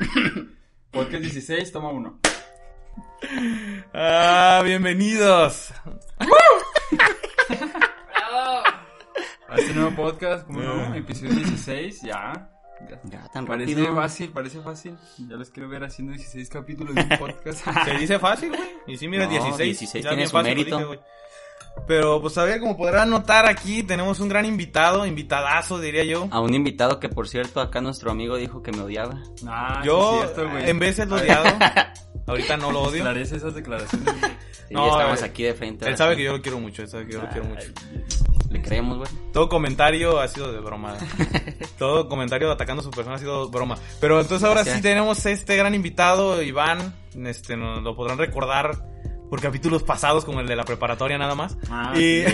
Podcast 16, toma uno. Ah, bienvenidos. A este nuevo podcast, como no, episodio 16, ya. Ya, tan Parece rápido. fácil, parece fácil. Ya los quiero ver haciendo 16 capítulos de un podcast. Se dice fácil, güey. Y sí, mira, No, 16. 16 ya tiene bien su fácil mérito. Pero, pues, a ver, como podrán notar aquí, tenemos un gran invitado, invitadazo, diría yo. A un invitado que, por cierto, acá nuestro amigo dijo que me odiaba. Ah, yo, sí es cierto, güey. en veces lo he odiado. Ahorita no lo odio. Esclarece esas declaraciones. Y No, estamos eh, aquí de frente. Él sabe que yo lo quiero mucho, él sabe que yo lo quiero mucho. Le creemos, güey. Todo comentario ha sido de broma. Todo comentario atacando a su persona ha sido broma. Pero entonces ahora sí Gracias. tenemos este gran invitado, Iván. Este, nos lo podrán recordar por capítulos pasados, como el de la preparatoria nada más. Ah, y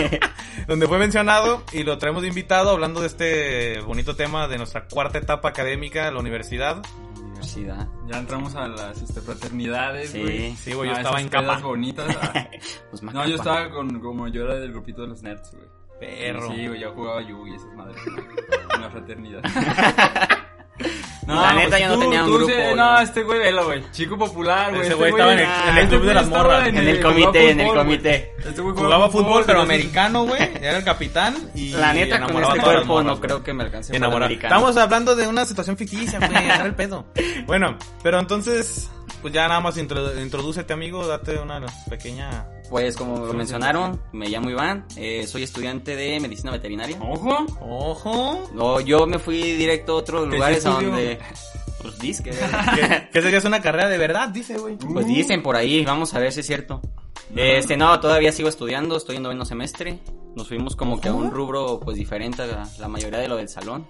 donde fue mencionado y lo traemos de invitado hablando de este bonito tema de nuestra cuarta etapa académica, la universidad. Universidad. Ya entramos a las este, fraternidades, Sí. güey. Sí, güey, yo Ah, estaba en capa. pedas bonitas. ah. Pues No, yo estaba con, como yo era del grupito de los nerds, güey. Perro. Sí, güey, yo jugaba Yu y esas madres. En la fraternidad. La neta, yo no tenía un grupo, güey. no, este güey, velo, güey. Chico popular, güey. Ese Este güey estaba en el- ah, en el este club de las morras. En el comité, en el comité. Este güey Jugaba fútbol, pero americano, güey. Era el capitán y La neta, con este cuerpo no creo que me alcance americano. Estamos hablando de una situación ficticia, güey, era el pedo. Bueno, pero entonces, pues ya nada más introdúcete, amigo, date una pequeña... Pues como lo mencionaron, me llamo Iván, eh, soy estudiante de medicina veterinaria. Ojo. Ojo. No, yo me fui directo a otros ¿Qué lugares a donde... Pues disque. Que, que sería una carrera de verdad, dice, güey. Pues dicen por ahí, vamos a ver si es cierto. Este, no, todavía sigo estudiando, estoy en noveno semestre. Nos fuimos como que a un rubro pues diferente a la mayoría de lo del salón.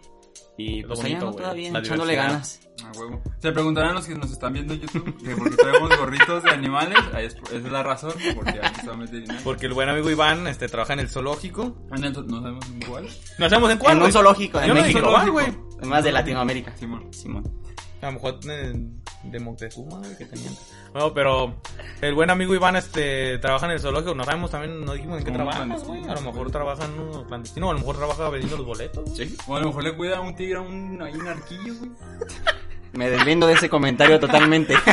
Y pues bonito, allá no todavía, echándole ganas. A huevo. Se preguntarán los que nos están viendo en YouTube que porque traemos gorritos de animales. Ahí es, esa es la razón, porque aquí estamos veterinarios. Porque el buen amigo Iván este, trabaja en el zoológico. En el- No sabemos igual. ¿No sabemos en cuál, En un zoológico en Yo no sé México. cuál. Más de Latinoamérica. Simón. Simón. A lo mejor eh, de Moctezuma, güey, que tenían. No, pero el buen amigo Iván este trabaja en el zoológico. No sabemos también, no dijimos en qué trabaja, güey. A lo mejor trabaja en uno clandestino, o a lo mejor trabaja vendiendo los boletos. güey. Sí. O a lo mejor le cuida a un tigre a un, ahí un arquillo, güey. Me deslindo de ese comentario totalmente.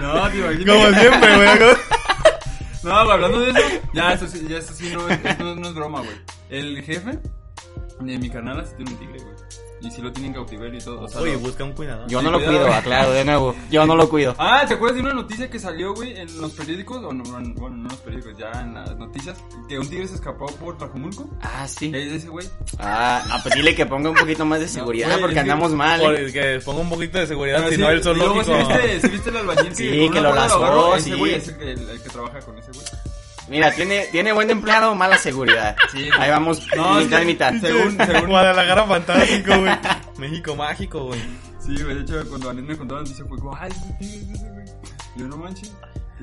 No, imaginas. Como siempre, güey. No, hablando de eso, ya eso sí, ya eso sí no, es- esto no es broma, güey. El jefe de mi canal sí tiene un tigre, güey. Y sí lo tienen en cautiverio y todo. O sea, Oye, lo- busca un cuidador. Yo Sí, no lo cuidado, cuido, aclaro de nuevo. Yo no lo cuido. Ah, ¿te acuerdas de una noticia que salió, güey, en los periódicos? O no, bueno, no en los periódicos, ya en las noticias. Que un tigre se escapó por Tlajumulco. Ah, sí. ¿Es ese güey? Ah, no, pues dile que ponga un poquito más de seguridad güey, porque que- andamos mal. Por- ¿eh? que ponga un poquito de seguridad, si sí, no luego zoológico. ¿sí viste, el albañil Sí, que lo agarró? Ese güey es el que, el que trabaja con ese güey. Mira, tiene, tiene buen empleado, mala seguridad. Sí. Ahí vamos, No, mitad y mitad. según- según- Guadalajara fantástico, güey. México mágico, güey. Sí, güey, de hecho, cuando Anet me contó la noticia fue como, ay, Yo no manches.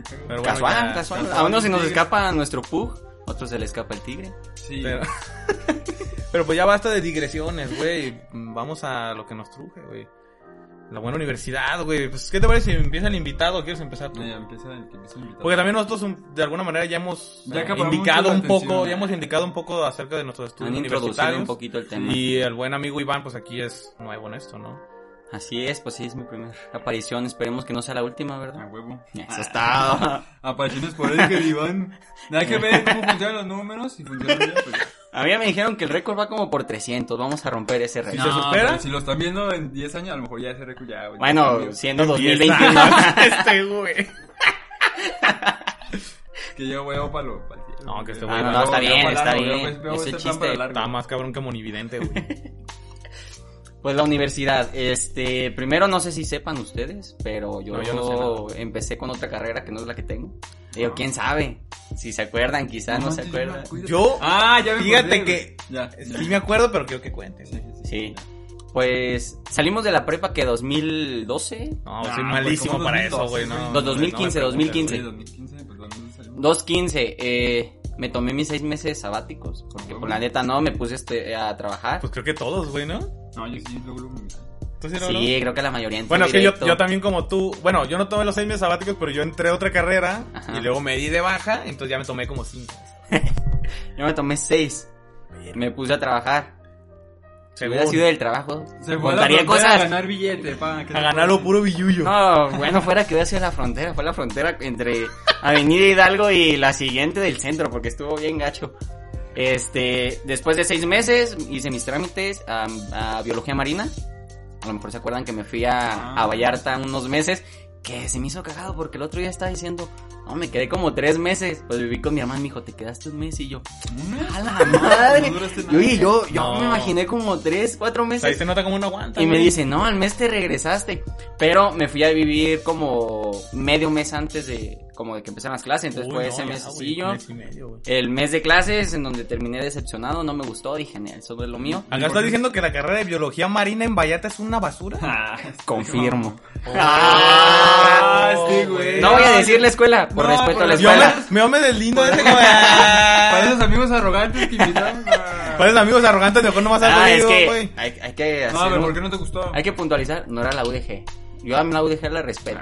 Pero bueno, Casual, ya, casual. casual, A uno se nos escapa nuestro pug, a otro se le escapa el tigre. Sí. Pero, pero pues ya basta de digresiones, güey. Vamos a lo que nos truje, güey. La buena universidad, güey. Pues, ¿qué te parece si empieza el invitado o quieres empezar tú? Ya empieza el que empieza a invitar. Porque también nosotros de alguna manera ya hemos Ya eh, acaparamos indicado mucho la un poco, ya hemos indicado un poco acerca de nuestros estudios Han introducido universitarios. un poquito el tema. Y el buen amigo Iván, pues aquí es nuevo en esto, ¿no? Así es, pues sí, es mi primera aparición. Esperemos que no sea la última, A ¿verdad? huevo. Eso está. Apariciones por ahí que Iván. Nada que ver cómo funcionan los números. Si funcionan bien, pues. A mí me dijeron que el récord va como por 300. Vamos a romper ese ¿Y récord. se supera? pero Si lo están viendo en 10 años, a lo mejor ya ese récord ya. Bueno, siendo Empieza. 2021. este, güey. Que yo huevo para lo. El cielo. No, que este Ah, güey no, va- está bien, está bien. Veo Ese chiste. Está más cabrón que monividente, güey. Pues la universidad, este, primero no sé si sepan ustedes, pero yo, No, yo no sé empecé con otra carrera que no es la que tengo. Digo, quién sabe, si se acuerdan, quizás no, se acuerdan. Yo, Ah, ya me fíjate acordé, que. Ya. ya. sí me acuerdo, pero quiero que cuentes. Sí, sí, sí. Sí, pues salimos de la prepa que 2012, No, Ah, soy pues, malísimo ¿cómo para eso, 2012, güey. No, güey? Los 2015, no me preguntes, 2015. Sí, 2015, pues ¿dónde salimos? 215, eh, me tomé mis seis meses sabáticos, porque por la neta no, me puse este, a trabajar. Pues creo que todos, güey, ¿no? No, yo sí. ¿Tú sí, no, sí, no? creo que la mayoría entró Bueno, es que yo, yo también como tú, bueno, yo no tomé los seis meses sabáticos, pero yo entré a otra carrera Ajá. y luego me di de baja, entonces ya me tomé como cinco. Yo me tomé seis, me puse a trabajar. Si hubiera sido del trabajo, Se fue a la contaría frontera a cosas. ganar billete, pa. ¿qué te A ganarlo puedo puro billullo. No, bueno, fuera que hubiera sido la frontera, fue la frontera entre Avenida Hidalgo y la siguiente del centro, porque estuvo bien gacho. Este, después de seis meses hice mis trámites a, a biología marina. A lo mejor se acuerdan que me fui a, a Vallarta unos meses, que se me hizo cagado porque el otro día estaba diciendo, no, me quedé como tres meses. Pues viví con mi hermano, me dijo, te quedaste un mes y yo, a la madre. No. Y yo, yo No. me imaginé como tres, cuatro sea, ahí meses. se nota como no aguanta. Y me dice, no, al mes te regresaste. Pero me fui a vivir como medio mes antes de, como de que empezaran las clases. Entonces Uy, fue no, ese mesecillo. mes y medio, güey. El mes de clases en donde terminé decepcionado, no me gustó. Dije, "Nel, eso no es lo mío. Acá estás diciendo que la carrera de biología marina en Vallarta es una basura. Ah, Confirmo. Ah, sí, güey. No voy a decir la escuela, por No, respeto a la me, escuela. me me deslindo de ese como... Para esos amigos arrogantes que invitamos a... Para esos amigos arrogantes mejor no vas a Ah, es que hay, hay que hacer No, pero un- ¿por qué no te gustó? Hay que puntualizar, no era la UDG. Yo a la UDG la respeto.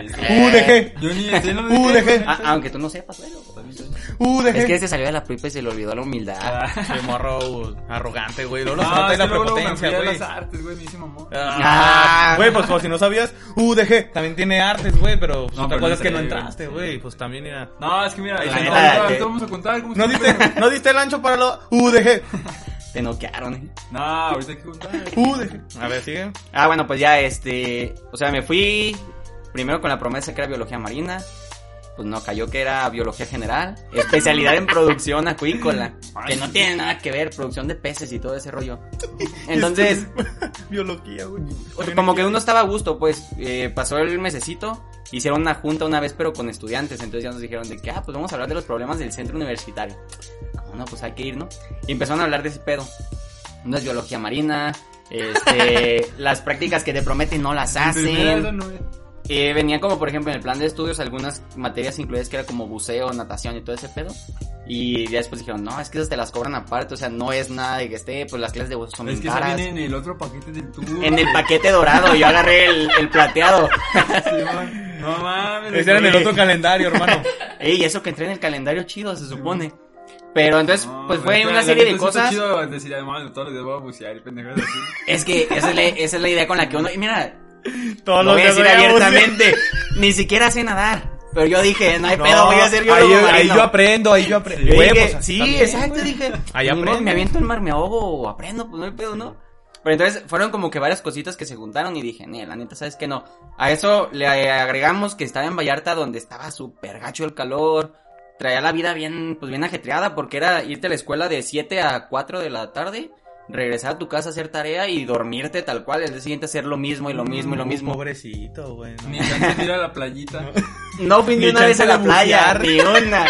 Sí. UDG. Yo ni dejé. Ah, aunque tú no sepas, bueno. Uh, dejé. Es que este salió de la prepa y se le olvidó la humildad. Ah. Qué morro arrogante, güey. Luego se ahí que la prepotencia, güey. las artes, güey, me hice mamón. Ah, Güey, pues como si no sabías, UDG también tiene artes, güey, pero pues, No, otra pero cosa no es que no entraste, güey, pues también era... No, es que mira, La ahorita, vamos a contar cómo No se- diste, no diste el ancho para lo UDG. Te noquearon, eh. No, ahorita hay que contar. UDG. A ver, sigue. Ah, bueno, pues ya este. O sea, me fui primero con la promesa que era biología marina. Pues no, cayó que era biología general. Especialidad en producción acuícola. Que no tiene nada que ver, producción de peces y todo ese rollo. Entonces, Biología, güey. como que uno estaba a gusto, pues eh, pasó el mesecito. Hicieron una junta una vez, pero con estudiantes. Entonces ya nos dijeron de que, ah, pues vamos a hablar de los problemas del centro universitario. Como no, pues hay que ir, ¿no? Y empezaron a hablar de ese pedo. No es biología marina. Este, las prácticas que te prometen no las hacen. no es. Eh, venían como, por ejemplo, en el plan de estudios algunas materias incluidas que era como buceo, natación y todo ese pedo. Y ya después dijeron, no, es que esas te las cobran aparte, o sea, no es nada de que esté, pues las clases de buceo son Es bien que esa caras. viene en el otro paquete del tubo. En el paquete dorado, yo agarré el, el plateado. Sí. No mames. Ese era en el otro calendario, hermano. Ey, eso que entré en el calendario chido, se supone. Pero entonces, No, pues es fue una serie de cosas. chido decir, además, todos los días voy a bucear y pendejadas así. Es que esa es, la, esa es la idea con la que uno. Y mira, Todos lo voy a días decir abiertamente. Ni siquiera sé nadar. Pero yo dije, no hay No, pedo, voy a ahí, biólogo ahí yo aprendo, ahí yo aprendo. Yo dije, sí, también, exacto, dije. Ahí aprende. Me aviento el mar, me ahogo o aprendo, pues no hay pedo, ¿no? Pero entonces fueron como que varias cositas que se juntaron y dije, "Nee, la neta, ¿sabes qué no? A eso le agregamos que estaba en Vallarta donde estaba súper gacho el calor, traía la vida bien, pues bien ajetreada porque era irte a la escuela de 7 a 4 de la tarde, regresar a tu casa a hacer tarea y dormirte tal cual, el día siguiente hacer lo mismo y lo mismo y lo mismo. Pobrecito, güey. Ni chance de ir a la playita. No fui ni Ni una vez a la playa, bucear. ni una.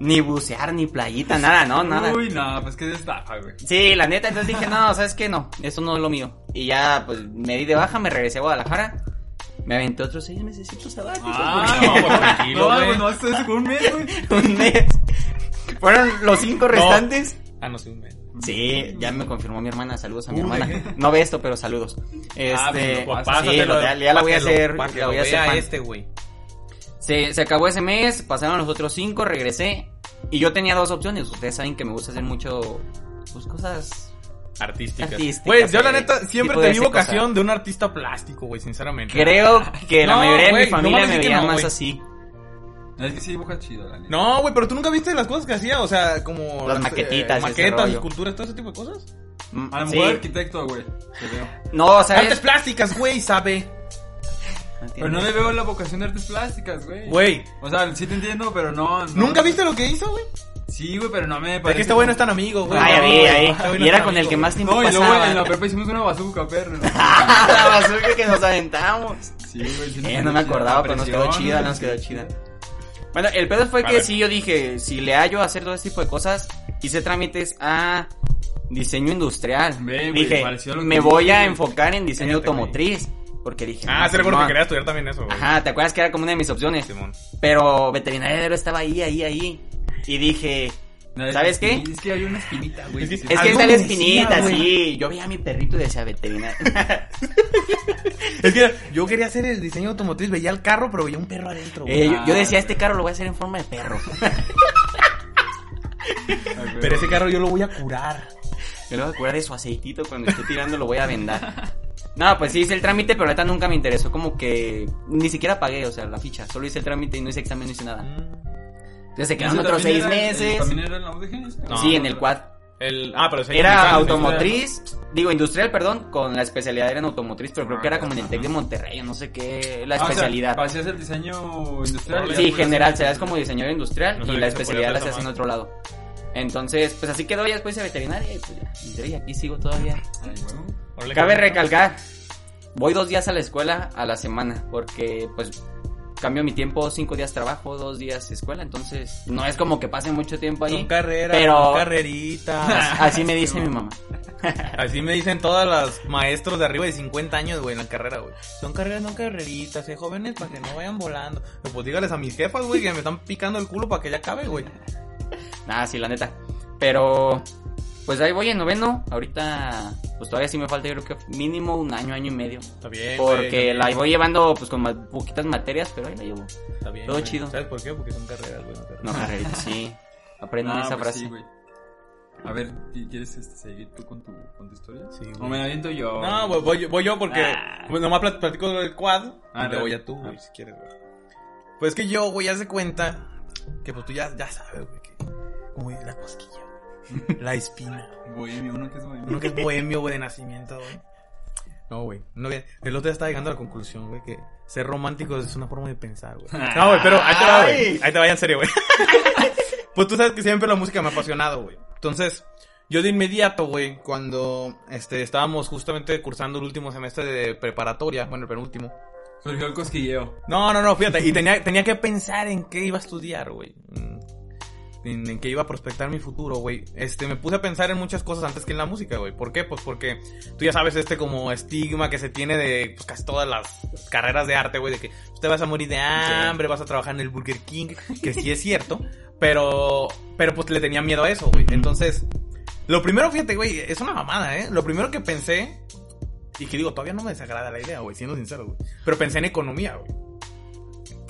Ni bucear, ni playita, nada, no, nada. Uy, no, pues qué destafa, güey. Sí, la neta, entonces dije, no, ¿sabes qué? No, eso no es lo mío. Y ya, pues, me di de baja, me regresé a Guadalajara. Me aventé otros seis meses sabáticos. Ah, no, no, pues, tranquilo, no, güey. pues no, esto es un mes, güey. un mes. Fueron los cinco restantes. Ah, no, sí, un mes. Sí, ya me confirmó mi hermana. Saludos a mi Uy. hermana. No ve esto, pero saludos. Este, Ah, pues, Pues sí, ya, ya la voy a hacer. La voy a hacer este, güey. Se, se acabó ese mes, pasaron los otros cinco, regresé. Y yo tenía dos opciones. Ustedes saben que me gusta hacer mucho, pues, cosas Artísticas. Artísticas, Güey, yo la güey. neta siempre te vi vocación cosa. de un artista plástico, güey, sinceramente. Creo que la mayoría de mi familia me que veía no, más así. Es que sí dibuja chido, la neta. No, güey, pero tú nunca viste las cosas que hacía, o sea, como Las maquetitas, ese maquetas, esculturas, todo ese tipo de cosas. Mm, A lo mejor arquitecto, güey. Te veo. No, Artes plásticas, güey, sabe. Pero no le veo la vocación de artes plásticas, güey. Güey, O sea, sí te entiendo, pero no. no. ¿nunca viste lo que hizo, güey? Sí, güey, pero no me Es parece. que este güey no es tan amigo, güey. Ah, vi, No, ahí. este no Y es era con el amigo, que güey. más tiempo No, y luego pasaba. en la prepa hicimos una bazooka, perro. la bazooka que nos aventamos. Sí, güey. sí, Eh, nos no me acordaba, pero nos quedó chida, ¿no? nos quedó chida. Bueno, el pedo fue A que ver. sí, yo dije, si le hallo a hacer todo este tipo de cosas, hice trámites a diseño industrial. Ve, dije, me voy a enfocar en diseño Cállate, automotriz. Porque dije, Ah, sí, recuerdo que quería estudiar también eso, güey. Ajá, ¿te acuerdas que era como una de mis opciones? Simón. Pero veterinario estaba ahí, ahí, ahí. Y dije, ¿Sabes qué? Es que hay una espinita, güey. Es que- es que está la decía, espinita, sí. Yo veía a mi perrito y decía veterinario. Es que yo quería hacer el diseño automotriz, veía el carro, pero veía un perro adentro, güey. Eh, yo, yo decía, este carro lo voy a hacer en forma de perro. Pero ese carro yo lo voy a curar. Me lo voy a curar de su aceitito cuando esté tirando lo voy a vendar. No, pues sí hice el trámite, pero neta nunca me interesó como que ni siquiera pagué, o sea, la ficha. Solo hice el trámite y no hice examen, no hice nada. Entonces se quedaron ¿Ese otros seis era- meses. ¿También era en la UDG? No, sí, en el quad. El, ah, pero Era automotriz, digo industrial, perdón, con la especialidad era en automotriz, pero creo que era como en el Ajá. Tec de Monterrey, no sé qué, la Ah, o sea, especialidad. Hacías el diseño industrial. Sí, general, hacías- serás como diseñador industrial No y la se especialidad la hacer haces en otro lado. Entonces, pues así quedó, ya después hice veterinaria y pues ya, y aquí sigo todavía. Ay, Cabe recalcar, voy dos días a la escuela a la semana, porque pues cambio mi tiempo, cinco días trabajo, dos días escuela, entonces no es como que pase mucho tiempo ahí. Son carreras, pero- son carreritas. Así me dice mi mamá. Así me dicen todas las maestros de arriba de 50 años, güey, en la carrera, güey. Son carreras, no carreritas, eh, jóvenes, para que no vayan volando. Pues dígales a mis jefas, güey, que me están picando el culo para que ya acabe, güey. Nada, sí, la neta. Pero, pues ahí voy en noveno. Ahorita, pues todavía sí me falta, yo creo que mínimo un año, año y medio. Está bien, güey, Porque está la bien, voy llevando, pues con más, poquitas materias, pero ahí la llevo. está bien, todo güey. chido. ¿Sabes por qué? Porque son carreras, güey, no carreras. No, sí. Aprendan Ah, esa pues frase. sí, güey. A ver, ¿qui- ¿quieres este, seguir tú con tu, con tu historia? Sí, güey. O me la aviento yo. No, güey, voy, voy yo porque Ah. pues, nomás plat- platico del quad Ah, y luego dale. ya tú, güey, Ah. si quieres, güey. Pues es que yo, güey, ya se cuenta que pues tú ya, ya sabes, güey, que como la cosquilla, güey. La espina. Bohemio, uno que es bohemio. Uno que es bohemio, güey, de nacimiento, güey. No, güey. No, el otro día estaba llegando a la conclusión, güey, que ser romántico es una forma de pensar, güey. No, güey, pero ahí te va, güey. Ahí te vaya en serio, güey. pues tú sabes que siempre la música me ha apasionado, güey. Entonces, yo de inmediato, güey, cuando este, estábamos justamente cursando el último semestre de preparatoria, bueno, el penúltimo. Surgió el cosquilleo. No, no, no, fíjate, y tenía, tenía que pensar en qué iba a estudiar, güey. En, en qué iba a prospectar mi futuro, güey. Este, me puse a pensar en muchas cosas antes que en la música, güey. ¿Por qué? Pues porque tú ya sabes este como estigma que se tiene de pues, casi todas las carreras de arte, güey, de que usted vas a morir de hambre, vas a trabajar en el Burger King, que sí es cierto, pero, pero pues le tenía miedo a eso, güey. Entonces, lo primero, fíjate, güey, es una mamada, ¿eh? Lo primero que pensé, y que digo, todavía no me desagrada la idea, güey, siendo sincero, güey. Pero pensé en economía, güey.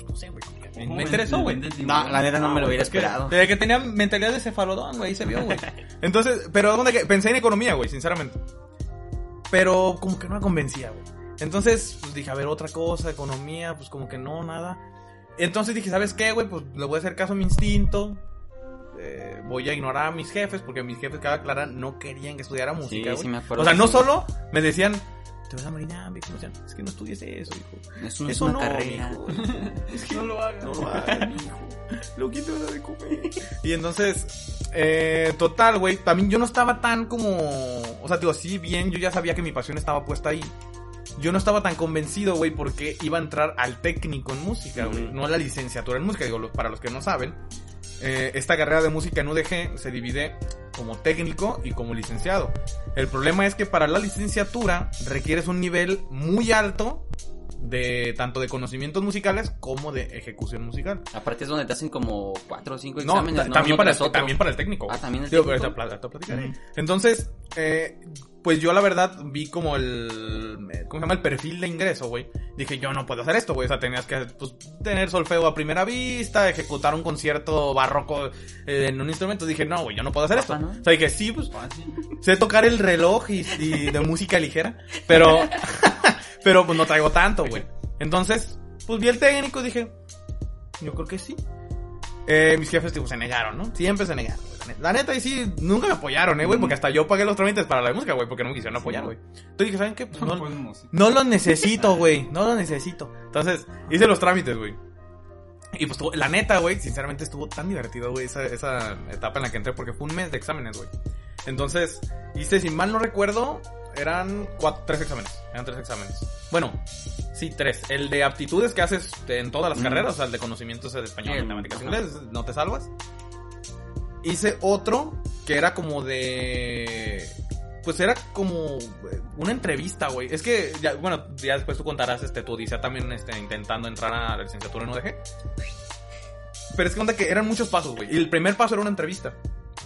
No sé, güey. Me, me interesó, güey. No, la neta no me lo hubiera esperado. Desde que tenía mentalidad de cefalodón, güey, ahí se vio, güey. Entonces, pero ¿dónde que pensé en economía, güey, sinceramente. Pero como que no me convencía, güey. Entonces, pues dije, a ver, otra cosa, economía, pues como que no, nada. Entonces dije, ¿sabes qué, güey? Pues le voy a hacer caso a mi instinto. Eh, voy a ignorar a mis jefes, porque mis jefes, cabe aclarar, no querían que estudiara música, Sí, güey. sí me acuerdo. O sea, no solo me decían, te vas a morir de hambre, decían, es que no estudies eso, hijo. Eso no es una no, carrera. mijo. Es que no lo hagas. No lo hagas, mijo. Lo que te vas a de comer. Y entonces, eh, total, güey, también yo no estaba tan como, o sea, digo, sí, bien, yo ya sabía que mi pasión estaba puesta ahí. Yo no estaba tan convencido, güey, porque iba a entrar al técnico en música, güey, no a la licenciatura en música. Digo, para los que no saben, eh, esta carrera de música en UDG se divide como técnico y como licenciado. El problema es que para la licenciatura requieres un nivel muy alto de tanto de conocimientos musicales como de ejecución musical. Aparte es donde te hacen como cuatro o cinco exámenes, ¿no? también, para el, también para el técnico. Ah, también el Digo, técnico. te pla- te platicaré. Ujú. Entonces, eh, pues yo la verdad vi como el, ¿cómo se llama? El perfil de ingreso, güey. Dije, yo no puedo hacer esto, güey. O sea, tenías que pues, tener solfeo a primera vista, ejecutar un concierto barroco eh, en un instrumento. Dije, no, güey, yo no puedo hacer esto. O sea, dije, sí, pues sé tocar el reloj y, y de música ligera, pero, pero pues no traigo tanto, güey. Entonces, pues vi el técnico y dije, yo creo que sí. Eh, mis jefes tipo, se negaron, ¿no? Siempre se negaron. La neta, y sí, nunca me apoyaron, ¿eh, güey? Porque hasta yo pagué los trámites para la música, güey, porque no me quisieron apoyar, güey. Entonces dije, ¿saben qué? Pues no, No, lo necesito, güey. No lo necesito. Entonces, hice los trámites, güey. Y pues, la neta, güey, sinceramente estuvo tan divertido, güey, esa, esa etapa en la que entré, porque fue un mes de exámenes, güey. Entonces, hice, si mal no recuerdo, eran cuatro, tres exámenes. Eran tres exámenes. Bueno, sí, tres. El de aptitudes que haces en todas las Mm. carreras, o sea, el de conocimientos de español, matemáticas, ajá. inglés, no te salvas. Hice otro que era como de pues era como eh, una entrevista, güey. Es que, ya, bueno, ya después tú contarás este, tu odisea también este, intentando entrar a la licenciatura en UDG. Pero es que onda que eran muchos pasos, güey. Y el primer paso era una entrevista.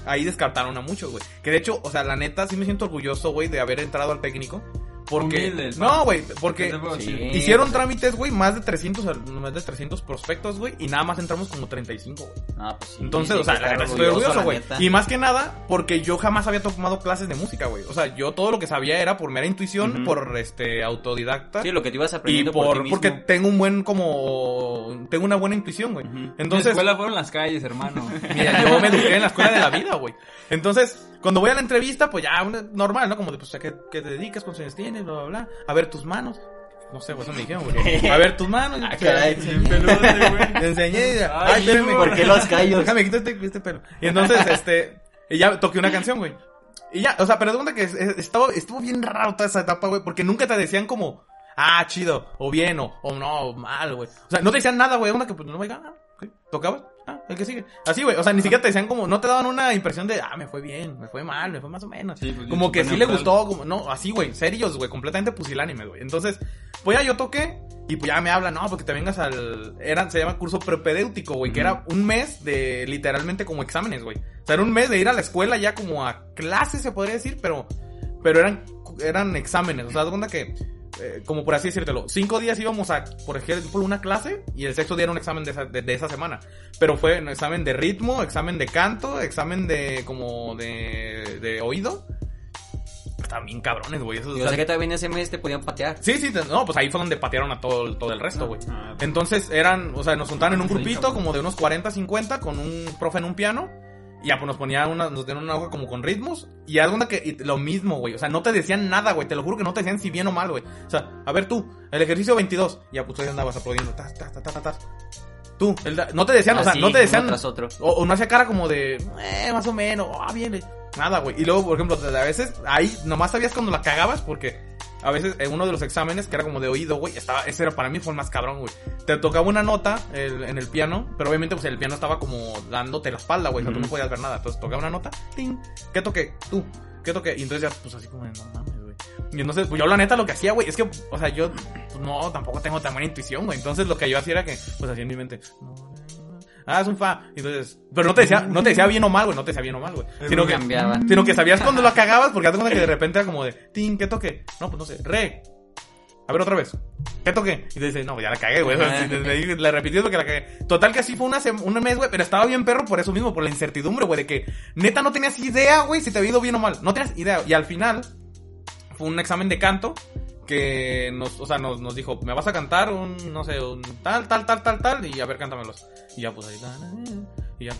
Ahí descartaron a muchos, güey. Que de hecho, o sea, la neta sí me siento orgulloso, güey, de haber entrado al técnico. Porque, Humildes, no, güey, ¿Qué porque? Sí. hicieron trámites, güey, más de 300, al- más de 300 prospectos, güey, y nada más entramos como 35, güey. Ah, pues sí, Entonces, sí, o sea, la estoy orgulloso, la güey. Y más que nada, porque yo jamás había tomado clases de música, güey. O sea, yo todo lo que sabía era por mera intuición, por este autodidacta. Sí, lo que te ibas y aprendiendo por, por, ti mismo. porque tengo un buen como tengo una buena intuición, güey. Entonces, escuela fueron las calles, hermano. mira, yo me eduqué en la escuela de la vida, güey. Entonces, cuando voy a la entrevista, pues ya una- normal, ¿no? Como de pues a qué, qué te dedicas, cuántos años tienes, bla bla bla. A ver tus manos. No sé, pues eso me dijeron, güey. A ver tus manos. Ah, caray. enseñé. Peludote, güey. Te enseñé. Ay, Ay, espérame. ¿Por qué los callos? Déjame quitar este, este pelo. Y entonces, este, y ya toqué una canción, güey. Y ya, o sea, pero de cuenta que es- es- estuvo, estuvo bien raro toda esa etapa, güey, porque nunca te decían como, ah, chido, o bien, o, o no, o mal, güey. O sea, no te decían nada, güey, una que pues no me ah, ah, el que sigue. Así, güey, o sea, ni siquiera te decían como, no te daban una impresión de, ah, me fue bien, me fue mal, me fue más o menos. Sí, pues, como que sí le gustó, como, no, así, güey, serios, güey, completamente pusilánime, güey. Entonces, pues ya yo toqué, y pues ya me hablan, no, porque te vengas al, era, se llama curso propedéutico, güey, que era un mes de literalmente como exámenes, güey. O sea, era un mes de ir a la escuela ya como a clases, se podría decir, pero, pero eran, eran exámenes. O sea, de cuenta que, eh, como por así decírtelo, cinco días íbamos a, por ejemplo, una clase y el sexto día era un examen de esa, de, de esa semana. Pero fue un examen de ritmo, examen de canto, examen de, como, de, de oído. Estaban bien cabrones, güey. Yo sé que también ese mes te podían patear. Sí, sí, no, pues ahí fue donde patearon a todo, el- todo el resto, güey. Ah, Entonces eran, o sea, nos juntaban en un grupito como de unos 40, 50 con un profe en un piano. Y ya pues nos ponía una, nos dieron una hoja como con ritmos. Y haz que y lo mismo, güey. O sea, no te decían nada, güey. Te lo juro que no te decían si bien o mal, güey. O sea, a ver tú, el ejercicio 22. Y ya pues ahí andabas aplaudiendo. Tas, tas, tas, tas, tas. Tú, el no te decían, o sea, no te decían. tras otro. O, o no hacía cara como de, eh, más o menos, ah, bien, eh. nada, güey. Y luego, por ejemplo, a veces ahí nomás sabías cuando la cagabas porque a veces en uno de los exámenes, que era como de oído, güey, estaba, ese era para mí fue el más cabrón, güey. Te tocaba una nota el- en el piano, pero obviamente pues el piano estaba como dándote la espalda, güey, o sea, tú no podías ver nada. Entonces tocaba una nota, ting, ¿qué toqué? Tú, ¿qué toqué? Y entonces ya, pues así como de, no mames, güey. Y entonces, pues yo la neta lo que hacía, güey, es que, o sea, yo, pues, no, tampoco tengo tan buena intuición, güey. Entonces lo que yo hacía era que, pues así en mi mente, no, Ah, es un fa. Entonces, pero no te decía, no te decía bien o mal, güey, no te decía bien o mal, güey. Sino que, cambiaba. sino que sabías cuando lo cagabas porque hazte cuenta que de repente era como de, tin, ¿qué toque? No, pues no sé, re. A ver otra vez. ¿Qué toqué? Y te dice, no, pues ya la cagué, güey. Le repetí porque la cagué. Total que así fue una un mes, güey, pero estaba bien perro por eso mismo, por la incertidumbre, güey, de que neta no tenías idea, güey, si te había ido bien o mal. No tenías idea. Y al final, fue un examen de canto que nos, o sea, nos, nos dijo, me vas a cantar un, no sé, un tal, tal, tal, tal, tal, y a ver, cántamelos. Y ya, pues ahí, na, y ya,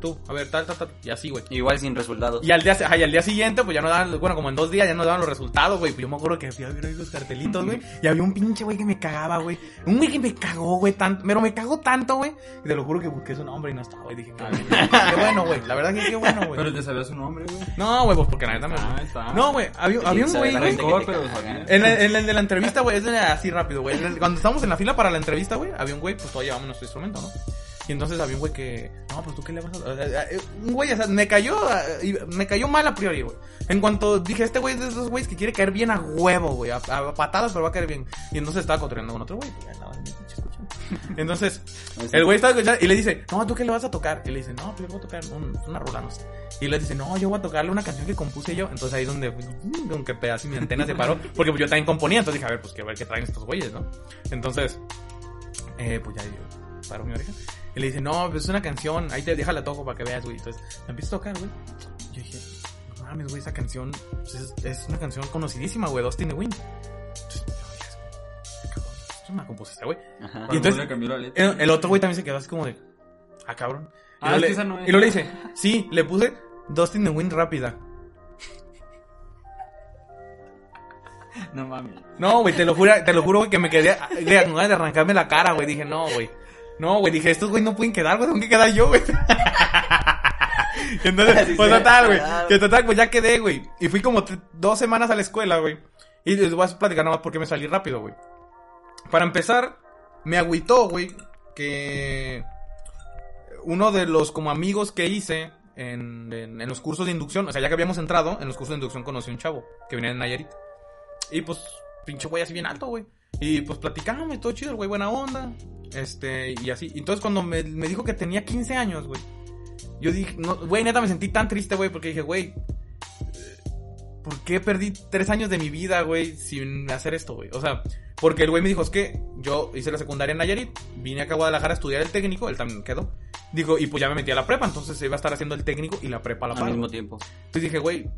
tú, a ver, tal, tal, tal, y así, güey. Igual sin resultados. Y al día, ajá, y al día siguiente, pues ya no daban, bueno, como en dos días ya no daban los resultados, güey. Pues yo me acuerdo que fui a ver ahí los cartelitos, güey. Y había un pinche güey que me cagaba, güey. Un güey que me cagó, güey, tanto, pero me cagó tanto, güey. Y te lo juro que busqué su nombre y no estaba, güey. Dije, madre, qué bueno, güey. La verdad que qué bueno, güey. Pero te sabía su nombre, güey. No, güey, pues porque la neta me. Ah, está. No, güey, había, había un güey, sabía. En el, en el de la entrevista, güey, es de así rápido, güey. Cuando estábamos en la fila para la entrevista, güey, había un güey, pues todos llevamos nuestro instrumento, ¿no? Y entonces había un güey que, no, pues tú qué le vas a... eh, Un güey, o sea, me cayó, y me cayó mal a priori, güey. En cuanto dije, este güey es de esos güeyes que quiere caer bien a huevo, güey. A, a patadas, pero va a caer bien. Y entonces estaba cotorreando con otro güey. pues. Entonces, el güey estaba escuchando y le dice, no, ¿tú qué le vas a tocar? Y le dice, no, pues yo voy a tocar un- una rola, no sé. Y le dice, no, yo voy a tocarle una canción que compuse yo. Entonces ahí donde, mm, como que pedazo mi antena se paró. Porque pues, yo también componía. Entonces dije, a ver, pues quiero ver qué traen estos güeyes, ¿no? Entonces, eh, pues ya yo paro mi oreja. Y le dice, no, pues es una canción, ahí te déjala toco para que veas, güey. Entonces, me empiezo a tocar, güey. Yo dije, no mames, güey, esa canción pues, es, es una canción conocidísima, güey, Dustin the Wind. Entonces, yo dije, cabrón, es una composición, güey. Ajá. Cuando entonces- le cambió la letra. El, el otro güey también se quedó así como de, ah, cabrón. Y Ah, luego es le- que esa no es. y luego le dice, sí, le puse Dustin the Wind rápida. No mames. No, güey, te lo juro, te lo juro, güey, que me quedé de, con ganas de arrancarme la cara, güey. Dije, no, güey. No, güey, dije, estos güey no pueden quedar, güey, tengo que quedar yo, güey. Entonces, Así pues total, güey. Que total, pues ya quedé, güey. Y fui como dos semanas a la escuela, güey. Y les voy a platicar nomás porque me salí rápido, güey. Para empezar, me agüitó, güey, que uno de los como amigos que hice en, en, en los cursos de inducción, o sea, ya que habíamos entrado, en los cursos de inducción conocí a un chavo que venía de Nayarit. Y pues, pinche güey así bien alto, güey. Y pues platicábamos, todo chido, el güey, buena onda. Este, y así. Entonces cuando me, me dijo que tenía 15 años, güey. Yo dije, no, güey, neta me sentí tan triste, güey, porque dije, güey. ¿por qué perdí tres años de mi vida, güey, sin hacer esto, güey? O sea, porque el güey me dijo, es que yo hice la secundaria en Nayarit, vine acá a Guadalajara a estudiar el técnico, él también quedó. Dijo, y pues ya me metí a la prepa, entonces iba a estar haciendo el técnico y la prepa a la Al par. mismo güey. tiempo. Entonces dije, güey,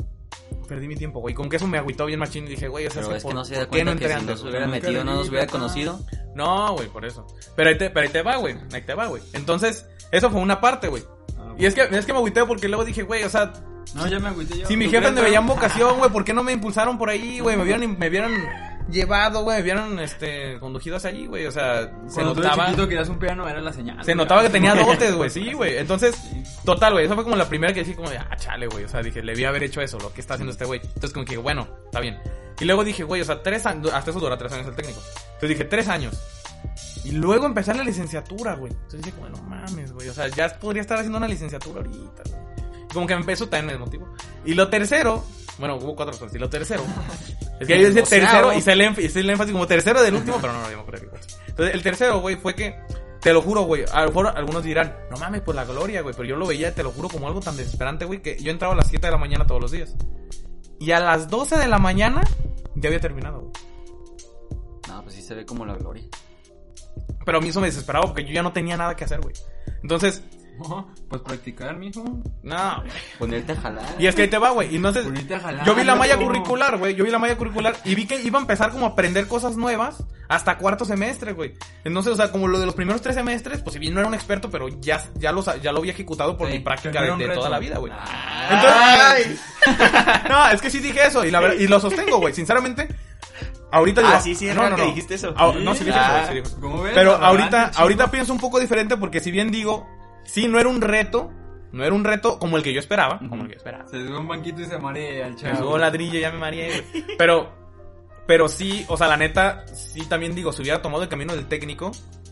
perdí mi tiempo, güey. Como que eso me agüitó bien machín y dije, güey, o sea, Pero es que ¿por- no se da cuenta que si no antes, se güey? hubiera metido, no nos hubiera conocido. No, güey, por eso. Pero ahí te, pero ahí te va, güey. Ahí te va, güey. Entonces, eso fue una parte, güey. Y es que, es que me agüité porque luego dije, güey, o sea, No, ya me agüité yo. si mis ¿Tú jefes me veían vocación, güey, ¿por qué no me impulsaron por ahí, güey? Me hubieran, me hubieran llevado, güey, me hubieran, este, conducido hacia allí, güey. O sea, se Cuando tú eres notaba, chiquito querías un piano, era la señal. se notaba que tenía dotes, güey, sí, güey. Entonces, total, güey, esa fue como la primera que dije como de, ah, chale, güey. O sea, dije, le vi haber hecho eso, lo que está haciendo este güey. Entonces, como que, bueno, está bien. Y luego dije, güey, o sea, tres años, hasta eso dura tres años el técnico. Entonces dije, tres años. Y luego empezar la licenciatura, güey. Entonces dije, bueno, mames, güey. O sea, ya podría estar haciendo una licenciatura ahorita, güey. Y Como que me empezó también el motivo. Y lo tercero, bueno, hubo cuatro cosas. Y lo tercero, es que yo decía tercero y hice el, énf- hice el énfasis como tercero del último, pero no, no, yo me acuerdo. Entonces, el tercero, güey, fue que, te lo juro, güey, a lo mejor algunos dirán, no mames, por la gloria, güey, pero yo lo veía, te lo juro, como algo tan desesperante, güey, que yo entraba a las 7 de la mañana todos los días. Y a las 12 de la mañana, ya había terminado, güey. No, pues sí se ve como la gloria. Pero a mí eso me desesperaba porque yo ya no tenía nada que hacer, güey. Entonces, Pues practicar, mijo. no. Ponerte a jalar. Y es que ahí te va, güey. Y entonces, Ponerte a jalar. yo vi la malla curricular, güey. Yo vi la malla curricular y vi que iba a empezar como a aprender cosas nuevas hasta cuarto semestre, güey. Entonces, o sea, como lo de los primeros tres semestres, pues si bien no era un experto, pero ya, ya, lo, ya lo había ejecutado por Sí, mi práctica de, toda la vida, güey. Ay. Entonces, no, es que sí dije eso y, la verdad- y lo sostengo, güey. Sinceramente, ahorita digo, Ah, sí, sí, es real que dijiste eso. Ah, no, sí dije eso, Ah, sí dije eso. ¿cómo ves? Pero ahorita, ahorita pienso un poco diferente porque si bien digo, sí, no era un reto, no era un reto como el que yo esperaba, como el que yo esperaba. Se sube a un banquito y se marea al chavo. subo ladrillo, ya me mareé, güey. Pero, pero sí, o sea, la neta, sí también digo, si hubiera tomado el camino del técnico,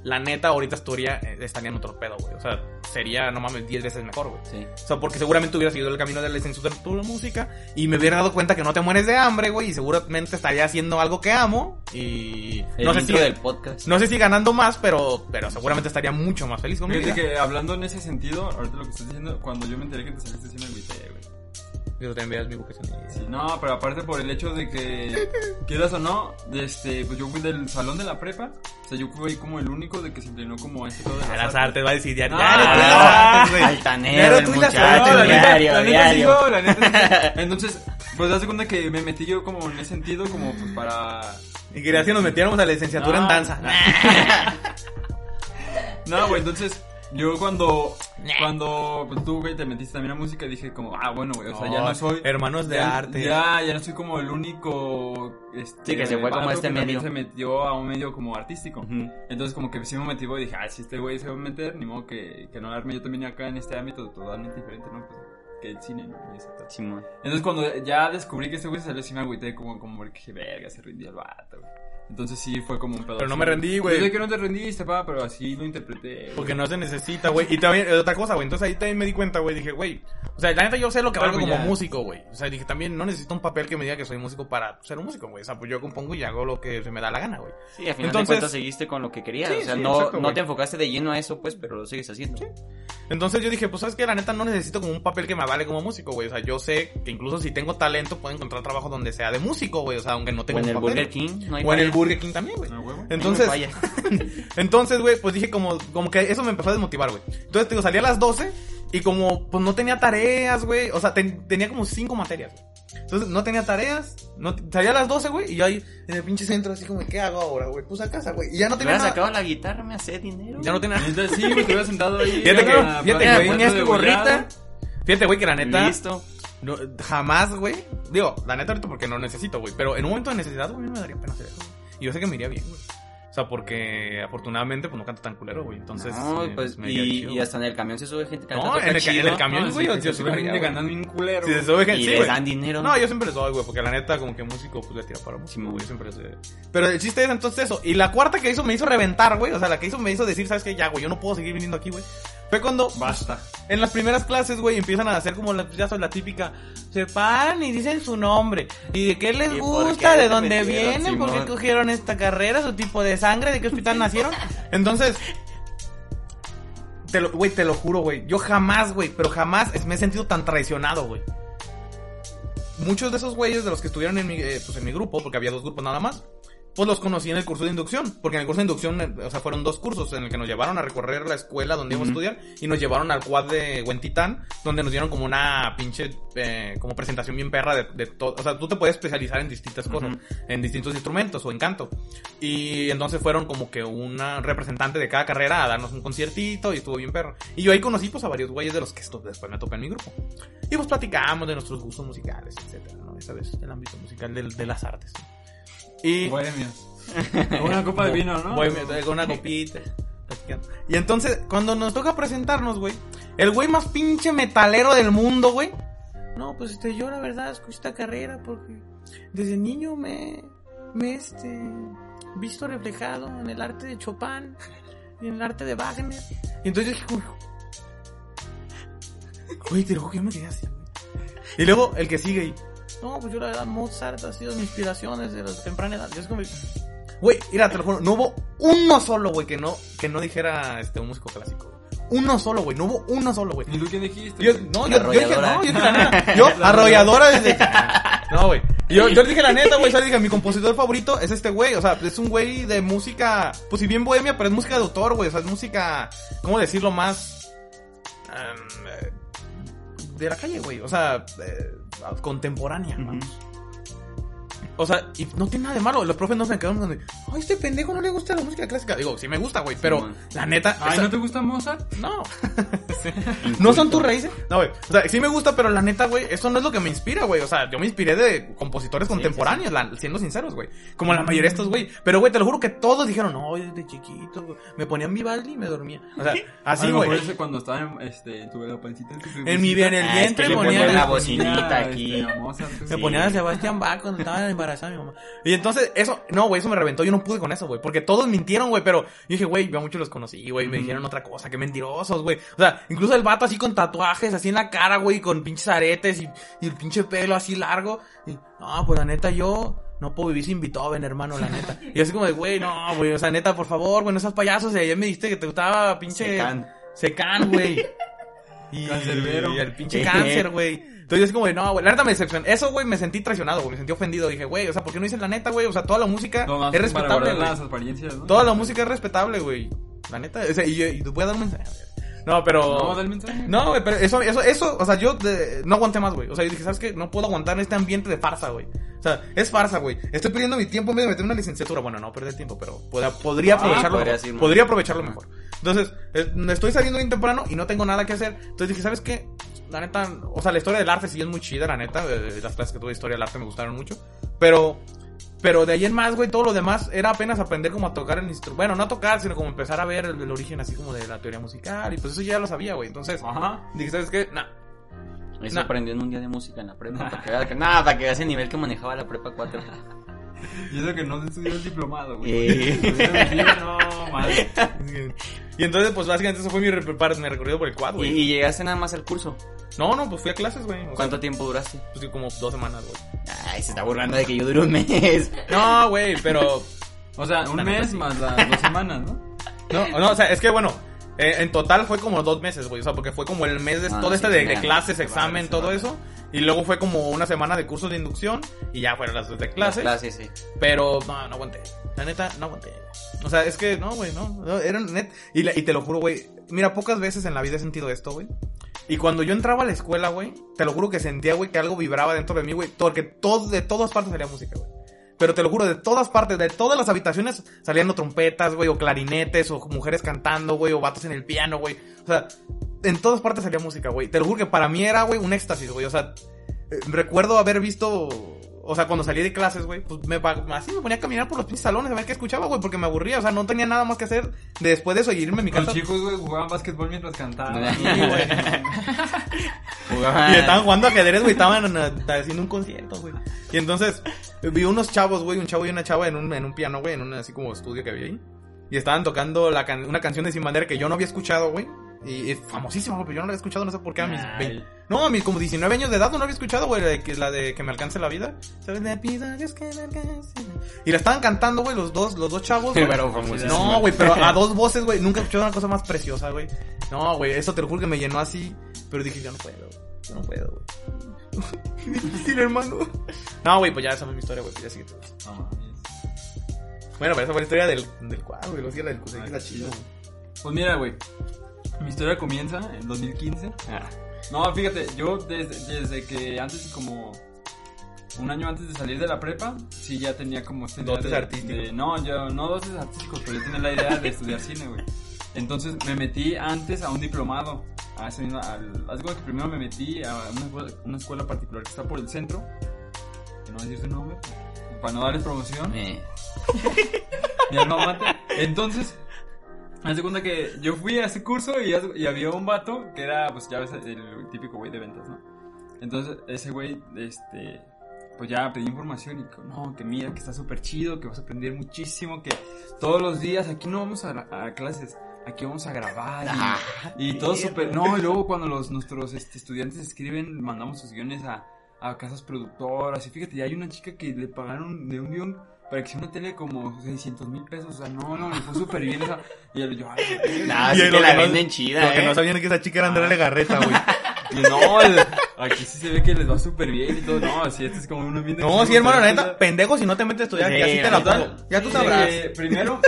la neta ahorita estaría, eh, estaría en otro pedo, güey. O sea, sería, no mames, 10 veces mejor, güey. Sí. O sea, porque seguramente hubiera seguido el camino de la licenciatura de música y me hubiera dado cuenta que no te mueres de hambre, güey, y seguramente estaría haciendo algo que amo y El no sé si del podcast. no sé si ganando más, pero pero seguramente estaría mucho más feliz con mi Fíjate que hablando en ese sentido, ahorita lo que estás diciendo, cuando yo me enteré que te saliste, sí me agüité, güey. Yo también veas mi vocación. Sí, no, pero aparte por el hecho de que, quieras o no, este, pues yo fui del salón de la prepa, o sea, yo fui como el único de que se inclinó como a este todo de A las las artes va a decir ya. No, no, no, Ah, artes, güey. altanero, Pero el tú muchacho, artes, la diario, la neta sí, diario. no, la neta sí. Entonces, pues das cuenta que me metí yo como en ese sentido, como pues para... Y querías que nos metiéramos a la licenciatura No. en danza. No, güey, entonces yo cuando, cuando pues, tú, güey, te metiste también a música, dije como, ah, bueno, güey, o sea, ya no soy... Hermanos de ya, arte. Ya, ya no soy como el único... Este, Sí, que se fue como vato este que medio. se metió a un medio como artístico. Entonces como que sí me motivó y dije, ah, si este güey se va a meter, ni modo que, que no darme yo también acá en este ámbito totalmente diferente, ¿no? Pues, que el cine, ¿no? Entonces cuando ya descubrí que este güey se salió, sí me agüité como, como porque dije, verga, se rindió el vato, güey. Entonces sí fue como un pedo. Pero no me rendí, güey. Yo sé que no te rendiste, pa, pero así lo interpreté. güey. Porque no se necesita, güey. Y también, eh, otra cosa, güey. Entonces ahí también me di cuenta, güey. Dije, güey. O sea, la neta yo sé lo que valgo Algo como ya. músico, güey. O sea, dije, también no necesito un papel que me diga que soy músico para ser un músico, güey. O sea, pues yo compongo y hago lo que se me da la gana, güey. Sí, al final Entonces- de cuentas seguiste con lo que querías. Sí, o sea, sí, no, exacto, no te enfocaste de lleno a eso, pues, pero lo sigues haciendo. Entonces yo dije, pues sabes que la neta no necesito como un papel que me avale como músico, güey. O sea, yo sé que incluso si tengo talento puedo encontrar trabajo donde sea de músico, güey. O sea, aunque no O tenga en un el papel. Burger King. No hay O en el. Burger King también, güey. Ah. Entonces, entonces, güey, pues dije como, como que eso me empezó a desmotivar, güey. Entonces, te digo, salí a las 12 y como, pues no tenía tareas, güey. O sea, ten- tenía como cinco materias, güey. Entonces, no tenía tareas. No, salía a las 12, güey, y yo ahí en el pinche centro, así como, ¿qué hago ahora, güey? Pues a casa, güey. Y ya no Me tenía nada. sacado la guitarra, me hace dinero. Ya no tenía Entonces sí, te hubiera sentado ahí. Fíjate que- fíjate, güey, tu degollado. gorrita. Fíjate, güey, que la neta. Listo. no- jamás, güey. Digo, la neta ahorita porque no necesito, güey. Pero en un momento de necesidad, güey, me daría pena hacer eso. Y yo sé que me iría bien, güey. O sea, porque afortunadamente, pues no canto tan culero, güey. Entonces. no, eh, pues, me y, chido, y hasta en el camión se sube gente que No, en el en el camión, No, güey, sí, se sí sube gente ganando un culero. Si se sube gente, Y sí, les dan dinero. No, yo siempre les doy, güey, porque la neta, como que músico, pues le tira para músico, Simón. güey, siempre les Pero el chiste es entonces eso. Y la cuarta que hizo me hizo reventar, güey. O sea, la que hizo me hizo decir, ¿sabes qué? Ya, güey, yo no puedo seguir viniendo aquí, güey. Fue cuando Basta. en las primeras clases, güey, empiezan a hacer como la, ya sabes, la típica, se paran y dicen su nombre, y de qué les ¿Y por gusta, qué de dónde vienen, por qué Simón? cogieron esta carrera, su tipo de sangre, de qué hospital nacieron. Entonces, te lo, güey, te lo juro, güey, yo jamás, güey, pero jamás me he sentido tan traicionado, güey. muchos de esos güeyes de los que estuvieron en mi, eh, pues en mi grupo, porque había dos grupos nada más, pues los conocí en el curso de inducción. Porque en el curso de inducción, eh, o sea, fueron dos cursos en el que nos llevaron a recorrer la escuela donde íbamos a Ujú. estudiar y nos llevaron al quad de Huentitán, donde nos dieron como una pinche, eh, como presentación bien perra de, de todo. O sea, tú te puedes especializar en distintas cosas, Ujú. en distintos instrumentos o en canto. Y entonces fueron como que una representante de cada carrera a darnos un conciertito y estuvo bien perro. Y yo ahí conocí pues a varios güeyes de los que esto después me topé en mi grupo. Y pues platicamos de nuestros gustos musicales, etcétera, ¿no? Esa vez el ámbito musical del- de, las artes. Y Bohemios. Una copa de vino, ¿no? Con una copita. Y entonces, cuando nos toca presentarnos, güey, el güey más pinche metalero del mundo, güey. No, pues este, yo la verdad escogí esta carrera porque desde niño me, me este, visto reflejado en el arte de Chopin y en el arte de Wagner. Y entonces dije, como, güey, te lo juro que yo me quedé así, güey. Y luego el que sigue no, pues yo la verdad Mozart ha sido mi inspiración desde la temprana edad. Yo es como, Güey, mira, te lo juro, no hubo uno solo, güey, que no, que no dijera este, un músico clásico. Uno solo, güey, no hubo uno solo, güey. ¿Y tú qué dijiste? Yo, no, yo, yo dije, Arrolladora. no, yo dije la neta. Yo, arrolladora desde. No, güey. Yo, yo dije la neta, güey. Yo dije, mi compositor favorito es este güey. O sea, es un güey de música, pues si bien bohemia, pero es música de autor, güey. O sea, es música, ¿cómo decirlo? Más. em, de la calle, güey. O sea, eh, contemporánea, vamos. O sea, y no tiene nada de malo. Los profes no se quedaron donde, ay, este pendejo no le gusta la música clásica. Digo, sí me gusta, güey, pero la neta. Ay, esa- ¿no te gusta Mozart? no. ¿No son tus raíces? No, güey. O sea, sí me gusta, pero la neta, güey, eso no es lo que me inspira, güey. O sea, yo me inspiré de compositores contemporáneos, la- siendo sinceros, güey. Como la mayoría de estos, güey. Pero, güey, te lo juro que todos dijeron, no, desde chiquito, güey. Me ponían Vivaldi y me dormía. O sea, así, güey. cuando estaba en, este, en tu la pancita. En, tu En mi bien el Ah, es que vientre le ponía la el- bocinita aquí. Este, a Mozart, Me ponían a Sebastián Bach cuando estaba embarazada mi mamá. Y entonces, eso, no, güey, eso me reventó. Yo no pude con eso, güey. Porque todos mintieron, güey. Pero yo dije, güey, yo a muchos los conocí, güey. Me dijeron otra cosa, que mentirosos, güey. O sea, incluso el vato así con tatuajes, así en la cara, güey, con pinches aretes y, y el pinche pelo así largo. Y, no, pues la neta, yo no puedo vivir sin Beethoven, hermano, la neta. Y yo así como de, güey, no, güey, o sea, neta, por favor, güey, no seas payasos. Y ayer me dijiste que te gustaba pinche. Secán. Secan, güey. Y, Cancerbero. y el pinche cáncer, güey. Entonces yo así como de, no, güey, la neta me decepcionó. Eso, güey, me sentí traicionado, güey, me sentí ofendido. Dije, güey, o sea, ¿por qué no dices la neta, güey? O sea, toda la música es respetable, las apariencias, ¿no? Toda la música es respetable, güey. La neta, o sea, y, y te voy a dar un mensaje. No, pero... No, da el mensaje. No, güey, pero eso, eso, eso, o sea, yo de- no aguanté más, güey. O sea, yo dije, ¿sabes qué? No puedo aguantar este ambiente de farsa, güey. O sea, es farsa, güey. Estoy perdiendo mi tiempo en vez de meter una licenciatura. Bueno, no perder tiempo, pero podría, podría Ah, aprovecharlo mejor. Podría aprovecharlo mejor. Entonces, eh, me estoy saliendo bien temprano y no tengo nada que hacer. Entonces dije, ¿sabes qué? La neta, o sea, la historia del arte sí es muy chida, la neta. eh, Las clases que tuve de historia del arte me gustaron mucho. Pero, pero de ahí en más, güey, todo lo demás era apenas aprender cómo a tocar el instrumento. Bueno, no a tocar, sino como empezar a ver el, el origen así como de la teoría musical. Y pues eso ya lo sabía, güey. Entonces, Ajá. dije, ¿sabes qué? Nah. Eso Nah. aprendió en un día de música en la prepa. Para que, nada, para que veas el nivel que manejaba la prepa 4. Y eso que no estudió el diplomado, güey. Eh. No, madre. Y entonces, pues básicamente eso fue mi, repar- mi recorrido por el quad, Y, güey. y llegaste nada más al curso. No, no, pues fui a clases, güey. O sea, ¿Cuánto tiempo duraste? Pues como dos semanas, güey. Ay, se está burlando de que yo duré un mes. No, güey, pero... O sea, un mes más las dos semanas, ¿no? No, no, o sea, es que bueno, eh, en total fue como dos meses, güey. O sea, porque fue como el mes de Ah, todo sí, este de, sí, de ya. clases, Se examen, vale, se todo vale. eso. Y luego fue como una semana de cursos de inducción y ya fueron las de Las clases. clases, sí. Pero no, no aguanté. La neta, no aguanté. O sea, es que no, güey, no. no, Era net. Y, la- y te lo juro, güey. Mira, pocas veces en la vida he sentido esto, güey. Y cuando yo entraba a la escuela, güey, te lo juro que sentía, güey, que algo vibraba dentro de mí, güey. Porque todo, de todas partes salía música, güey. Pero te lo juro, de todas partes, de todas las habitaciones salían trompetas, güey, o clarinetes, o mujeres cantando, güey, o vatos en el piano, güey. O sea, en todas partes salía música, güey. Te lo juro que para mí era, güey, un éxtasis, güey. O sea, eh, recuerdo haber visto, o sea, cuando salí de clases, güey, pues me, así me ponía a caminar por los pinches salones a ver qué escuchaba, güey, porque me aburría. O sea, no tenía nada más que hacer después de eso y irme a mi Los casa. chicos, güey, jugaban básquetbol mientras cantaban. Sí, güey. Jugaban- Y estaban jugando ajedrez, güey, estaban eh, haciendo un concierto, güey. Y entonces vi unos chavos, güey, un chavo y una chava en un, en un piano, güey, en un así como estudio que había ahí. Y estaban tocando la can- una canción de Sin Bandera que yo no había escuchado, güey. Y es famosísima, güey, pero yo no la había escuchado, no sé por qué a mis Ay. 20. No, a mis como 19 años de edad no la había escuchado, güey, la de que, la de que me alcance la vida. ¿Sabes? Le pido a Dios que me alcance. Y la estaban cantando, güey, los dos, los dos chavos. güey. Pero famosísima. No, güey, pero a dos voces, güey. Nunca he escuchado una cosa más preciosa, güey. No, güey, eso te lo juro que me llenó así. Pero dije, yo no puedo. Yo no puedo, güey. Difícil, hermano. No, güey, pues ya esa fue mi historia, güey. pues Ya sigue. No mames. Bueno, pero esa fue la historia del, del cuadro, güey. Lo hacía la del Ah, la chido. chido. Pues mira, güey. Mi historia comienza en 2015. Ah, No, fíjate, yo desde, desde que antes, como un año antes de salir de la prepa, sí ya tenía como esta idea Dotes de- artísticos. de- no, yo no dotes artísticos, pero yo tenía la idea de estudiar cine, güey. Entonces me metí antes a un diplomado. A ese mismo- al, cuenta que primero me metí a una, escuela- una escuela particular que está por el centro. Que no voy a decir su nombre, para no darles promoción. eh, Mi alma mater. Entonces, haz de cuenta que yo fui a ese curso y, había un vato que era, pues ya ves, el típico güey de ventas, ¿no? Entonces, ese güey, este, pues ya pedí información y que, no, que mira, que está súper chido, que vas a aprender muchísimo, que todos los días aquí no vamos a, a clases. Aquí vamos a grabar y, Ah, y todo súper... No, y luego cuando los, nuestros este, estudiantes escriben, mandamos sus guiones a, a casas productoras. Y fíjate, ya hay una chica que le pagaron de un guion para que sea una tele como 600 mil pesos. O sea, no, no, le fue súper bien. O sea, y él, yo, ay, nah, Y sí lo que la que no- venden chida, Lo que eh. no sabían es que esa chica era Andrea Ah. Legarreta, güey. y no, aquí sí se ve que les va súper bien y todo. No, así este es como un ambiente. No, sí, hermano, la neta, pendejo si no te metes a estudiar, Sí, que así te la pongo. Ya tú sabrás. eh, primero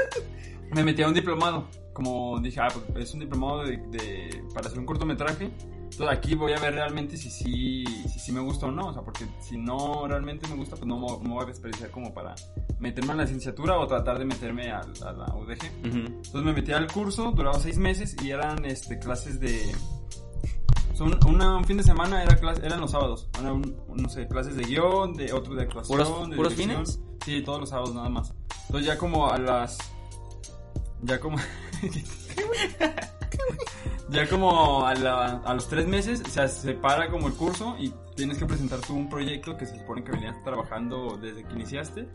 me metí a un diplomado. Como dije, ah, pues es un diplomado de, de- para hacer un cortometraje. Entonces aquí voy a ver realmente si sí si, sí me gusta o no. O sea, porque si no realmente me gusta, pues no, me- no me voy a desperdiciar como para meterme a la licenciatura o tratar de meterme a, a la UDG. Entonces me metí al curso, duraba seis meses y eran este, clases de... Son una, un fin de semana era clase, eran los sábados. Era un- no sé, clases de guion, de otro de actuación. ¿Puros- de puros fines? Sí, todos los sábados nada más. Entonces ya como a las... Ya como... ya como a, la- a los tres meses se separa como el curso y tienes que presentar tú un proyecto que se supone que venías trabajando desde que iniciaste.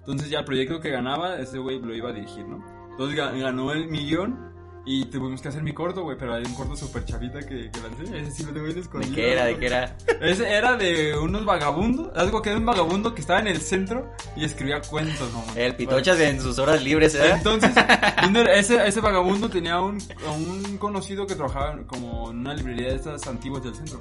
Entonces ya el proyecto que ganaba, ese güey lo iba a dirigir, ¿no? Entonces ga- ganó el millón y tuvimos que hacer mi corto, güey, pero hay un corto super chavita que, que lancé. Ese sí lo tengo ¿De escondido. qué era? ¿De qué era? Ese era de unos vagabundos. Algo que era un vagabundo que estaba en el centro y escribía cuentos, no El pitochas en sus horas libres, ¿eh? entonces, ese, ese vagabundo tenía un, a un conocido que trabajaba como en una librería de estas antiguas del centro.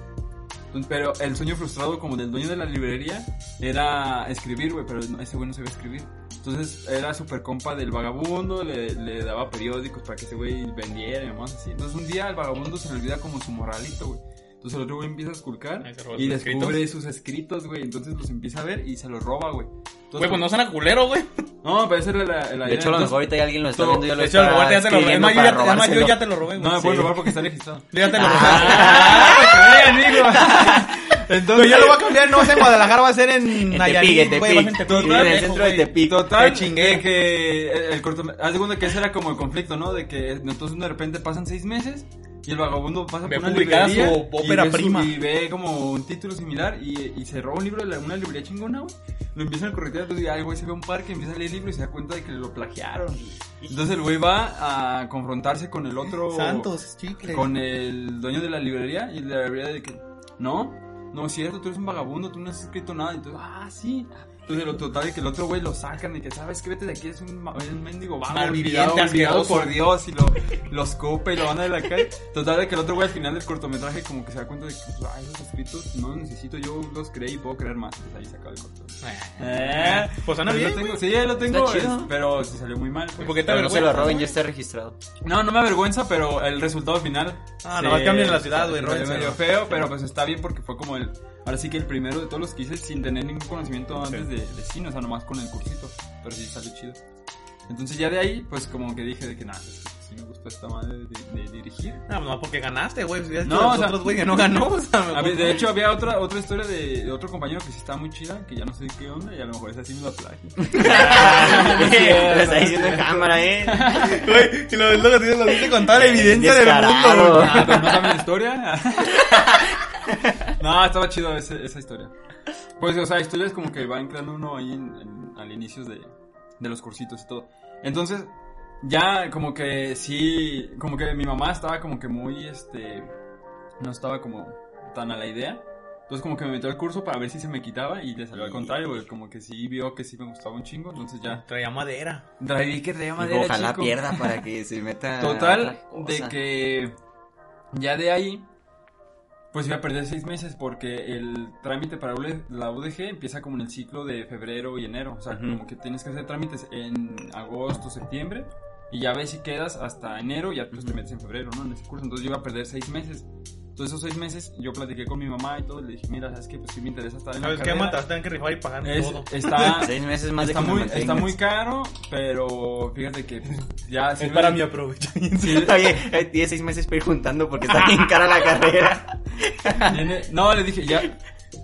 Pero el sueño frustrado como del dueño de la librería era escribir, güey, pero ese güey no sabía escribir. Entonces era súper compa del vagabundo, le, le daba periódicos para que ese güey vendiera y demás así. Entonces un día al vagabundo se le olvida como su moralito, güey. Entonces el otro güey empieza a esculcar y sus descubre sus escritos, güey. Entonces los empieza a ver y se los roba, güey. Entonces, Güey, pues no suena culero, güey. No, pero esa era la, la De idea. hecho, a lo mejor ahorita ya alguien lo está todo- viendo y ya lo De hecho, a lo mejor ya te lo robé. Es escribiendo más, yo ya, es más, yo ya te lo robé, güey. No me Sí. puedes robar porque está registrado. Yo ya te lo robé. ¡Ah! pues, amigo! Entonces, ya lo voy a cambiar, no va a ser en Guadalajara, va a ser en En Nayarit, Tepic, en va Tepic. Tepic, En el centro de Tepic. Total, Te chingué. de que el, corto, haz de cuenta que ese era como el conflicto, ¿no? De que entonces de repente pasan seis meses y el vagabundo pasa por una librería su ópera y ve, su- prima. y ve como un título similar y, y se roba un libro de la- una librería chingona, güey. Lo empiezan a corretear, entonces ya el güey se ve a un parque, empieza a leer el libro y se da cuenta de que lo plagiaron. Entonces el güey va a confrontarse con el otro... Santos, chicle. con el dueño de la librería y el de la librería de que no, no es cierto, tú eres un vagabundo, tú no has escrito nada. Entonces, ah, sí. Entonces, lo total de que el otro güey lo sacan y que, ¿sabes qué? Vete de aquí, es un, ma- un mendigo vago, olvidado, olvidado por Dios y lo, lo escupe y lo van de la calle. Total de que el otro güey al final del cortometraje como que se da cuenta de que, pues, ah, esos escritos no los necesito, yo los creé y puedo crear más. Entonces ahí se acaba el corto. Eh, Pues ahí bien, lo tengo, güey. sí, ahí lo tengo, Está chido. es- pero se salió muy mal. pues. ¿Por qué te Pero no se lo roben, ya está registrado. No, no me avergüenza, pero el resultado final. Ah, nomás cambien la ciudad, güey, róbenselo. medio feo, pero pues está bien porque fue como el. Ahora sí que el primero de todos los que hice sin tener ningún conocimiento antes de, de cine, o sea, nomás con el cursito. Pero sí salió chido. Entonces ya de ahí, pues como que dije de que nada, pues, sí me gustó esta madre de, de dirigir. No, no, porque ganaste, güey. Si No, no, o sea- otros, güey, que no ganó. O sea, de hecho, había otra otra historia de, de otro compañero que sí estaba muy chida, que ya no sé qué onda, y a lo mejor esa sí me la plagio. Lo está diciendo en cámara, ¿eh? Güey, y lo, lo, lo, lo dice con toda la evidencia del mundo, güey. Ah, pero no saben la historia. no, estaba chido ese- esa historia. Pues, o sea, historias como que van creando uno ahí en, en- al inicio de, de los cursitos y todo. Entonces, ya como que sí, como que mi mamá estaba como que muy, este, no estaba como tan a la idea. Entonces como que me metió al curso para ver si se me quitaba y le salió al contrario, güey. Como que sí vio que sí me gustaba un chingo, entonces ya. Traía madera. Traí que traía madera, ojalá chico. pierda para que se meta. Total, de que ya de ahí, pues iba a perder seis meses porque el trámite para la UDG empieza como en el ciclo de febrero y enero. O sea, como que tienes que hacer trámites en agosto, septiembre. Y ya ves si quedas hasta enero y ya pues te metes en febrero, ¿no? En ese curso. Entonces yo iba a perder seis meses. Entonces esos seis meses yo platiqué con mi mamá y todo. Le dije, mira, ¿sabes qué? Pues sí me interesa estar en la ¿Sabes qué, carrera. Mata? Tengan que rifar y pagar Es- todo. está, Seis meses más está, de que me muy, está muy caro, pero fíjate que ya... Es sirve- para mi aprovechamiento. sí, Oye, eh, tienes seis meses para ir juntando porque está bien cara la carrera. No, le dije, ya.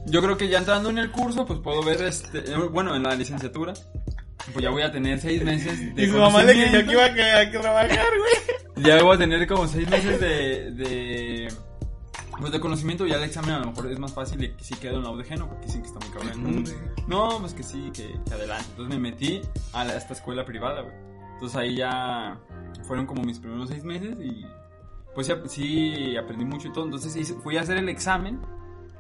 Yo creo que ya entrando en el curso, pues puedo ver este. eh, Bueno, en la licenciatura, pues ya voy a tener seis meses de. Y su mamá le creyó que iba a, trabajar, güey. Ya voy a tener como seis meses de. de pues de conocimiento, ya el examen a lo mejor es más fácil de que si quedo en la UDG, ¿no? Porque dicen que está muy cabrón. No, pues que sí, que, que adelante. Entonces me metí a, la- a esta escuela privada, güey. Entonces ahí ya fueron como mis primeros seis meses y pues sí aprendí mucho y todo. Entonces fui a hacer el examen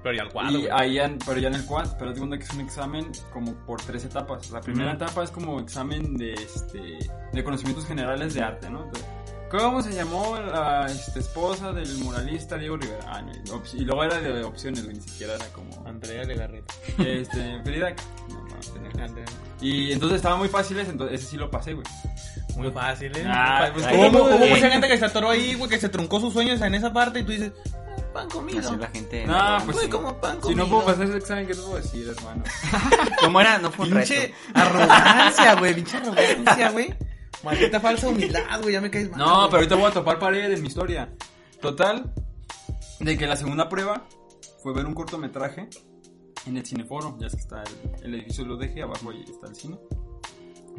Pero ya al cuadro, y ahí ya, pero ya en el quad, pero digo que es un examen como por tres etapas. La primera Ujú. etapa es como examen de, este, de conocimientos generales de arte, ¿no? Entonces, ¿Cómo se llamó la este, esposa del muralista Diego Rivera? Ah, no, y luego era de opciones, ni siquiera era como... Andrea Legarreta. Este, Frida... no, no, Y entonces estaba muy fácil ese, entonces ese sí lo pasé, güey. Muy fácil, ¿eh? Ah, pues. ¿cómo? Eh. mucha gente que se atoró ahí, güey, que se truncó sus sueños en esa parte y tú dices, "Ah, pan comido. Así la gente. No, pues Güey, sí. como pan Si no puedo pasar ese examen, ¿qué te puedo decir, hermano? ¿Cómo era? No fue un. Pinche arrogancia, güey, pinche arrogancia, güey. Maldita falsa humildad, güey, ya me caes mal. No, pero ahorita voy a topar pared en mi historia. Total, de que la segunda prueba fue ver un cortometraje en el cineforo. Ya es que está el, el edificio lo dejé, abajo ahí está el cine.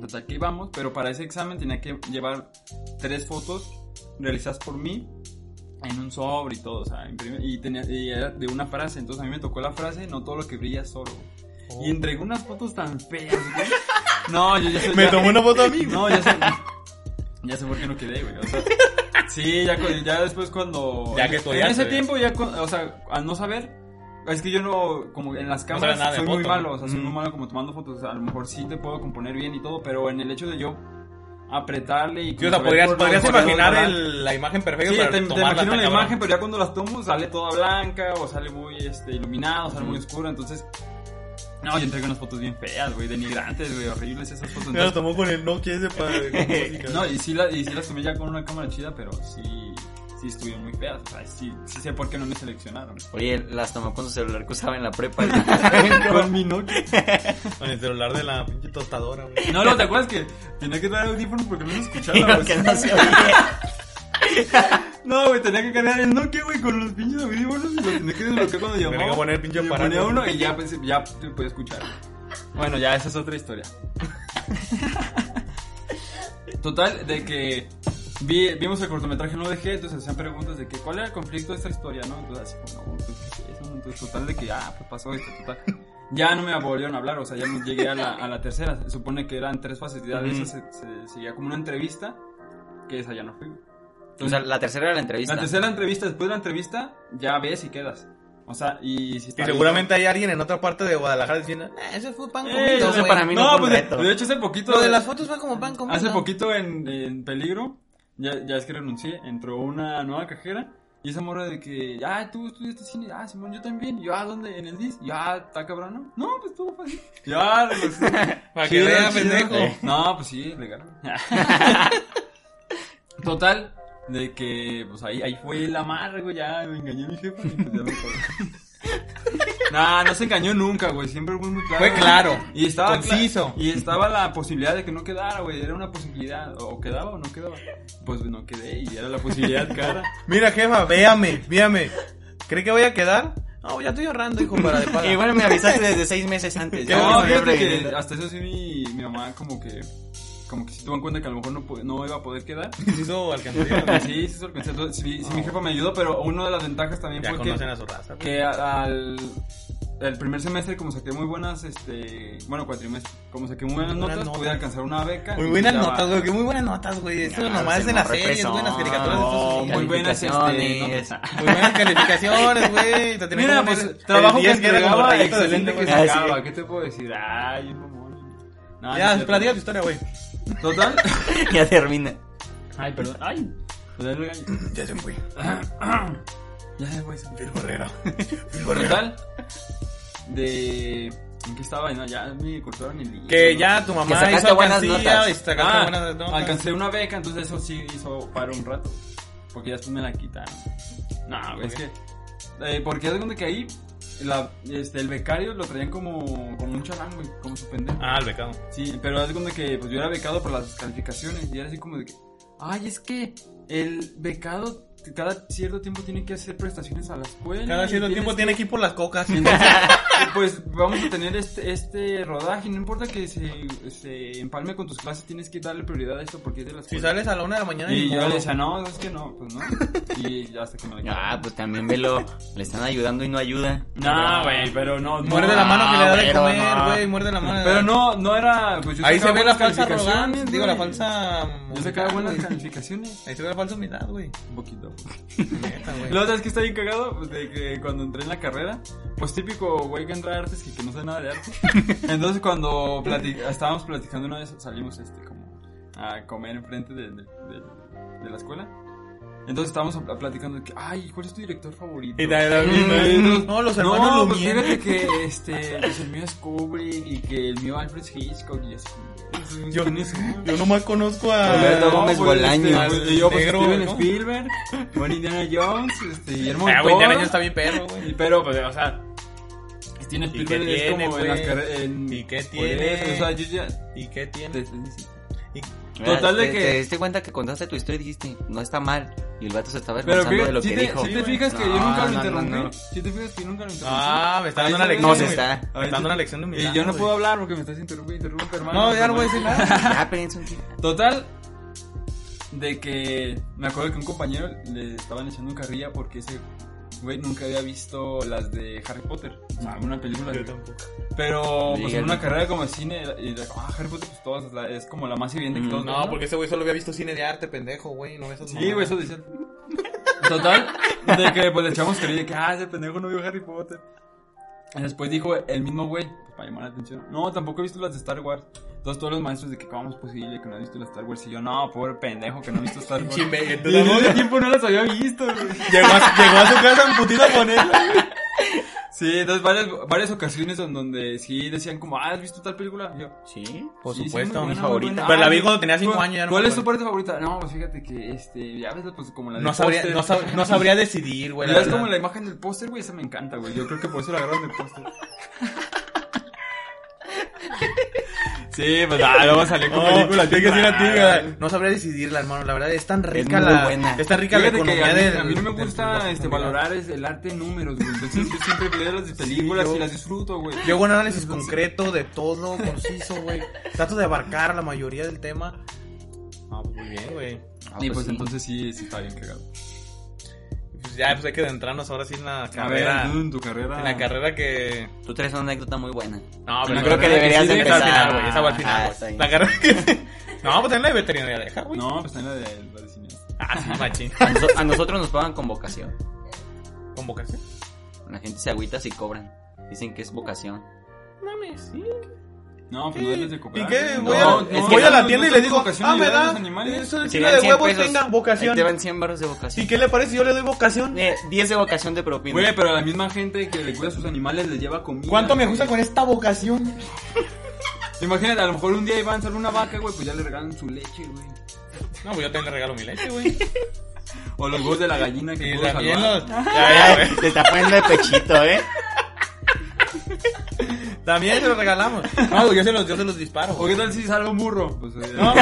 Total, que íbamos, pero para ese examen tenía que llevar tres fotos realizadas por mí en un sobre y todo, o sea, imprimir- y, tenía, y era de una frase. Entonces a mí me tocó la frase, no todo lo que brilla es oro. Oh. Y entregué unas fotos tan feas, güey. No, yo ya soy. Me tomó una foto a mí, güey. no, ya sé. Ya sé por qué no quedé, güey. O sea, sí, ya, ya después cuando. Ya que En estudiaste, ese ya. tiempo, ya, o sea, al no saber. Es que yo no, como en las cámaras, de soy muy foto, malo, ¿no? o sea, soy muy Mm. malo como tomando fotos. O sea, a lo mejor sí te puedo componer bien y todo, pero en el hecho de yo apretarle y. Sí, o sea, podrías, podrías imaginar el- la imagen perfecta Sí, para te, te imagino la imagen, pero ya cuando las tomo sale toda blanca o sale muy este, iluminado, sale muy oscura, entonces... No, yo entregué unas fotos bien feas, güey, denigrantes, güey, horribles esas fotos. Entonces, tomó con el Nokia ese para con no, y sí, la- y sí las tomé ya con una cámara chida, pero sí, sí estuvieron muy feas, o sea, sí, sí sé por qué no me seleccionaron. Oye, las tomó con su celular que usaba en la prepa. con mi Nokia. Con el celular de la pinche tostadora, güey. No, no, ¿te acuerdas que tenía que traer audífonos porque no se escuchaba? No se oía. No, güey, tenía que cargar el Nokia, güey, con los pinches audífonos y lo tenía que desbloquear cuando llamaba. Tenía que poner el pinche Y aparato. ponía uno y ya, pues, ya te puede escuchar. Bueno, ya esa es otra historia. Total, de que vi- vimos el cortometraje, no dejé, entonces hacían preguntas de que cuál era el conflicto de esta historia, ¿no? Entonces, así como, no, pues, ¿qué es eso? Entonces, total, de que, ah, pues pasó esto, total. Ya no me volvieron a hablar, o sea, ya no llegué a la, a la tercera. Se supone que eran tres fases, ya de Ujú. esa se, se seguía como una entrevista, que esa ya no fui. O sea, la tercera era la entrevista. La tercera entrevista, después de la entrevista, ya ves y quedas. O sea, y si Y está seguramente hay alguien en otra parte de Guadalajara diciendo, "Ah, ese fue pan Eh, comido, entonces güey". para mí no No, fue un pues de, reto. de hecho hace poquito. Lo de las fotos fue como pan comido. Hace poquito en, en peligro, ya, ya es que renuncié, entró una nueva cajera y esa morra de que, ah, tú estudiaste cine, ah, Simón, yo también, yo, ah, ¿dónde? En el DIS, y yo, ah, está cabrón, ¿no? No, pues estuvo fácil. Ya, pues, Para que vea, pendejo. No, pues sí, legal. Total, de que, pues ahí, ahí fue la madre, güey, ya me engañó mi jefa y pues ya me. Nah, no se engañó nunca, güey, siempre fue muy claro. Fue claro, Y estaba conciso. y estaba la posibilidad de que no quedara, güey. Era una posibilidad. O quedaba o no quedaba. Pues no quedé y era la posibilidad cara. Mira, jefa, véame, véame. ¿Cree que voy a quedar? No, ya estoy ahorrando, hijo, para de paga. Y bueno, me avisaste desde seis meses antes. ya No, fíjate que hasta eso sí mi, mi mamá como que... Como que sí tuvo en cuenta que a lo mejor no, no iba a poder quedar. Sí, hizo alcanzar. Sí, sí se sí, sí, mi jefa me ayudó, pero una de las ventajas también Ya fue que... conocen a su raza. güey. que al el primer semestre como saqué muy buenas este bueno cuatrimestre como saqué muy buenas Buenas notas, notas. pude alcanzar una beca Muy buenas ya notas, güey, que muy buenas notas, güey. Eso Ya, nomás se en las series, fresón. buenas caricaturas. No, estos muy buenas, este, notas. Muy buenas calificaciones, güey. Mira, pues trabajo el que 10 era como excelente lente, que güey. Ah, sí. sacaba, ¿qué te puedo decir? Ay, mamón. No, no Ya, platica tu historia, güey. Total. ya termina. Ay, perdón. Ay. Pues ahí lo engaño. Ya se fue. Ya, güey. se- Phil Barrera. Total. De. ¿En qué estaba? No, ya me cortaron el hilo, Que ¿no? ya tu mamá sacaste hizo buenas notas. y Ah, buenas notas. alcancé una beca, entonces eso sí hizo para un rato. Porque ya después me la quitaron. No, güey, es que. eh, porque es donde que ahí. La, este, el becario lo traían como, como un chalán, güey, como su pendejo. Ah, el becado. Sí, pero es donde que pues yo era becado por las calificaciones y era así como de que, ay, es que el becado cada cierto tiempo tiene que hacer prestaciones a la escuela. Cada cierto tiempo que- tiene que ir por las cocas. Entonces, pues vamos a tener este, este rodaje, no importa que se, se empalme con tus clases, tienes que darle prioridad a esto porque es de las Si sales a la una de la mañana Y yo le decía, no, es que no, pues no. Y ya hasta que me la Ah, pues también velo. Le están ayudando y no ayuda. No, güey, pero no. no. Muerde la mano que le da de pero comer, no. güey. Muerde la mano. Pero no, no era. Pues yo Ahí se ve la falsa arrogancia. Digo, la falsa. Yo sacaba buenas calificaciones. Ahí se ve la falsa humildad, güey. Un poquito. La otra es que está bien cagado, pues de que cuando entré en la carrera, pues típico güey que entra a artes y que no sabe nada de arte. Entonces cuando estábamos platicando una vez, salimos este como a comer enfrente de, de, de- de la escuela. Entonces estábamos platicando de que, ay, ¿cuál es tu director favorito? Y da bien, Ay, ¿no? No, los hermanos no, pues fíjate que este, pues el mío es Kubrick y que el mío Alfred Hitchcock y así. Yo, yo nomás conozco a. Alberto Gómez pues, Bolaños. este, y yo, pues, Negro, Steven ¿no? Spielberg, buen Indiana Jones, este, Guillermo Ah, del güey, Indiana. Jones está bien perro, güey. Y pero, pues, o sea, Steven ¿Y qué Spielberg es tiene, como en las güey? carreras. ¿Y qué tiene? eso, O sea, yo ya. ¿Y qué tiene? Y- Total de Te- que- Te diste cuenta que contaste tu historia y dijiste, no está mal. Y el vato se estaba Pero de lo si que te, dijo. si te fijas que yo nunca lo interrumpí. Si te fijas que yo nunca lo interrumpí. Ah, me está dando una lección. No se está. Me está dando una lección de humildad. Y yo no puedo hablar porque me estás interrumpiendo, interrumpe, hermano. No, ya no voy a decir nada. Total, de que me acuerdo que un compañero le estaban echando un carrilla porque ese güey nunca había visto las de Harry Potter. O sea, una película. Yo de- tampoco. Pero pues en una carrera como de cine, y de- ah, Harry Potter pues todas, la- es como la más evidente que Mm, todos. No, ven, porque ese güey solo había visto cine de arte, pendejo, güey. No esas Sí, güey, eso decían. Total, de que pues le echamos carrilla de que, ah, ese pendejo no vio Harry Potter. Y después dijo el mismo güey, pues, para llamar la atención, no, tampoco he visto las de Star Wars. Entonces todos los maestros de que, ¿cómo es posible que no has visto las de Star Wars? Y yo, no, pobre pendejo que no ha visto Star Wars. Chimbe, Y entonces, en ese tiempo no las había visto. Llegó a, llegó a su casa en putita con él. Sí, entonces varias, varias ocasiones en donde sí decían como, ah, ¿has visto tal película? Y yo, Sí. Por Sí, sí, supuesto, muy mi favorita. Pero la vi cuando tenía 5 ¿cuál- años. Ya no ¿Cuál me es tu parte favorita? No, pues fíjate que, este, ya ves, pues como la del No sabría, no, sab- no sabría decidir, güey. La es como la imagen del póster, güey, esa me encanta, güey. Yo creo que por eso la agarraron del póster. Sí, pues ah, luego salió con No, películas. tiene que ser a ti, raras. güey. No sabría decidirla, hermano. La verdad es tan rica muy la. buena. Es tan rica la Fíjate que economía a mí, del- a mí no me gusta este, valorar es el arte en números, güey. Entonces yo siempre veo las películas yo- y las disfruto, güey. Yo hago un análisis concreto de todo, conciso, güey. Trato de abarcar la mayoría del tema. Ah, pues muy bien, güey. Ah, y pues sí. entonces sí, sí está bien cagado. Ya, pues hay que adentrarnos ahora sí en la ver, carrera. en tu carrera. En la carrera que. Tú traes una anécdota muy buena. No, Yo la creo que deberías sí, de esa al empezar. final, güey. Esa va al Ah, final. La carrera que. No, pues en la de veterinaria deja, güey. No, pues en la de, cine. Ah, sí, machín. A, noso- a nosotros nos pagan con vocación. Convocación. La gente se agüita si cobran. Dicen que es vocación. Mames, sí. No, pues no debes de cobrar. ¿Y qué? No, Voy, no, a, no, voy a la no, tienda y no le es digo, vocación ah, me a da. los animales. Eso dan de 100 huevos pesos, tenga ahí vocación. te van 100 baros de vocación. ¿Y qué le parece si yo le doy vocación? Eh, 10 de vocación de propina. Güey, pero a la misma gente que le cuida a sus animales les lleva comida. ¿Cuánto me gusta con esta vocación? Imagínate, a lo mejor un día Iván sale una vaca, güey, pues ya le regalan su leche, güey. No, pues yo también le regalo mi leche, güey. O los huevos de la gallina que Y pudo salvar. los... Ya, ya, güey. Te está poniendo de pechito, ¿eh? También se los regalamos. No, güey, yo se los, yo se los disparo. ¿O qué tal si sale un burro? Pues eh, No,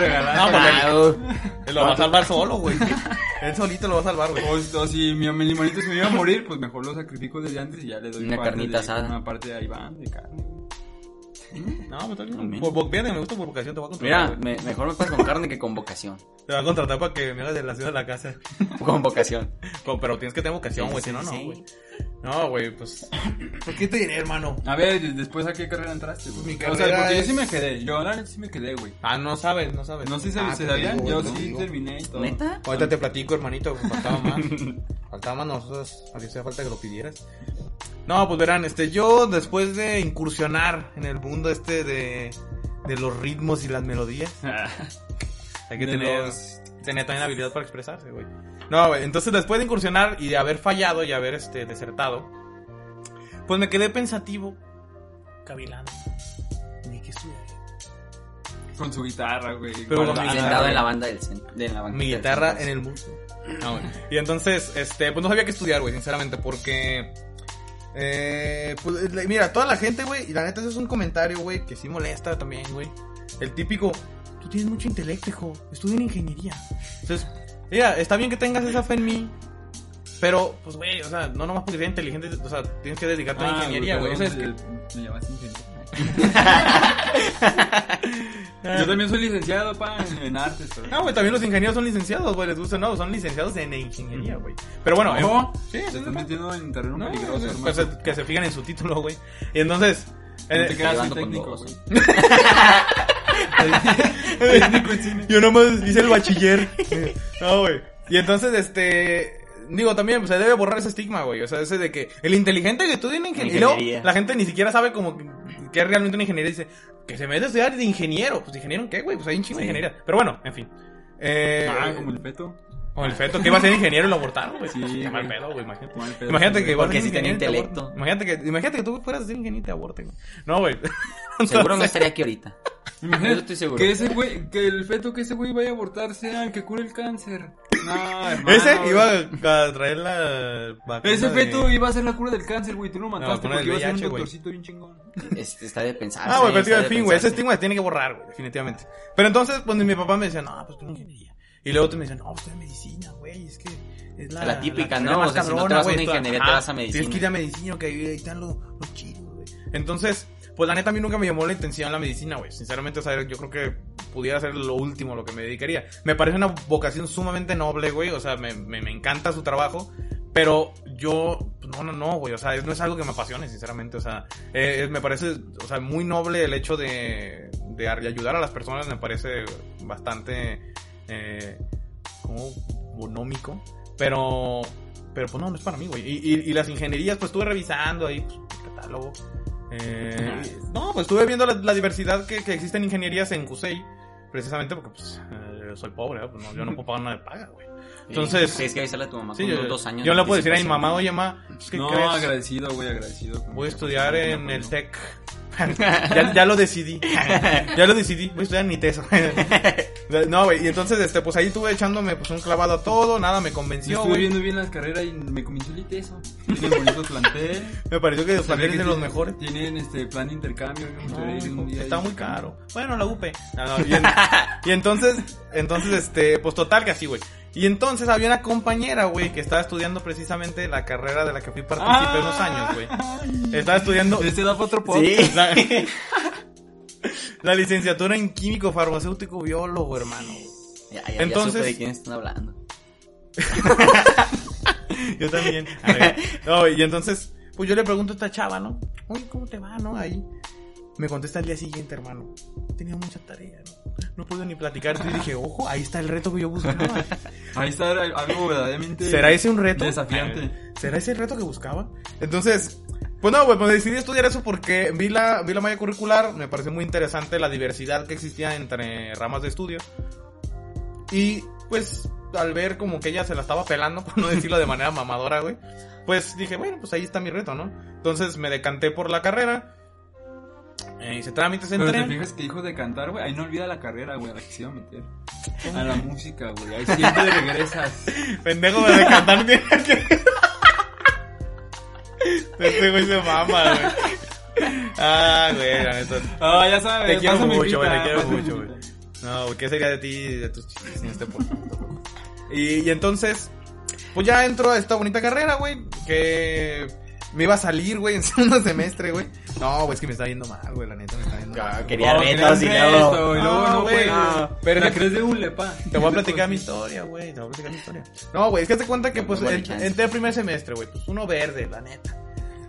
regalar. No, pues, Ah. Él lo va a salvar solo, güey. Él solito lo va a salvar, güey. O, o si mi, mi se me iba a morir, pues mejor lo sacrifico desde antes y ya le doy Una carnita de- asada. Una parte a Iván de carne. No, pues está bien. Por, me gusta por vocación, te voy a contratar. Mira, me- mejor me pagas con carne que con vocación. Te voy a contratar para que me hagas de la ciudad de la casa. Con vocación. Con- Pero tienes que tener vocación, güey, sí, si no, no, güey. No, güey, pues... ¿Por qué te diré, hermano? A ver, después a qué carrera entraste, güey. Mi o sea, carrera porque yo es- sí me quedé. Yo neta sí me quedé, güey. Ah, no sabes, no sabes. No sé si ah, se sabían. digo, Yo sí digo. terminé y todo. ¿Neta? Ahorita te platico, hermanito, faltaba más. faltaba más nosotros, hacía falta que lo pidieras. No, pues verán, este, yo después de incursionar en el mundo este de, de los ritmos y las melodías, hay que tener... los tenía también habilidad para expresarse, güey. No, güey, entonces después de incursionar y de haber fallado y haber, este, desertado, pues me quedé pensativo, cavilando. Ni qué estudiar. Con su guitarra, güey. Pero Con mi Sentado en la banda del centro. De la Mi guitarra centro. en el muslo. Ah, bueno. Y entonces, este, pues no sabía qué estudiar, güey, sinceramente, porque... Eh, pues, le- mira, toda la gente, güey, y la neta eso es un comentario, güey, que sí molesta también, güey. El típico, tú tienes mucho intelecto, hijo, estudia en ingeniería. Entonces, mira, está bien que tengas esa fe en mí, pero, pues, güey, o sea, no nomás porque seas inteligente, o sea, tienes que dedicarte a la Ah, ingeniería, güey. Sea, es que... Me llamaste ingeniero. Yo también soy licenciado, pa, en, artes, pero... No, güey, también los ingenieros son licenciados, güey, les gusta, no, son licenciados en ingeniería, güey. Pero bueno, eh, sí, estás sí. metiendo en terreno No, peligroso, hermano. pues, que se fijan en su título, güey. Y entonces... No te quedas técnico, güey. Técnico en cine. yo nomás hice el bachiller. no, güey. Y entonces, este... Digo, también pues, se debe borrar ese estigma, güey. O sea, ese de que el inteligente que estudia en ingeniería. Ingeniería. la gente ni siquiera sabe como que, que es realmente una ingeniería. Dice que se mete a estudiar de ingeniero. Pues, ¿ingeniero en qué, güey? Pues hay un chingo de ingeniería. Pero bueno, en fin. Eh, Ah, como el feto. Como el feto, que iba a ser ingeniero y lo abortaron, güey. Sí, Pues, qué mal pedo, güey, imagínate. Pedo. Que a Porque ser sí tenía te intelecto. Imagínate que, imagínate que tú fueras a ser ingeniero y te aborten. güey. No, güey. Seguro no estaría aquí ahorita. Imagínate Eso estoy seguro. Que ese güey, que el feto que ese güey vaya a abortar sea el que cure el cáncer. No, hermano. Ese güey. iba a traer la vacuna Ese de- feto iba a ser la cura del cáncer, güey. Tú lo mataste vacuna porque iba a ser un doctorcito bien chingón. Es- está de pensar. Ah, güey, pero tío, al fin, güey. Ese estigma se tiene que borrar, güey, definitivamente. Pero entonces, pues mi papá me decía, no, pues tú ingeniería. Y luego otro me decía, no, pues tú medicina, güey. Es que es la, La típica, ¿no? más O sea, si no te vas a una tú- ingeniería, te vas a Tienes medicina. que ir a medicina, que ahí están los, los chidos, güey. Entonces, pues la neta a mí nunca me llamó la atención la medicina, güey. Sinceramente, o sea, yo creo que pudiera ser lo último a lo que me dedicaría. Me parece una vocación sumamente noble, güey. O sea, me, me, me encanta su trabajo. Pero yo, pues, no, no, no, güey. O sea, no es algo que me apasione, sinceramente. O sea, eh, me parece, o sea, muy noble el hecho de, de ayudar a las personas. Me parece bastante, eh, como bonómico. Pero, pero pues no, no es para mí, güey. Y, y, y las ingenierías, pues estuve revisando ahí, pues, el catálogo. Eh, no, pues estuve viendo la, la diversidad que, que existe en ingenierías en CUSEI. Precisamente porque, pues, eh, soy pobre, pues no, yo no puedo pagar nada de paga, güey. Entonces, Tienes que avisarle a tu mamá Sí, yo, dos años. yo le puedo decir a mi mamá, oye, mamá, pues, ¿qué no, crees? agradecido, güey, agradecido. Voy a estudiar en el TEC. ya, ya lo decidí. ya lo decidí. Voy a estudiar en ITESO. no, güey. Y entonces, este, pues ahí estuve echándome pues un clavado a todo. Nada me Yo convenció, estuve güey. viendo bien las carreras y me convenció el ITESO. Tienen bonito plantel. Me pareció que los planteles que de los mejores. Tienen este plan de intercambio. No, está muy caro. Bueno, la UP. No, no, y, en- y entonces, entonces, este, pues total que así, güey. Y entonces había una compañera, güey, que estaba estudiando precisamente la carrera de la que fui participé unos años, güey. Estaba estudiando Este da otro podcast. Sí. la, la licenciatura en químico farmacéutico biólogo, hermano. Ya, ya, Entonces- ya supe de quién están hablando. Yo también. A ver. No, y entonces, pues yo le pregunto a esta chava, ¿no? Oye, ¿cómo te va, no? Ahí. Me contesta al día siguiente, hermano. He tenido mucha tarea, ¿no? No puedo ni platicar. Y dije, ojo, ahí está el reto que yo buscaba. Ahí está algo verdaderamente. ¿Será ese un reto? Desafiante. ¿Será ese el reto que buscaba? Entonces, pues no, güey, pues decidí estudiar eso porque vi la, vi la malla curricular, me pareció muy interesante la diversidad que existía entre ramas de estudio. Y pues al ver como que ella se la estaba pelando, por no decirlo de manera mamadora, güey, pues dije, bueno, pues ahí está mi reto, ¿no? Entonces me decanté por la carrera. Eh, hice trámites, Pero te fijas que hijo de cantar, güey. Ahí no olvida la carrera, güey, a la que se iba a meter. A la música, güey. Ahí siempre regresas. Pendejo de decantar no tiene que Este güey se mama, güey. Ah, güey, la neta. Ah, ya sabes. Te quiero mucho, güey, te quiero mucho, güey. No, güey, ¿qué sería de ti y de tus chistes sin este podcast? Y, y entonces, pues ya entro a esta bonita carrera, güey, que me iba a salir, güey, en segundo semestre, güey. No, güey, es que me está yendo mal, güey, la neta me está yendo mal. güey. quería Oh, retos y luego- y luego No, no, güey. güey. Pero la crees de un lepa. Te voy a platicar mi historia, güey. Te voy a platicar mi historia. No, güey, es que te cuenta que pues entré el primer semestre, güey. Pues uno verde, la neta.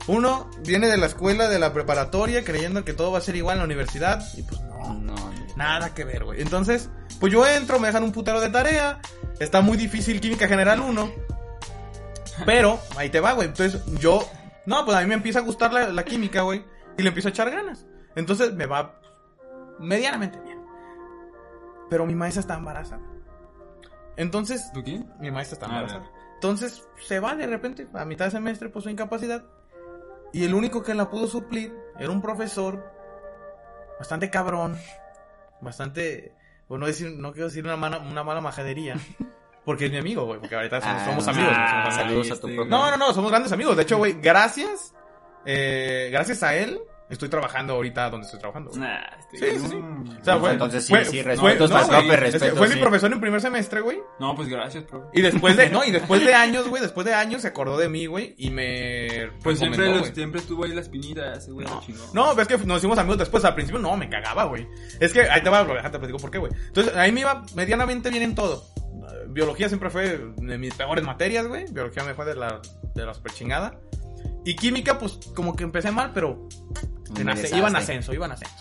Uno viene de la escuela, de la preparatoria, creyendo que todo va a ser igual en la universidad. Y pues no. No, no. Nada que ver, güey. Entonces, pues yo entro, me dejan un putero de tarea. Está muy difícil Química General 1. Pero, ahí te va, güey. Entonces, yo. No, pues a mí me empieza a gustar la, la química, güey. Y le empiezo a echar ganas. Entonces, me va medianamente bien. Pero mi maestra está embarazada. Entonces, ¿Tú quién? mi maestra está Ah, embarazada. Entonces, se va de repente, a mitad de semestre, por su incapacidad. Y el único que la pudo suplir era un profesor bastante cabrón, bastante, pues no, decir, no quiero decir una mala, una mala majadería, porque es mi amigo, güey, porque ahorita somos, Ah, somos amigos. güey, somos amigos. saludos a tu Este, profe. No, no, no, somos grandes amigos. De hecho, güey, gracias, eh, gracias a él, estoy trabajando ahorita donde estoy trabajando. Nah, este, Sí, sí. O sea, fue, Entonces sí, fue- sí, fue- no, profe, es respetos, Fue sí. mi profesor en primer semestre, güey. No, pues gracias, bro. Y después de, no, y después de años, güey, después de años se acordó de mí, güey, y me Pues siempre, los- siempre estuvo ahí la espinita, ese güey No, lo chingó. no, ves que nos hicimos amigos después. Al principio no, me cagaba, güey. Es que ahí te va, déjate platico por qué, güey. Entonces, ahí me iba medianamente bien en todo. Biología siempre fue de mis peores materias, güey. Biología me fue de la, de la super chingada. Y química, pues, como que empecé mal, pero en Me asce- desastre. iba en ascenso, iba en ascenso.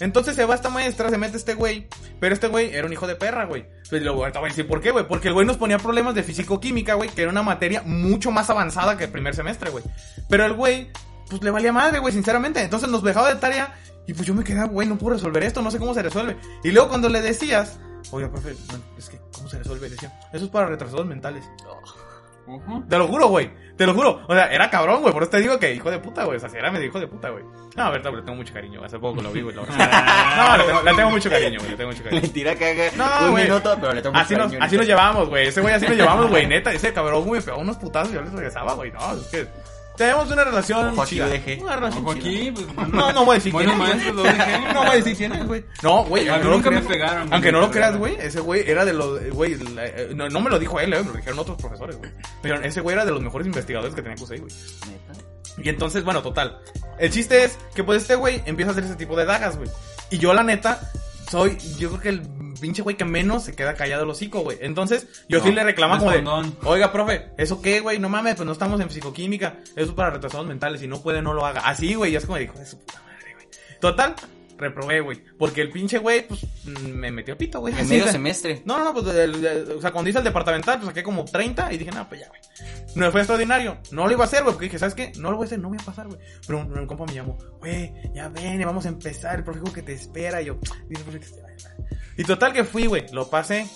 Entonces se va esta maestra, se mete este güey. Pero este güey era un hijo de perra, güey. Entonces luego ahorita voy a decir por qué, güey. Porque el güey nos ponía problemas de físico-química, güey. Que era una materia mucho más avanzada que el primer semestre, güey. Pero el güey, pues le valía madre, güey, sinceramente. Entonces nos dejaba de tarea. Y pues yo me quedaba, güey, no puedo resolver esto, no sé cómo se resuelve. Y luego cuando le decías, oiga, profe, bueno, es que, ¿cómo se resuelve? Decía, eso es para retrasados mentales. Ujú. Te lo juro, güey. Te lo juro. O sea, era cabrón, güey. Por eso te digo que hijo de puta, güey. O sea, si era medio hijo de puta, güey. No, a ver, le tengo mucho cariño. Hace poco lo vi, güey. No, le tengo, le tengo mucho cariño, güey. Le tengo mucho cariño. Mentira que haga No, un güey. minuto, pero le tomo Así nos, cariño así nos llevamos, güey. Ese güey así nos llevamos, güey. Neta, ese cabrón, güey, pegó unos putazos y yo les regresaba, güey. No, es que tenemos una relación Ojo aquí, chida. deje. Una relación Ojo chida. aquí, pues. No, no voy a decir Bueno, quién es, maestro, lo. No voy a decir quién es, güey. No, güey. A aunque no lo nunca me creas- pegaron, güey. Aunque no lo creas, güey. Ese güey era de los, güey. la- eh, No, no me lo dijo él, eh, me lo dijeron otros profesores, güey. Pero ese güey era de los mejores investigadores que tenía QCI, güey. Neta. Y entonces, bueno, total. El chiste es que pues este güey empieza a hacer ese tipo de dagas, güey. Y yo la neta soy, yo creo que el pinche güey que menos se queda callado el hocico, güey. Entonces, yo No, sí le reclamo como de, oiga, profe, ¿eso qué, güey? No mames, pues no estamos en psicoquímica. Eso es para retrasados mentales. Si no puede, no lo haga. Así, güey, y es como dijo, de su puta madre, güey. Total, reprobé, güey. Porque el pinche güey, pues, me metió pito, güey. En medio semestre. no, no, no, pues, el- el- o sea, cuando hice el departamental, pues saqué como 30 y dije, no, pues ya, güey. No fue extraordinario. No lo iba a hacer, güey, porque dije, ¿sabes qué? No lo voy a hacer, no voy a pasar, güey. Pero un, un compa me llamó, güey, ya ven, vamos a empezar, el profe que te espera. Y yo, dice profe que te. Y total que fui, güey, lo pasé.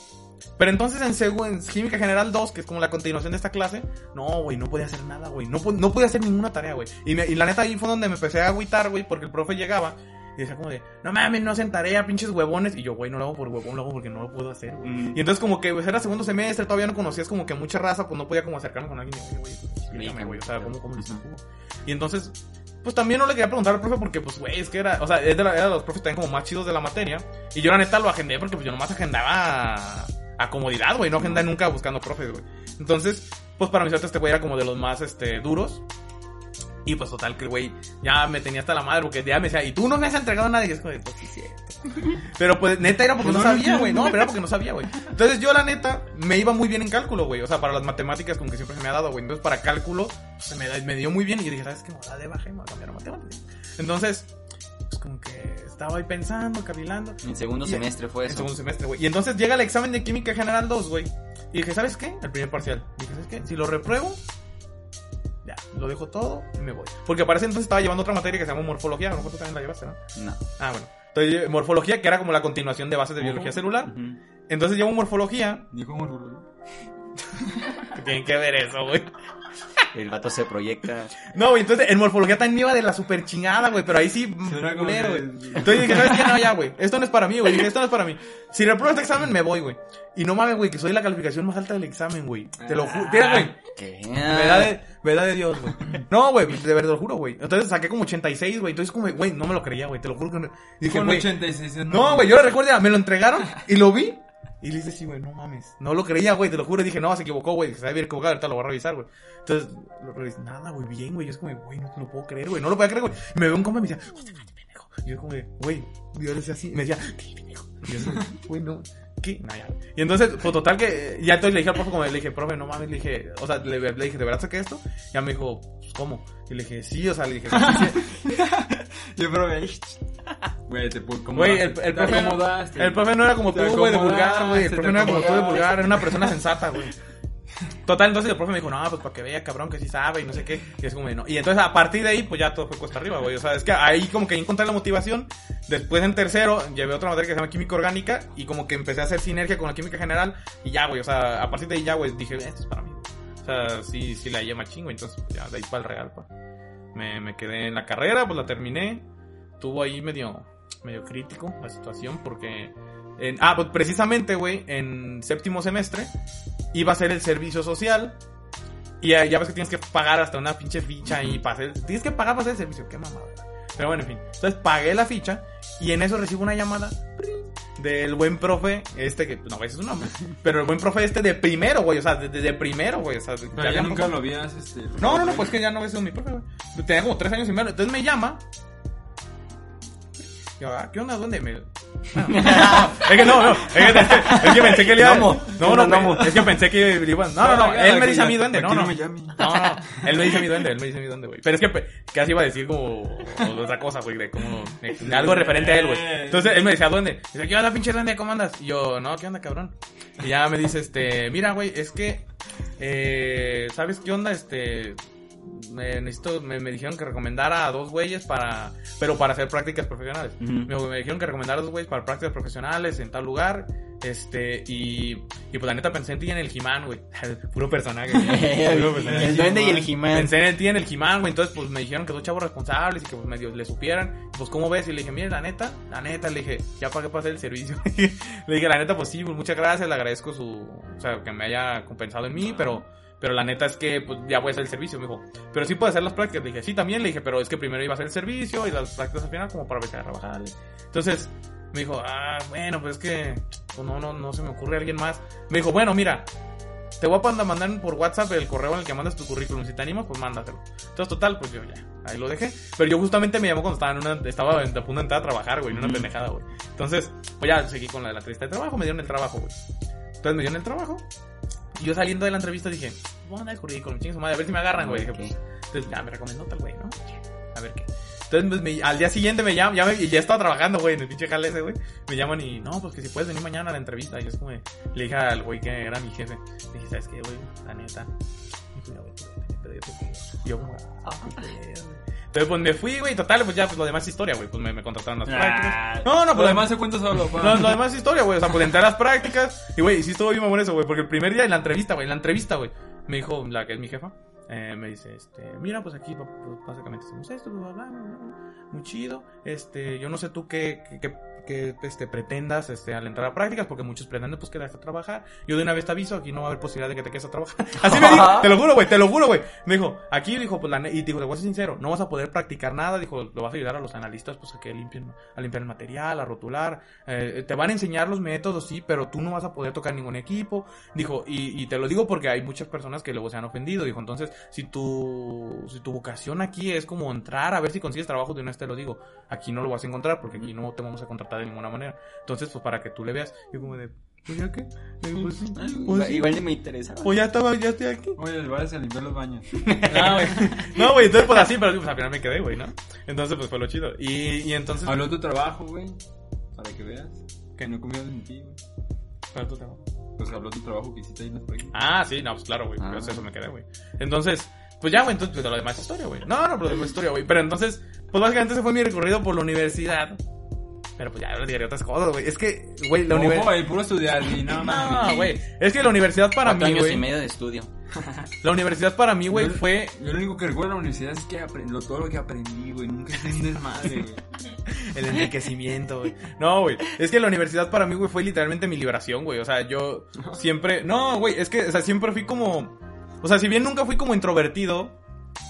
Pero entonces en, en Química General 2, que es como la continuación de esta clase, no, güey, no podía hacer nada, güey. No, no podía hacer ninguna tarea, güey. Y, me- y la neta ahí fue donde me empecé a agüitar, güey, porque el profe llegaba y decía como de, no mames, no hacen tarea, pinches huevones. Y yo, güey, no lo hago por huevón, lo hago porque no lo puedo hacer, güey. Mm. Y entonces como que pues, era segundo semestre, todavía no conocías como que mucha raza, pues no podía como acercarme con alguien y güey, pues, explícame, güey, o sea, ¿cómo, cómo lo? Y entonces, pues también no le quería preguntar al profe porque, pues, güey, es que era, o sea, es de la- era de los profes también como más chidos de la materia. Y yo la neta lo agendé porque pues yo nomás agendaba a comodidad, güey, no agendé nunca buscando profes, güey. Entonces, pues para mi suerte este güey era como de los más, este, duros. Y pues total que el güey ya me tenía hasta la madre porque ya me decía, y tú no me has entregado nada. Y es como, de, pues sí, cierto. Pero pues neta era porque Pues no sabía, güey. No, pero era porque no sabía, güey. Entonces yo la neta me iba muy bien en cálculo, güey. O sea, para las matemáticas como que siempre se me ha dado, güey. Entonces para cálculo pues, se me, dio muy bien y yo dije, ¿sabes qué? Me voy a de baja y me voy a cambiar a matemáticas. Entonces, pues como que estaba ahí pensando, cavilando. En segundo Y- semestre fue En eso. segundo semestre, güey. Y entonces llega el examen de química general 2, güey. Y dije, ¿sabes qué? El primer parcial. Dije, ¿sabes qué? Si lo repruebo, lo dejo todo y me voy. Porque para ese entonces estaba llevando otra materia que se llama morfología. A lo mejor tú también la llevaste, ¿no? No. Ah, bueno. Entonces, morfología, que era como la continuación de bases de biología celular. Entonces llevo morfología. Dijo un que Tienen que ver eso, güey. El vato se proyecta. No, güey, entonces en morfología también me iba de la super chingada, güey, pero ahí sí, culero, güey. Entonces dije, ¿sabes qué? No, ya, güey, esto no es para mí, güey. Dije, esto no es para mí. Si repruebo este examen, me voy, güey. Y no mames, güey, que soy la calificación más alta del examen, güey. Te lo juro. Mira, güey. ¿Qué? Verdad de, verdad de Dios, güey. No, güey, de verdad lo juro, güey. Entonces saqué como 86, güey. Entonces como, güey, no me lo creía, güey. Te lo juro que no. Dije, güey. 86. No, güey, yo lo recuerdo, me lo entregaron y lo vi. Y le dije, sí, güey, no mames. No lo creía, güey, te lo juro. Dije, no, se equivocó, güey. Se había equivocado, ahorita lo voy a revisar, güey. Entonces, lo revisé. Nada, güey, bien, güey. Yo es como, güey, no te lo puedo creer, güey. No lo podía creer, güey. Me veo un compa y me decía, pendejo. Y yo como, güey, yo le decía así. Y me decía, ¿qué, pendejo? Y yo güey, no. ¿Qué? No, ya. Y entonces, pues total que, eh, ya entonces le dije al profe, como le dije, profe, no mames, le dije, o sea, le, le dije, ¿de verdad saqué esto? Ya me dijo, pues, ¿cómo? Y le dije, sí, o sea, le dije, Yo probé. Güey, te Güey, el, el profe, el profe no era como tú, güey, de vulgar, güey. El profe no era como tú de vulgar, era una persona sensata, güey. Total, entonces el profe me dijo, no, pues para que vea, cabrón, que sí sabe y no sé qué. Y es como, no. Y entonces a partir de ahí, pues ya todo fue cuesta arriba, güey. O sea, es que ahí como que encontré la motivación. Después en tercero, llevé otra materia que se llama química orgánica. Y como que empecé a hacer sinergia con la química general. Y ya, güey, o sea, a partir de ahí ya, güey, dije, esto es para mí. O sea, sí, sí la llama chingo. Entonces, pues, ya, de ahí para el real, pues. Me, me quedé en la carrera, pues la terminé. Tuvo ahí medio, medio crítico la situación porque... En, ah, pues precisamente, güey, en séptimo semestre iba a ser el servicio social. Y ya, ya ves que tienes que pagar hasta una pinche ficha y para hacer... Tienes que pagar para hacer el servicio, qué mamada. Pero bueno, en fin. Entonces pagué la ficha y en eso recibo una llamada del buen profe, este que no ves su nombre, pero el buen profe este de primero, güey, o sea, de, de- de primero, güey, o sea, Pero ya nunca lo habías, este... no, no, no, pues que ya no ves mi profe, güey. Tenía como tres años y medio. Entonces me llama. Yo, ah, ¿qué onda? ¿Dónde? Me... es que no, no. Es que, es que pensé que le iba Nomo. No, no, Nomo. Es que pensé que iba- No, no, no. Él me dice a mí duende. No, no. No, no. Él me dice a mí duende. Él me dice a mí duende, güey. Pero es que casi iba a decir como otra cosa, güey. De como algo referente a él, güey. Entonces él me decía duende. Dice, ¿qué onda, pinche duende? ¿Cómo andas? Y yo, no, ¿qué onda, cabrón? Y ya me dice, este, mira, güey, es que, eh, ¿sabes qué onda? Este, me necesito, me, me dijeron que recomendara a dos güeyes para, pero para hacer prácticas profesionales. Ujú. me, me dijeron que recomendara a dos güeyes para prácticas profesionales en tal lugar, este, y, y pues la neta pensé en ti en el Jimán, güey. Puro personaje. Puro personaje. el duende y el Jimán. Pensé en ti en el Jimán, güey. Entonces, pues me dijeron que dos chavos responsables y que pues medio le supieran. Pues, ¿cómo ves? Y le dije, mire, la neta, la neta, le dije, ya pagué para hacer el servicio. le dije, la neta, pues sí, pues muchas gracias, le agradezco su, o sea, que me haya compensado en mí, pero, pero la neta es que, pues ya voy a hacer el servicio, me dijo. Pero sí puedo hacer las prácticas. Le dije, sí, también, le dije, pero es que primero iba a hacer el servicio y las prácticas al final como para empezar a trabajar. Entonces, me dijo, ah, bueno, pues es que, pues no, no, no se me ocurre alguien más. Me dijo, bueno, mira, te voy a mandar por WhatsApp el correo en el que mandas tu currículum. Si te animas, pues mándatelo. Entonces, total, pues yo ya, ahí lo dejé. Pero yo justamente me llamó cuando estaba en una, estaba a punto de entrar a trabajar, güey, en una pendejada, güey. Entonces, pues ya seguí con la de la entrevista de trabajo, me dieron el trabajo, güey. Entonces me dieron el trabajo. Y yo saliendo de la entrevista dije, voy a mandar el currículum, chingue su madre, a ver si me agarran, güey. Dije, Ok. pues, entonces ya me recomendó tal güey, ¿no? A ver qué. Entonces pues, me- al día siguiente me llaman, ya, me- y ya estaba trabajando, güey, en el pinche jale ese, güey. Me llaman y, no, pues que si puedes venir mañana a la entrevista. Y yo es como, le dije al güey que era mi jefe, le dije, ¿sabes qué, güey? La neta. Me dijo, "Ya, güey, pero yo te- y yo como, ah, qué pedo, güey". Entonces pues me fui, güey, total, pues ya, pues lo demás es historia, güey. Pues me, me contrataron las prácticas. No, no, Lo pues demás se cuenta solo, pa. no, lo demás es historia, güey. O sea, pues entré a las prácticas. Y, güey, sí estuvo bien mamón eso, güey. Porque el primer día en la entrevista, güey, en la entrevista, güey, me dijo, la que es mi jefa, eh, me dice, este, mira, pues aquí pues, básicamente hacemos esto, bla, bla, bla, muy chido. Este, yo no sé tú qué, qué, qué, qué, este, pretendas, este, al entrar a prácticas, porque muchos pretenden, pues, quedarte a trabajar. Yo de una vez te aviso, aquí no va a haber posibilidad de que te quedes a trabajar. Así me dijo, te lo juro, güey, te lo juro, güey. Me dijo, aquí, dijo, pues, la, y dijo, te voy a ser sincero, no vas a poder practicar nada, dijo, lo vas a ayudar a los analistas, pues, a que limpien, a limpiar el material, a rotular, eh, te van a enseñar los métodos, sí, pero tú no vas a poder tocar ningún equipo. Dijo, y, y te lo digo porque hay muchas personas que luego se han ofendido. Dijo, entonces, si tu, si tu vocación aquí es como entrar a ver si consigues trabajo, de una vez te lo digo, aquí no lo vas a encontrar porque aquí no te vamos a contratar de ninguna manera. Entonces, pues para que tú le veas, yo como de, pues ya qué, pues sí, pues Igual, sí. igual ni me interesaba. Pues ya estaba, ya estoy aquí. Oye, les vas a limpiar los baños. No, güey. No, güey, entonces pues así, pero pues, al final me quedé, güey, ¿no? Entonces pues fue lo chido. Y, y entonces... Habló tu trabajo, güey. Para que veas. Que no confías en ti, güey. Tú te vas. Pues habló tu trabajo que hiciste ahí en las prácticas. Ah, sí, no, pues claro, güey. Ah. Pues eso me quedé, güey. Entonces, pues ya, güey, entonces, pues, lo demás es historia, güey. No, no, pero lo demás es historia, güey. Pero entonces, pues básicamente ese fue mi recorrido por la universidad. Pero pues ya les diré otras cosas, güey. Es que, güey, la Ojo, universidad. puro estudiar, y no. No, güey. Es que la universidad para mí, años y medio de estudio. La universidad para mí, güey, Yo- fue. Yo lo único que recuerdo de la universidad es que aprendí lo, todo lo que aprendí, güey. Nunca hice un desmadre, güey. El enriquecimiento, güey. No, güey. Es que la universidad para mí, güey, fue literalmente mi liberación, güey. O sea, yo siempre. No, güey, es que, o sea, siempre fui como. O sea, si bien nunca fui como introvertido.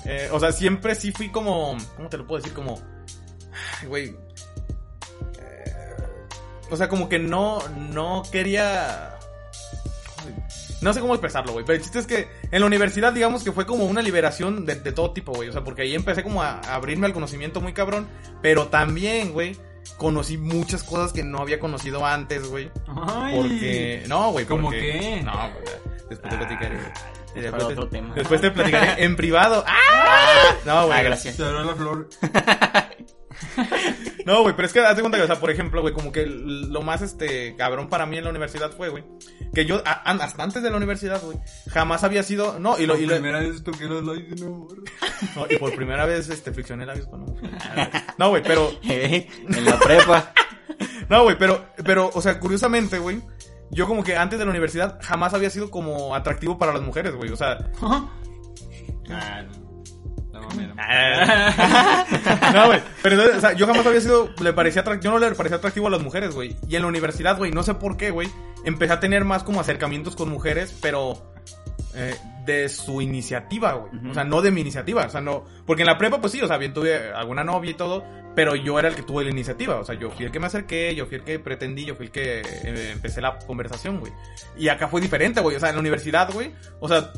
eh, o sea, siempre sí fui como. ¿Cómo te lo puedo decir? Como. Güey. O sea, como que no. No quería. No sé cómo expresarlo, güey. Pero el chiste es que en la universidad, digamos que fue como una liberación de, de todo tipo, güey. O sea, porque ahí empecé como a, a abrirme al conocimiento muy cabrón. Pero también, güey, conocí muchas cosas que no había conocido antes, güey. Porque. No, güey. ¿Cómo porque- qué? No, güey. Después te platicaré. Es Después te- tema. Después te platicaré en privado. ¡Ah! No, güey. Ah, gracias. La flor. No, güey, pero es que haz de cuenta que, o sea, por ejemplo, güey, como que lo más, este, cabrón para mí en la universidad fue, güey, que yo, a- hasta antes de la universidad, güey, jamás había sido, no, y lo, Por y lo- primera vez toqué los labios de no, y por primera vez, este, friccioné labios con un... No, güey, pero, Eh, en la prepa. no, güey, pero, pero, o sea, curiosamente, güey, yo como que antes de la universidad jamás había sido como atractivo para las mujeres, güey, o sea, Ah, no. No, güey. Pero entonces, o sea, yo jamás había sido, le parecía yo no le parecía atractivo a las mujeres, güey. Y en la universidad, güey, no sé por qué, güey, empecé a tener más como acercamientos con mujeres, pero eh, de su iniciativa, güey. O sea, no de mi iniciativa, o sea, no, porque en la prepa, pues sí, o sea, bien tuve alguna novia y todo, pero yo era el que tuve la iniciativa, o sea, yo fui el que me acerqué, yo fui el que pretendí, yo fui el que eh, empecé la conversación, güey. Y acá fue diferente, güey, o sea, en la universidad, güey, o sea,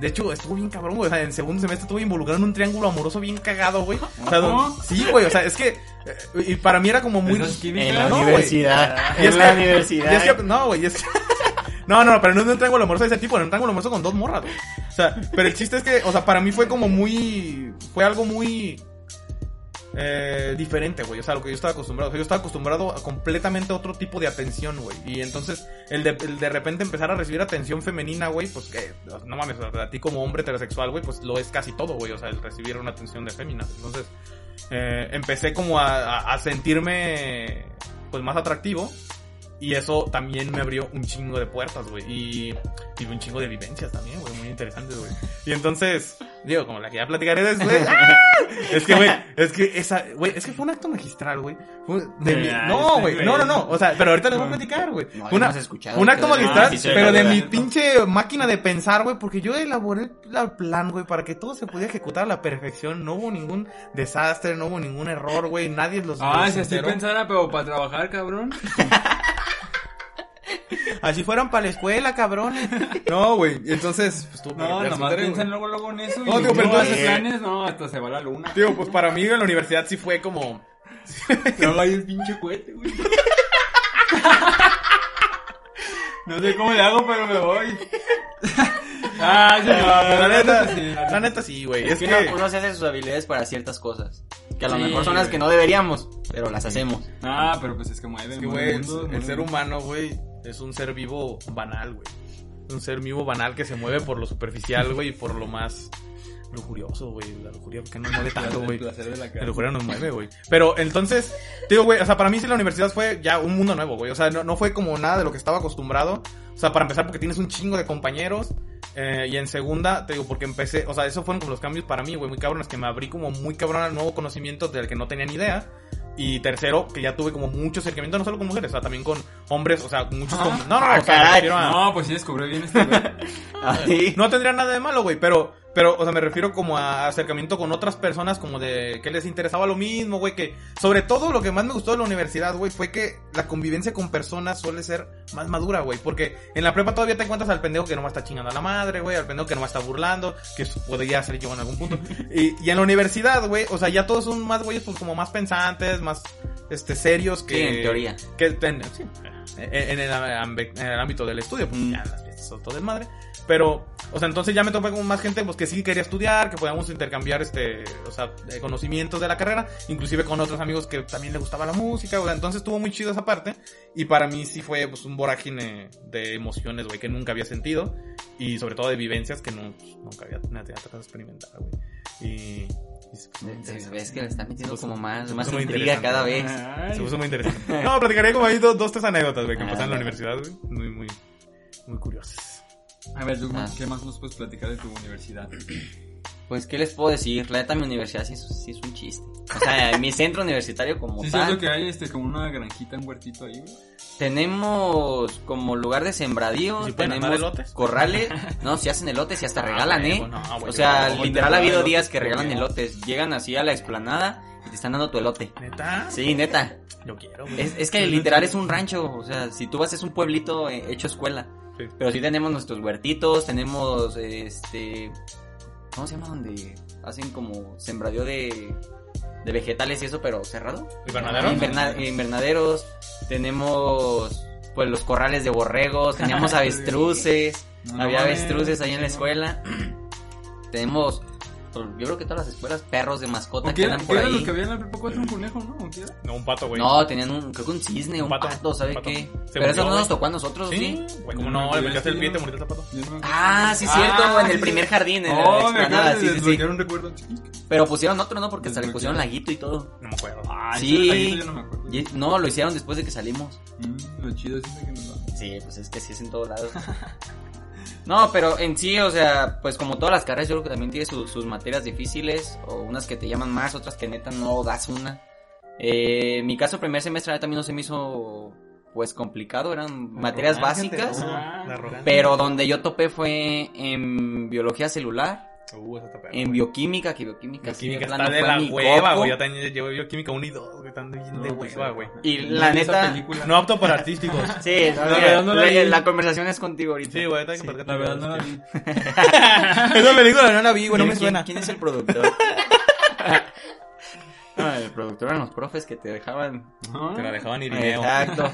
de hecho, estuvo bien cabrón, güey. O sea, en segundo semestre estuve involucrado en un triángulo amoroso bien cagado, güey. O sea, sí, güey. O sea, es que. eh, Y para mí era como muy. Químicas. En la No, universidad. Y es En la que- universidad. y es que- no, güey. Es que. No, no, pero no es un triángulo amoroso de ese tipo, era un triángulo amoroso con dos morras, güey. O sea, pero el chiste es que, o sea, para mí fue como muy. Fue algo muy. Eh, diferente, güey. O sea, lo que yo estaba acostumbrado. O sea, yo estaba acostumbrado a completamente otro tipo de atención, güey. Y entonces, el de, el de repente empezar a recibir atención femenina, güey, pues que, no mames, a ti como hombre heterosexual, güey, pues lo es casi todo, güey. O sea, el recibir una atención de fémina. Entonces, eh, empecé como a, a- a sentirme, pues, más atractivo. Y eso también me abrió un chingo de puertas, güey. Y, y un chingo de vivencias también, güey. Muy interesantes, güey. Y entonces, digo, como la que ya platicaré después. ¡ah! Es que, güey, es que esa, güey, es que fue un acto magistral, güey. No, este güey, no, no, no. O sea, pero ahorita les voy a platicar, güey. No, una, escuchado, un acto magistral, sí, pero de mi pinche máquina de pensar, güey, porque yo elaboré el plan, güey, para que todo se pudiera ejecutar a la perfección. No hubo ningún desastre, no hubo ningún error, güey. Nadie los. Ah, los si así pensara, pero para trabajar, cabrón. Así fueran para la escuela, cabrón. No, güey. Entonces, pues tú. No, nomás piensan luego, luego en eso. No, y digo, pero entonces- planes, no, hasta se va la luna. Tío, pues para mí en la universidad sí fue como. Luego hay un pinche cohete, güey. No sé cómo le hago, pero me voy. ah, sí, no, la neta, sí, la neta sí, güey. Es Es que que. uno, uno se hace sus habilidades para ciertas cosas. Que a lo Sí, mejor son las que no deberíamos, pero las hacemos. Ah, pero pues es que mueve, Es que, güey, el, mundos, el mueve ser humano, güey, es un ser vivo banal, güey. Un ser vivo banal que se mueve por lo superficial, güey, y por lo más lujurioso, güey. La lujuria que no mueve tanto, güey. la La lujuria nos mueve, güey. Pero entonces, te digo, güey, o sea, para mí sí la universidad fue ya un mundo nuevo, güey. O sea, no, no fue como nada de lo que estaba acostumbrado. O sea, para empezar, porque tienes un chingo de compañeros. eh, y en segunda, te digo, porque empecé, o sea, esos fueron como los cambios para mí, güey, muy cabrones, que me abrí como muy cabrón al nuevo conocimiento del que no tenía ni idea. Y tercero, que ya tuve como mucho acercamiento, no solo con mujeres, o sea, también con hombres, o sea, muchos con... No, no, Ah, o sea, caray. a- No, pues sí descubrió bien este güey. No tendría nada de malo, güey, pero, pero, o sea, me refiero como a acercamiento con otras personas, como de que les interesaba lo mismo, güey, que sobre todo lo que más me gustó de la universidad, güey, fue que la convivencia con personas suele ser más madura, güey, porque en la prepa todavía te encuentras al pendejo que nomás está chingando a la madre, güey, al pendejo que nomás está burlando, que eso podría ser yo en algún punto, y, y en la universidad, güey, o sea, ya todos son más, güeyes, pues como más pensantes, más, este, serios que... Sí, en teoría. Que ten- sí, en, en el, ambe- en el ámbito del estudio, pues Mm. ya las fiestas son todo el madre. Pero, o sea, entonces ya me topé con más gente pues que sí quería estudiar, que podíamos intercambiar este, o sea, eh, conocimientos de la carrera, inclusive con otros amigos que también le gustaba la música, güey. Entonces estuvo muy chido esa parte. Y para mí sí fue pues un vorágine de emociones, güey, que nunca había sentido. Y sobre todo de vivencias que no, pues, nunca había, tratado de experimentar, güey. Y, se. Ves que le está metiendo Se puso- como más, se más intriga cada vez. Se Ay. puso muy interesante. No, platicaré como ahí dos, dos tres anécdotas, güey, que Ah, pasaron en la universidad, güey. Muy, muy, muy curiosas. A ver, ¿tú Ah. qué más nos puedes platicar de tu universidad? Pues, ¿qué les puedo decir? La neta, mi universidad sí es, sí es un chiste. O sea, mi centro universitario como Sí, sí, tal. es lo que hay, este, como una granjita, un huertito ahí, güey. Tenemos como lugar de sembradío, ¿Y si pueden tenemos corrales, no, si hacen elotes y hasta regalan, Ah, ¿eh? no, güey, o sea, literal ha habido días que regalan elotes, llegan así a la explanada y te están dando tu elote. ¿Neta? Sí, neta. Yo quiero, güey. Es, es que literal es un rancho, o sea, si tú vas es un pueblito eh, hecho escuela. Sí. Pero sí tenemos nuestros huertitos, tenemos este ¿cómo se llama donde hacen como sembradío de de vegetales y eso, pero cerrado? ¿Invernaderos? Inverna- invernaderos. Tenemos pues los corrales de borregos, teníamos avestruces, No, había avestruces ahí en la escuela. tenemos yo creo que todas las escuelas, perros de mascota ¿O que qué era, andan qué por era lo ahí. que había en la prepa 4? Un conejo, ¿no? ¿O qué era? No, un pato, güey. No, tenían un, creo que un cisne, un, Un pato, pato, ¿sabe un pato. qué? Se Pero eso no nos tocó a nosotros, ¿sí? Sí, güey, Yo como no le es el pie y te muriste el acuerdo. Ah, sí, Ah, cierto, en el primer jardín, en Oh, la me explanada, sí, sí, sí. recuerdo. Pero pusieron otro, ¿no? Porque hasta le pusieron laguito y todo. No me acuerdo. Ah, Sí. ese laguito yo no me acuerdo. No, lo hicieron después de que salimos. Mm, lo chido es que nos da. Sí, pues es que así es en todos lados. No, pero en sí, o sea, pues como todas las carreras, yo creo que también tiene su- sus materias difíciles, o unas que te llaman más, otras que neta no das una. Eh, en mi caso, primer semestre también no se me hizo, pues, complicado, eran materias básicas, pero donde yo topé fue en biología celular, Uh, está en bioquímica, que bioquímica, sí, está de la hueva, güey. Yo también llevo bioquímica 1 y 2, güey. Están de No, pues, hueva, güey. Y no la neta, película. No apto para artísticos. sí, La la, verdad no la la- vi. la conversación es contigo ahorita. Sí, güey, Sí. La verdad no la es vi. Esa película no la vi, güey. No me ¿Quién- suena. ¿Quién es el productor? Ah, el productor eran los profes que te dejaban. Te la dejaban Irineo. Exacto.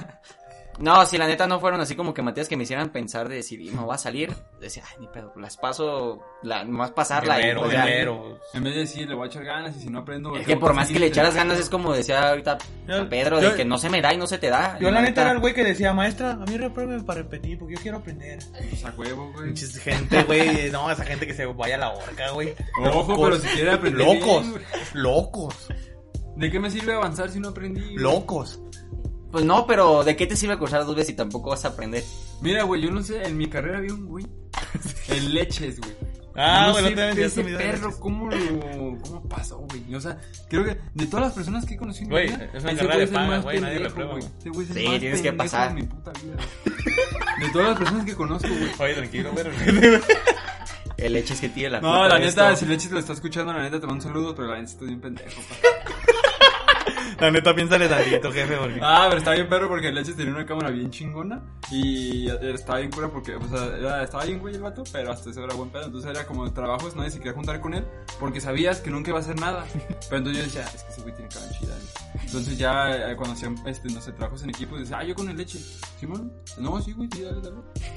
No, si la neta no fueron así como que materias que me hicieran pensar de si no va a salir. Decía, ay, ni pedo, las paso, la, nomás pasarla. y, Guerrero, pues, ya. guerrero. En vez de decir, le voy a echar ganas y si no aprendo... Es que por más que le echaras ganas es como decía ahorita Yo- Pedro, de yo- que no se me da y no se te da. Yo Y la neta era el güey que decía, maestra, a mí repruébeme para repetir porque yo quiero aprender. Pues a huevo, güey. Gente, güey. No, esa gente que se vaya a la horca, güey. Ojo, pero si quiere aprender Locos. Locos. ¿De qué me sirve avanzar si no aprendí? Locos. Pues no, pero ¿de qué te sirve cursar dos veces si tampoco vas a aprender? Mira, güey, yo no sé, en mi carrera había un güey. El leches, güey. Ah, no güey, sé, no te vendías ese perro, leches. ¿cómo lo, cómo pasó, güey? O sea, creo que de todas las personas que he conocido en mi Güey, es una carrera güey de el paga, güey, nadie reprueba, güey. Ese güey es el Sí, más tienes que pasar. de mi puta vida. güey. De todas las personas que conozco, güey. Oye, tranquilo, güey. El hecho es que tiene la No, la neta, esto. si Leches lo está escuchando, la neta te mando un saludo, pero la neta estoy bien pendejo, pa. La neta, piénsale tantito, jefe, porque... Ah, pero estaba bien perro porque Leches tenía una cámara bien chingona y estaba bien cura porque, o sea, era- estaba bien güey el vato, pero hasta eso era buen pedo. Entonces era como trabajos, nadie se quería juntar con él porque sabías que nunca iba a hacer nada. Pero entonces yo decía, es que ese güey tiene cámara chida. Güey". Entonces ya eh, cuando hacían, este, no sé, trabajos en equipo, decía, ah, yo con el Leche. ¿Simón? No, sí, güey, sí, dale, dale.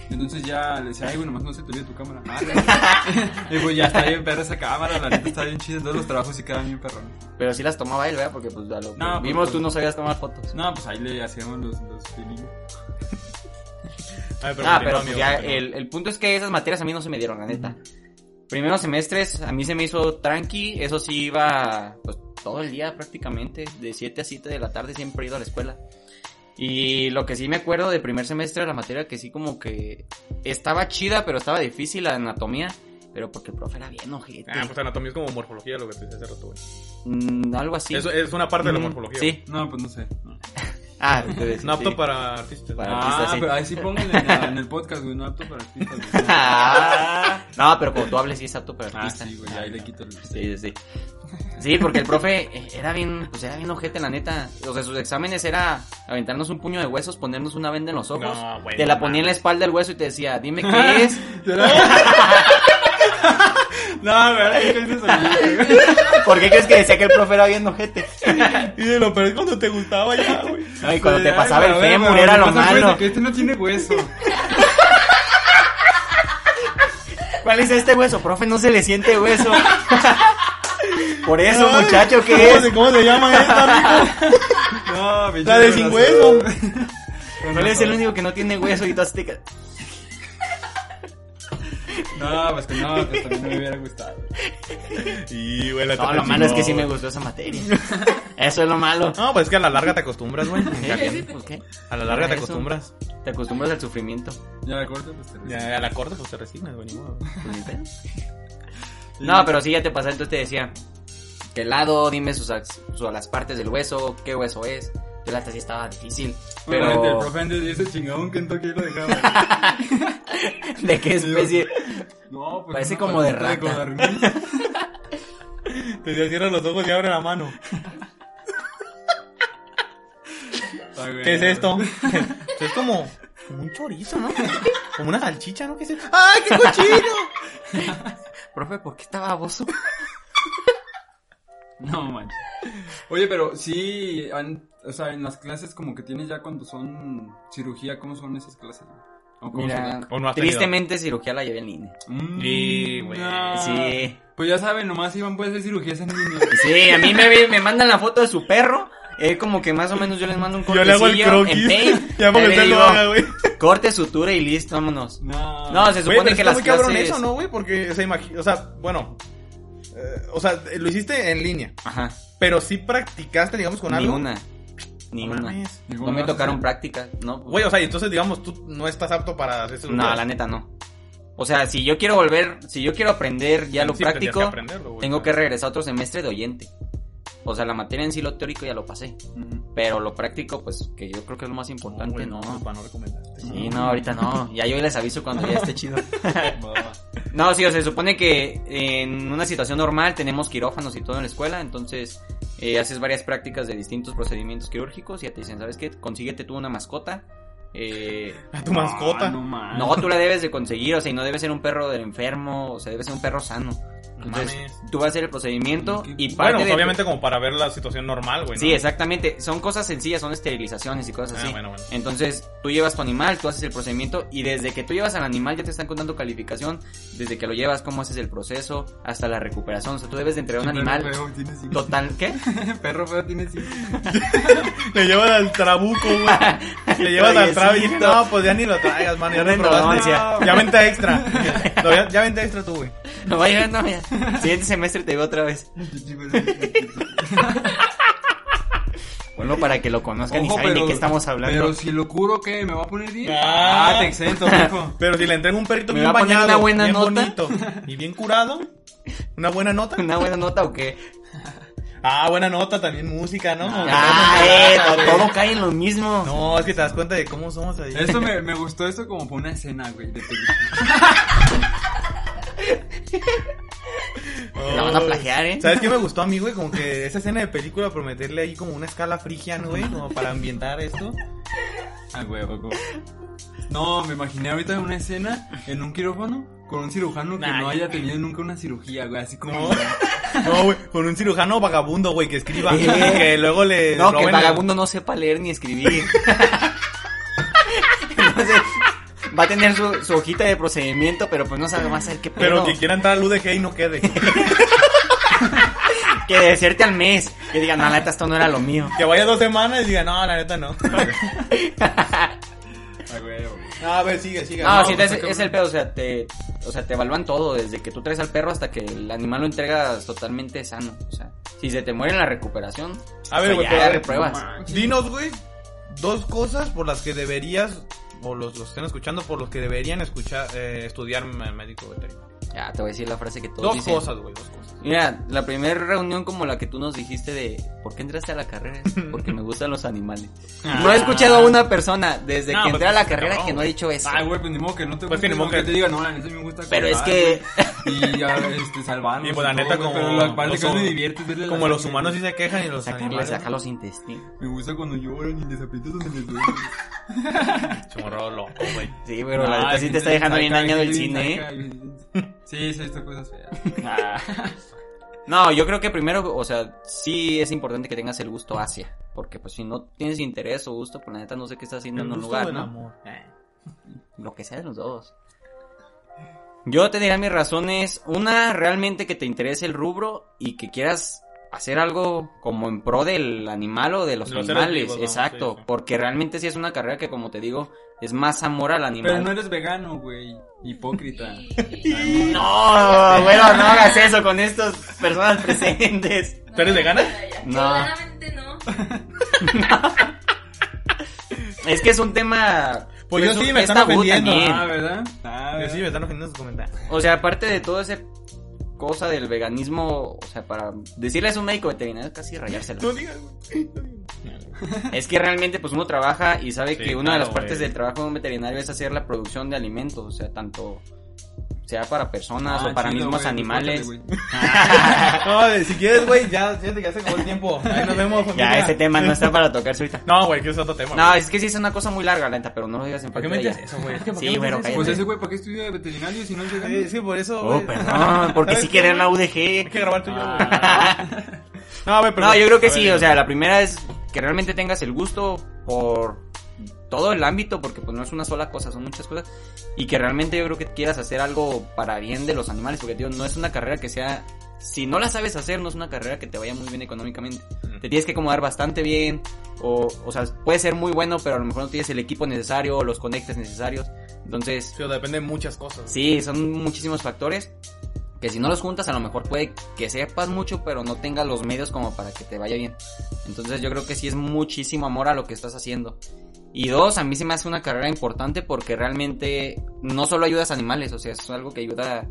Y entonces ya le decía, ay, güey, nomás no se te olvide tu cámara. Ah, dale. y pues ya está bien perra esa cámara, la neta está bien chida. Entonces los trabajos sí quedaban bien perrones. Pero sí las tomaba él, ¿verdad? Porque pues a lo No, pues, vimos pues- tú no sabías tomar fotos. No, pues ahí le hacíamos los, los. Ay, ah, pero pues amigo, ya el punto es que esas materias a mí no se me dieron, la neta. Primeros semestres a mí se me hizo tranqui, eso sí iba pues todo el día prácticamente, de 7 a 7 de la tarde siempre he ido a la escuela. Y lo que sí me acuerdo del primer semestre, la materia que sí como que estaba chida, pero estaba difícil, la anatomía. Pero porque el profe era bien ojete. Ah, pues anatomía es como morfología, lo que te decía hace rato, güey. Mm, algo así. Eso es una parte de la Mm, morfología. Sí. No, pues no sé. No, Ah, entonces, No apto sí. para artistas. Para- ah, artista, sí. pero ahí sí pónganle en, en el podcast, güey, no apto para artistas. güey. Ah, no, pero como tú hables, sí es apto para Ah, artista. sí, güey, ahí le quito el... Sí, sí. Sí, porque el profe eh, era bien, pues era bien ojete, la neta. O sea, sus exámenes era aventarnos un puño de huesos, ponernos una venda en los ojos. No, güey, te la no ponía en la espalda el hueso y te decía, dime qué es. no, ¿verdad? ¿Por qué crees que decía que el profe era bien ojete? Y de lo peor es cuando te gustaba ya, güey. No, y cuando te Ay, pasaba el fémur era lo malo. que este no tiene hueso. ¿Cuál es este hueso? Profe, no se le siente hueso. Por eso, Ay, muchacho, ¿qué ¿cómo es? se- ¿Cómo se llama esta, amigo? No, La de sin hueso. ¿Cuál es el único que no tiene hueso y tú te- No, pues que no, pues también me hubiera gustado. Y, güey, la No, lo malo es que sí me gustó esa materia. Eso es lo malo. No, pues es que a la larga te acostumbras, güey. Pues, ¿qué? A la larga te Eso. acostumbras. Te acostumbras al sufrimiento. Ya la corto, pues te Ya a la corta pues te resignas, güey, ni modo. Pues. No, pero sí ya te pasó, entonces te decía que lado, dime sus, ax- su- las partes del hueso, qué hueso es. Yo la sí estaba difícil. Pero... el Pero, profe antes de ese chingado un Kentucky lo dejaba. ¿de qué especie? No, pues Parece como de rata. codorniz. Te decía, cierra los ojos y abre la mano. ¿Qué es esto? es como, como un chorizo, ¿no? Como una salchicha, ¿no? ¿Qué es esto? ¡Ay, qué cochino! Profe, ¿por qué estaba baboso? No manches. Oye, pero sí, han- o sea, en las clases como que tienes ya cuando son cirugía, ¿cómo son esas clases? ¿O cómo Mira, se ¿O no has tenido? tristemente cirugía la llevé en línea. Mm, Y, güey, Sí. Pues ya saben, nomás iban puede hacer cirugías en línea. Sí, a mí me, me mandan la foto de su perro. Eh, como que más o menos yo les mando un Yo le hago el cortecillo croquis. en. Ya para Ahí que le usted lo haga, güey. Corte, sutura y listo, vámonos. No. No, se supone pero que está las muy cabrón clases... eso, ¿no, güey? Porque, o sea, imagi- o sea, bueno, eh, o sea, lo hiciste en línea, Ajá, pero sí practicaste, digamos, con algo. Ninguna. No mames. Me tocaron prácticas, ¿no? Güey, o sea, y entonces, digamos, tú no estás apto para hacer eso. No, la neta no. O sea, si yo quiero volver, si yo quiero aprender ya lo Sí, práctico, que tengo que regresar a otro semestre de oyente. O sea, la materia en sí, lo teórico ya lo pasé. Pero lo práctico, pues, que yo creo que es lo más importante, ¿no? no, para no recomendarte. Sí, no, ahorita no. Ya yo les aviso cuando ya esté chido. No, sí, o sea, se supone que en una situación normal tenemos quirófanos y todo en la escuela, entonces eh, haces varias prácticas de distintos procedimientos quirúrgicos y ya te dicen, ¿sabes qué? Consíguete tú una mascota. Eh, A tu mascota. No no, tú la debes de conseguir, o sea, y no debe ser un perro del enfermo, o sea, debe ser un perro sano. No Entonces, mames. tú vas a hacer el procedimiento y parte Bueno, pues, de- obviamente como para ver la situación normal, güey. ¿no? Sí, exactamente. Son cosas sencillas, son esterilizaciones y cosas Ah, así. bueno, bueno. Entonces, tú llevas tu animal, tú haces el procedimiento y desde que tú llevas al animal ya te están contando calificación, desde que lo llevas, cómo haces el proceso, hasta la recuperación. O sea, tú debes de entregar un Perro animal feo, tiene cinco. total... ¿Qué? Perro feo tiene cinco. Le llevas al trabuco, güey. Le llevas al Trayecito. no, pues ya ni lo traigas, man. Ya probaste. endurance. Ya vente extra. No, ya, ya vente extra tú, güey. No vaya, no, ya. Siguiente semestre te veo otra vez. Bueno, para que lo conozcan y saben de qué estamos hablando. Pero si lo curo, ¿qué? ¿Me va a poner 10? Ah. Ah, te exento, mijo. Pero si le entrego un perrito ¿Me bien va a poner bañado, una buena bien nota? bonito y bien curado, una buena nota. ¿Una buena nota o qué? Ah, buena nota, también música, ¿no? Ah, todo- eh, todo, todo cae en lo mismo. No, es que te das cuenta de cómo somos ahí. Esto me, me gustó esto como por una escena, güey, de película. La van a plagiar, ¿eh? ¿Sabes qué me gustó a mí, güey? Como que esa escena de película, prometerle ahí como una escala frigian, güey, como para ambientar esto. Ah, güey, güey. No, me imaginé ahorita una escena en un quirófano con un cirujano que Nah, no ya. haya tenido nunca una cirugía, güey, así como... No, güey, con un cirujano vagabundo, güey, que escriba. Eh. Que luego le. No, que el vagabundo no sepa leer ni escribir. Entonces, va a tener su, su hojita de procedimiento, pero pues no sabe más hacer qué pedo. Pero que quiera entrar al UDG y no quede. Que deserte al mes. Que digan, no, la neta, esto no era lo mío. que vaya dos semanas y diga, no, la neta no. Güey. A ver, sigue, sigue. No, No, sí, pues, es, es el pedo, o sea, te, o sea, te evalúan todo, desde que tú traes al perro hasta que el animal lo entregas totalmente sano. O sea, si se te muere en la recuperación, A ver, o sea, güey, ya pero a ver, repruebas. no. Dinos, güey, dos cosas por las que deberías, o los, los estén escuchando, por los que deberían escuchar, eh, estudiar me- médico veterinario. Ya, te voy a decir la frase que todos Dos dicen. cosas, güey, dos cosas. Mira, la primera reunión como la que tú nos dijiste de ¿por qué entraste a la carrera? Es Porque me gustan los animales. No he escuchado a una persona desde No, que pues, entré a la carrera cabrón, que no ha dicho eso. Ay, güey, pues ni modo que no te Pues guste, ni modo que que- te diga, no, la neta me gusta Pero es que- Y ya, este, salvarlos Y pues la neta todo, como... Pero la parte los que me divierte es verle Como los humanos sí se quejan y los animales... saca los intestinos. Me gusta cuando lloran y les aprietas donde les duele. Chorro loco, güey. Sí, pero la Ah, neta sí te está dejando bien dañado el cine, ¿eh? Sí, sí, estas cosas feas. No, yo creo que primero, o sea, sí es importante que tengas el gusto hacia. Porque pues si no tienes interés o gusto, pues la neta no sé qué estás haciendo El en un gusto lugar, del ¿no? amor. Eh. Lo que sea de los dos. Yo te diré mis razones. Una, realmente que te interese el rubro y que quieras hacer algo como en pro del animal o de los los animales. vivos, vamos, Exacto. sí, sí. Porque realmente sí es una carrera que, como te digo, es más amor al animal. Pero no eres vegano, güey. Hipócrita. No, bueno, no hagas eso con estas personas presentes. ¿Tú eres vegana? No. Claramente no. Es que es un tema. Pues yo es sí, un- me es están ofendiendo. Ah, ¿verdad? Ah, Yo sí, me están ofendiendo sus comentarios. O sea, aparte de todo ese cosa del veganismo, o sea, para decirles a un médico veterinario es casi rayárselo. No digas. Es que realmente pues uno trabaja y sabe Sí, que una de las partes del trabajo de un veterinario es hacer la producción de alimentos, o sea, tanto sea para personas Ah, o para chido, mismos güey, animales. córtale, güey. No, si quieres, güey, ya, fíjate que ya se acabó el tiempo. Ahí nos vemos, ya, familia. ese tema no está para tocarse ahorita. No, güey, que es otro tema. No, güey. es que sí es una cosa muy larga, la neta, pero no lo digas en ¿Por qué me de eso, güey? Es que ¿por qué Sí, dices cállate. Pues ese güey, ¿para qué estudia veterinario si no es? Sí, sí, por eso, Oh, güey. perdón, porque ¿Sabes sí quieren la güey? UDG. Hay que grabar tú y yo, güey. No, ver, pero... No, yo creo que sí, o sea, la primera es que realmente tengas el gusto por todo el ámbito, porque pues no es una sola cosa, son muchas cosas, y que realmente yo creo que quieras hacer algo para bien de los animales, porque tío, no es una carrera que sea, si no la sabes hacer, no es una carrera que te vaya muy bien económicamente. Te tienes que acomodar bastante bien, o, o sea, puede ser muy bueno, pero a lo mejor no tienes el equipo necesario, o los conectes necesarios, entonces, Sí, o depende de muchas cosas. Sí, son muchísimos factores que si no los juntas a lo mejor puede que sepas mucho pero no tengas los medios como para que te vaya bien. Entonces yo creo que sí es muchísimo amor a lo que estás haciendo. Y dos, a mí se me hace una carrera importante porque realmente no solo ayudas a animales, o sea, es algo que ayuda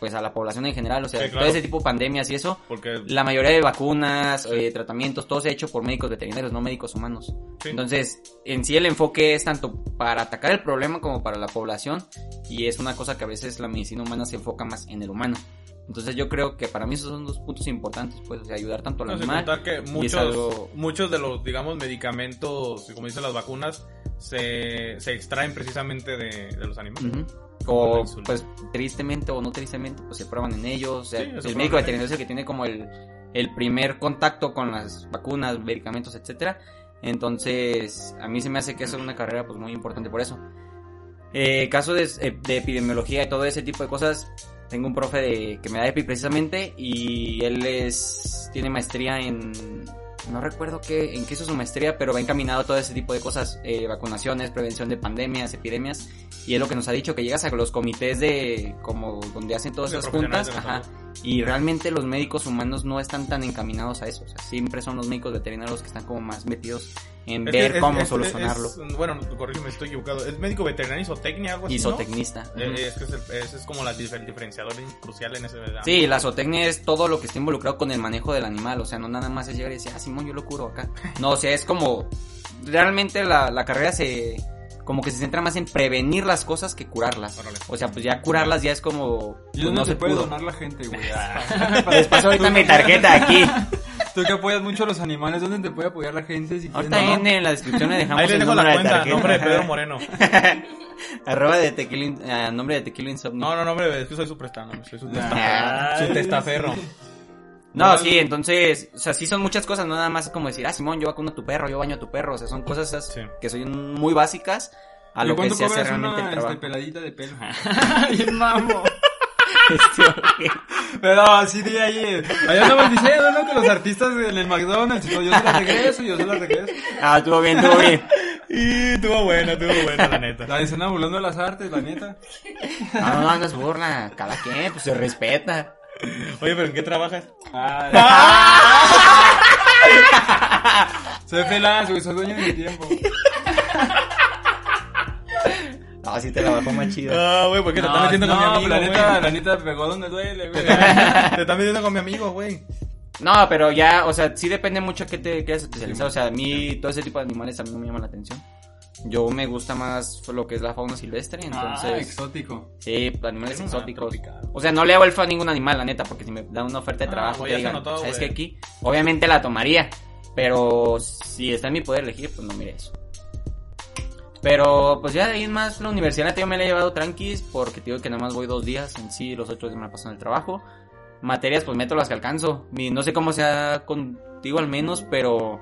pues a la población en general, o sea, Sí, claro. todo ese tipo de pandemias y eso, Porque la mayoría de vacunas, eh, tratamientos, todo se ha hecho por médicos veterinarios, no médicos humanos. Sí. Entonces, en sí el enfoque es tanto para atacar el problema como para la población y es una cosa que a veces la medicina humana se enfoca más en el humano. Entonces yo creo que para mí esos son dos puntos importantes, pues, o sea, ayudar tanto al No, animal. que muchos, algo- muchos de los, digamos, medicamentos, como dicen las vacunas, se, se extraen precisamente de, de los animales. O pues tristemente o no tristemente pues se prueban en ellos. O sea, Sí, el médico veterinario es el que tiene como el, el primer contacto con las vacunas, medicamentos, etcétera. Entonces, a mí se me hace que eso es una carrera pues muy importante por eso. Eh, caso de, de epidemiología y todo ese tipo de cosas, tengo un profe de, que me da EPI precisamente y él es tiene maestría en no recuerdo qué en qué hizo su maestría, pero va encaminado a todo ese tipo de cosas, eh, vacunaciones, prevención de pandemias, epidemias y es lo que nos ha dicho que llegas a los comités de como donde hacen todas esas juntas, ajá, y realmente los médicos humanos no están tan encaminados a eso, o sea, siempre son los médicos veterinarios los que están como más metidos en Es ver es- cómo es- solucionarlo. es- bueno, corrígeme, estoy equivocado. ¿Es médico veterinario, isotecnia, algo así? ¿no? Isotecnista. Eh, Ujú. es que es, el- ese es como la diferenciador crucial en ese ¿verdad? Sí, la zootecnia es todo lo que está involucrado con el manejo del animal, o sea, no nada más es llegar y decir, ah, Simón, yo lo curo acá. No, o sea, es como, realmente la, la carrera se, como que se centra más en prevenir las cosas que curarlas. Órale. O sea, pues ya curarlas ya es como, ¿Y pues, dónde no se, se puede pudo. donar la gente, güey? Les paso ahorita mi tarjeta aquí. Tú que apoyas mucho a los animales, ¿dónde te puede apoyar la gente? Si quieres, Ahorita no? en, en la descripción le dejamos Ahí les el dejo la de cuenta, tarjeta. nombre de Pedro Moreno. Arroba de tequila, ah, nombre de tequila insomnio. No, no, no, hombre, es que soy su prestano, soy su testaferro. Su testaferro. No, sí, entonces, o sea, sí son muchas cosas, no nada más como decir, ah, Simón, yo vacuno a tu perro, yo baño a tu perro, o sea, son cosas esas Sí. que son muy básicas a ¿Y lo que se hace realmente una el este, trabajo. peladita de pelo? Bien mamo. Pero así de ahí, eh, allá andamos diciendo, ¿no? Que los artistas en el McDonald's, todo, yo se la regreso, yo se la regreso. ah, estuvo bien, estuvo bien. Y estuvo bueno, estuvo bueno, la neta. La escena burlando las artes, la neta. No, no, es burla, cada quien, pues se respeta. Oye, pero ¿en qué trabajas? Soy feliz, güey, soy dueño de mi tiempo. No, sí te la bajó más chida. Ah, güey, porque te están metiendo con mi no, amigo, la neta, la neta pegó donde duele, güey. Te están metiendo con mi amigo, güey. No, pero ya, o sea, sí depende mucho qué te quieras especializar. O sea, a mí todo ese tipo de animales a mí no me llama la atención. Yo me gusta más lo que es la fauna silvestre, Ah, entonces... exótico. Sí, animales Ah, exóticos. O sea, no le hago el feo a ningún animal, la neta, porque si me dan una oferta de Ah, trabajo, ya se digan, ¿sabes qué aquí? Obviamente la tomaría, pero si está en mi poder elegir, pues no mire eso. Pero, pues ya de ahí más, la universidad yo me la he llevado tranquis, porque digo que nada más voy dos días, en sí, los otros días me la paso en el trabajo. Materias, pues meto las que alcanzo. Mi- no sé cómo sea contigo al menos, pero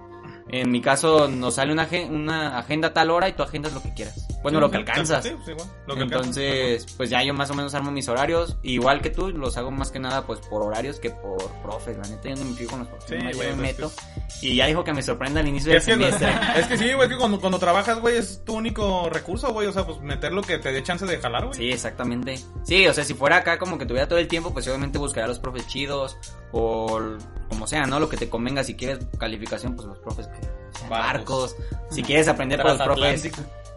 en mi caso nos sale una, una agenda a tal hora y tú agendas lo que quieras. Bueno, Sí, lo que alcanzas. Sí, sí, igual, lo que alcanzas. Entonces, pues ya yo más o menos armo mis horarios. Igual que tú, los hago más que nada pues por horarios que por profes. La neta, yo no me fijo con los profes. Güey, me pues, meto. Y ya dijo que me sorprenda al inicio del Es que, semestre. es que sí, güey, es que cuando, cuando trabajas, güey, es tu único recurso, güey. O sea, pues meter lo que te dé chance de jalar, güey. Sí, exactamente. Sí, o sea, si fuera acá como que tuviera todo el tiempo, pues obviamente buscaría a los profes chidos o como sea, ¿no? Lo que te convenga. Si quieres calificación, pues los profes que Barcos. barcos. Si quieres aprender, pues los profes.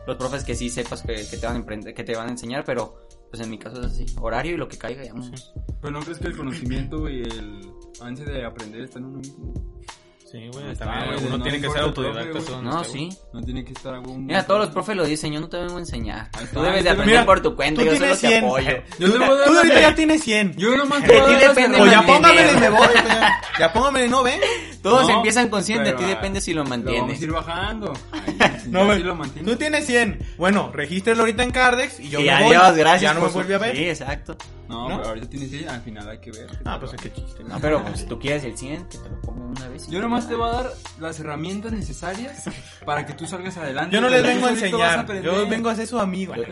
Los profes que sí sepas que, te van a que te van a enseñar, pero pues en mi caso es así. Horario y lo que caiga, ya vamos. Pero no crees que el conocimiento y el avance de aprender está en uno mismo. Sí, güey, Está, también güey, uno no tiene que ser profe, autodidacta. eso No, está, güey. sí. No tiene que estar algún... Mira, todos los profes lo dicen, yo no te vengo a enseñar. Ahí Tú debes de Mira, aprender por tu cuenta, Tú yo solo tienes te 100. apoyo. Yo te voy a dar Tú ahorita ya tienes 100. Yo nomás te voy a dar O ya póngamele y me voy. Ya, póngamele y no ven. Todos No, empiezan con 100, de ti depende si lo Lo vamos mantienes. a ir bajando. Ay, si No, lo mantienes. Tú tienes 100. Bueno, regístralo ahorita en Cardex y yo y me adiós, voy. gracias. Ya no me vuelve a ver. Sí, exacto. No, ¿No? pero ahorita tienes 100, al final hay que ver. Ah, pues es que chiste. No, pero pues, si tú quieres el 100, que te lo pongo una vez. Yo nomás te voy a dar las herramientas necesarias para que tú salgas adelante. Yo no les vengo a enseñar. Yo vengo a ser su amigo.